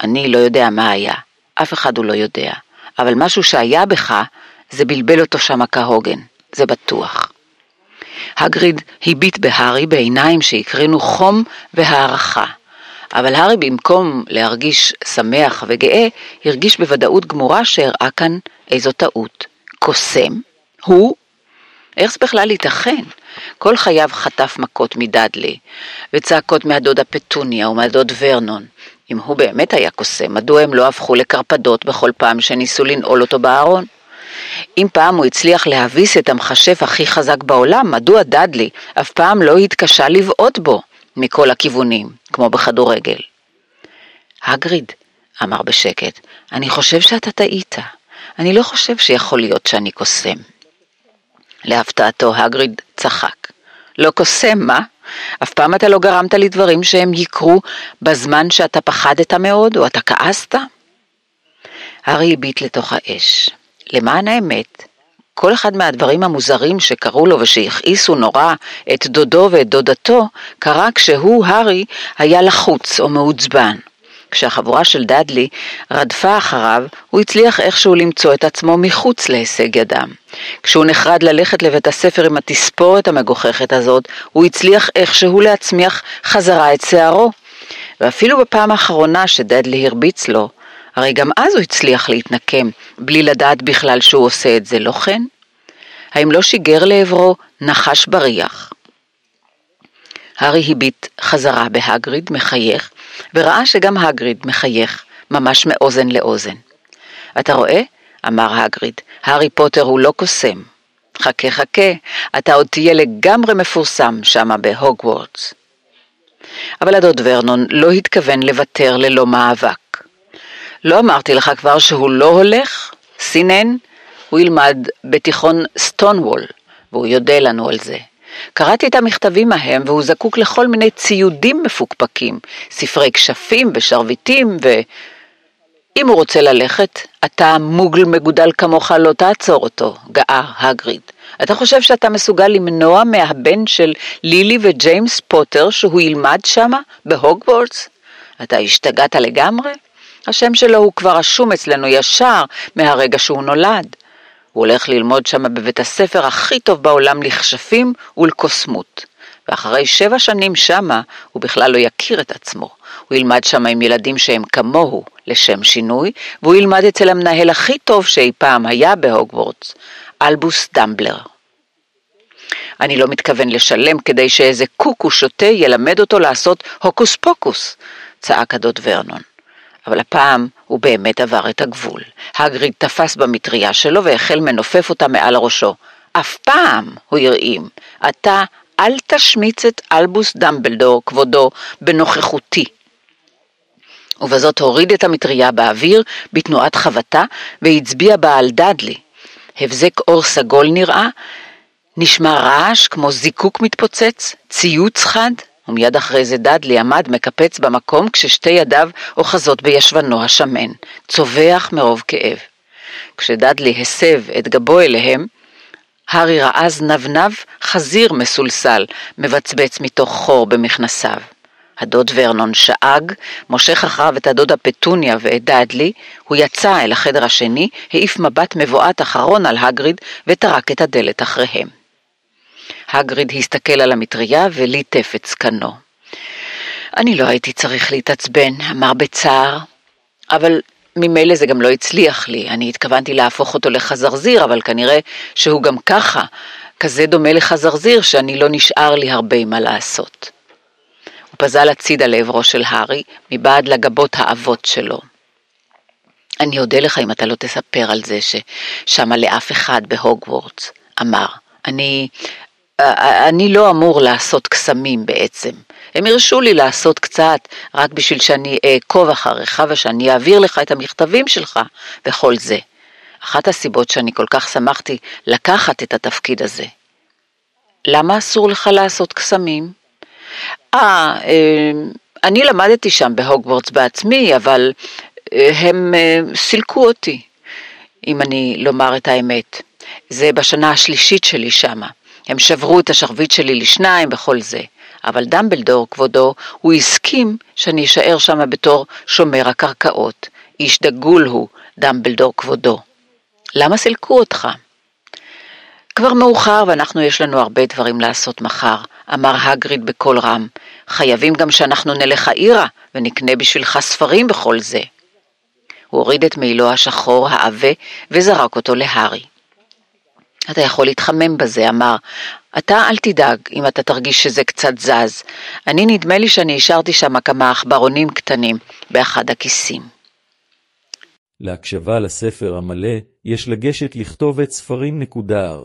אני לא יודע מה היה, אף אחד הוא לא יודע. אבל משהו שהיה בך, זה בלבל אותו שמה כהוגן, זה בטוח. הגריד הביט בהארי בעיניים שהקרינו חום והערכה. אבל הארי במקום להרגיש שמח וגאה, הרגיש בוודאות גמורה שהראה כאן איזו טעות. קוסם? הוא? איך זה בכלל ייתכן? כל חייו חטף מכות מדאדלי, וצעקות מהדודה פטוניה ומהדוד ורנון, אם הוא באמת היה קוסם, מדוע הם לא הפכו לקרפדות בכל פעם שניסו לנעול אותו בארון? אם פעם הוא הצליח להביס את המכשף הכי חזק בעולם, מדוע דאדלי אף פעם לא התקשה לבעוט בו מכל הכיוונים, כמו בכדורגל? הגריד, אמר בשקט, אני חושב שאתה טעית. אני לא חושב שיכול להיות שאני קוסם. להפתעתו הגריד צחק. לא קוסם, מה? אף פעם אתה לא גרמת לי דברים שהם יקרו בזמן שאתה פחדת מאוד או אתה כעסת? הארי הביט לתוך האש. למען האמת, כל אחד מהדברים המוזרים שקרו לו ושהכעיסו נורא את דודו ואת דודתו, קרה כשהוא, הארי, היה לחוץ או מעוצבן. כשהחבורה של דאדלי רדפה אחריו, הוא הצליח איכשהו למצוא את עצמו מחוץ להישג ידם. כשהוא נחרד ללכת לבית הספר עם התספורת המגוחכת הזאת, הוא הצליח איכשהו להצמיח חזרה את שערו. ואפילו בפעם האחרונה שדאדלי הרביץ לו, הרי גם אז הוא הצליח להתנקם, בלי לדעת בכלל שהוא עושה את זה, לא כן? האם לא שיגר לעברו נחש בריח? הארי הביט חזרה בהגריד, מחייך, וראה שגם הגריד מחייך, ממש מאוזן לאוזן. אתה רואה? אמר הגריד, הארי פוטר הוא לא קוסם. חכה חכה, אתה עוד תהיה לגמרי מפורסם שמה בהוגוורטס. אבל הדוד ורנון לא התכוון לוותר ללא מאבק. לא אמרתי לך כבר שהוא לא הולך? סינן? הוא ילמד בתיכון סטונוול, והוא יודה לנו על זה. קראתי את המכתבים ההם, והוא זקוק לכל מיני ציודים מפוקפקים, ספרי כשפים ושרביטים, ו... אם הוא רוצה ללכת, מוגל מגודל כמוך לא תעצור אותו, געה הגריד. אתה חושב שאתה מסוגל למנוע מהבן של לילי וג'יימס פוטר שהוא ילמד שמה, בהוגוורטס? אתה השתגעת לגמרי? השם שלו הוא כבר רשום אצלנו ישר מהרגע שהוא נולד. הוא הולך ללמוד שם בבית הספר הכי טוב בעולם לכשפים ולקוסמות. ואחרי שבע שנים שמה, הוא בכלל לא יכיר את עצמו. הוא ילמד שם עם ילדים שהם כמוהו, לשם שינוי, והוא ילמד אצל המנהל הכי טוב שאי פעם היה בהוגוורטס, אלבוס דמבלר. אני לא מתכוון לשלם כדי שאיזה קוקו שוטה ילמד אותו לעשות הוקוס פוקוס, צעק הדוד ורנון. אבל הפעם הוא באמת עבר את הגבול. הגריד תפס במטריה שלו והחל מנופף אותה מעל ראשו. אף פעם, הוא הרעים, אתה אל תשמיץ את אלבוס דמבלדור, כבודו, בנוכחותי. ובזאת הוריד את המטריה באוויר בתנועת חבטה והצביע בה על דאדלי. הבזק אור סגול נראה, נשמע רעש כמו זיקוק מתפוצץ, ציוץ חד, ומיד אחרי זה דאדלי עמד מקפץ במקום כששתי ידיו אוחזות בישבנו השמן, צווח מרוב כאב. כשדאדלי הסב את גבו אליהם, הארי ראה זנבנב חזיר מסולסל, מבצבץ מתוך חור במכנסיו. הדוד ורנון שאג, מושך אחריו את הדודה פטוניה ואת דאדלי, הוא יצא אל החדר השני, העיף מבט מבועת אחרון על הגריד וטרק את הדלת אחריהם. הגריד הסתכל על המטריה וליטף את זקנו. אני לא הייתי צריך להתעצבן, אמר בצער, אבל ממילא זה גם לא הצליח לי. אני התכוונתי להפוך אותו לחזרזיר, אבל כנראה שהוא גם ככה, כזה דומה לחזרזיר, שאני לא נשאר לי הרבה מה לעשות. הוא פזל הצידה לעברו של הארי, מבעד לגבות האבות שלו. אני אודה לך אם אתה לא תספר על זה ששמה לאף אחד בהוגוורטס, אמר. אני, אני לא אמור לעשות קסמים בעצם. הם הרשו לי לעשות קצת, רק בשביל שאני אעקוב אחריך ושאני אעביר לך את המכתבים שלך וכל זה. אחת הסיבות שאני כל כך שמחתי לקחת את התפקיד הזה. למה אסור לך לעשות קסמים? אה, אה אני למדתי שם בהוגוורטס בעצמי, אבל אה, הם אה, סילקו אותי, אם אני לומר את האמת. זה בשנה השלישית שלי שמה. הם שברו את השרביט שלי לשניים וכל זה. אבל דמבלדור, כבודו, הוא הסכים שאני אשאר שם בתור שומר הקרקעות. איש דגול הוא, דמבלדור כבודו. למה סילקו אותך? כבר מאוחר ואנחנו יש לנו הרבה דברים לעשות מחר, אמר הגריד בקול רם. חייבים גם שאנחנו נלך העירה ונקנה בשבילך ספרים בכל זה. הוא הוריד את מעילו השחור העבה וזרק אותו להארי. אתה יכול להתחמם בזה, אמר. אתה אל תדאג אם אתה תרגיש שזה קצת זז. אני נדמה לי שאני השארתי שם כמה עכברונים קטנים באחד הכיסים. להקשבה לספר המלא יש לגשת לכתובת ספרים נקודר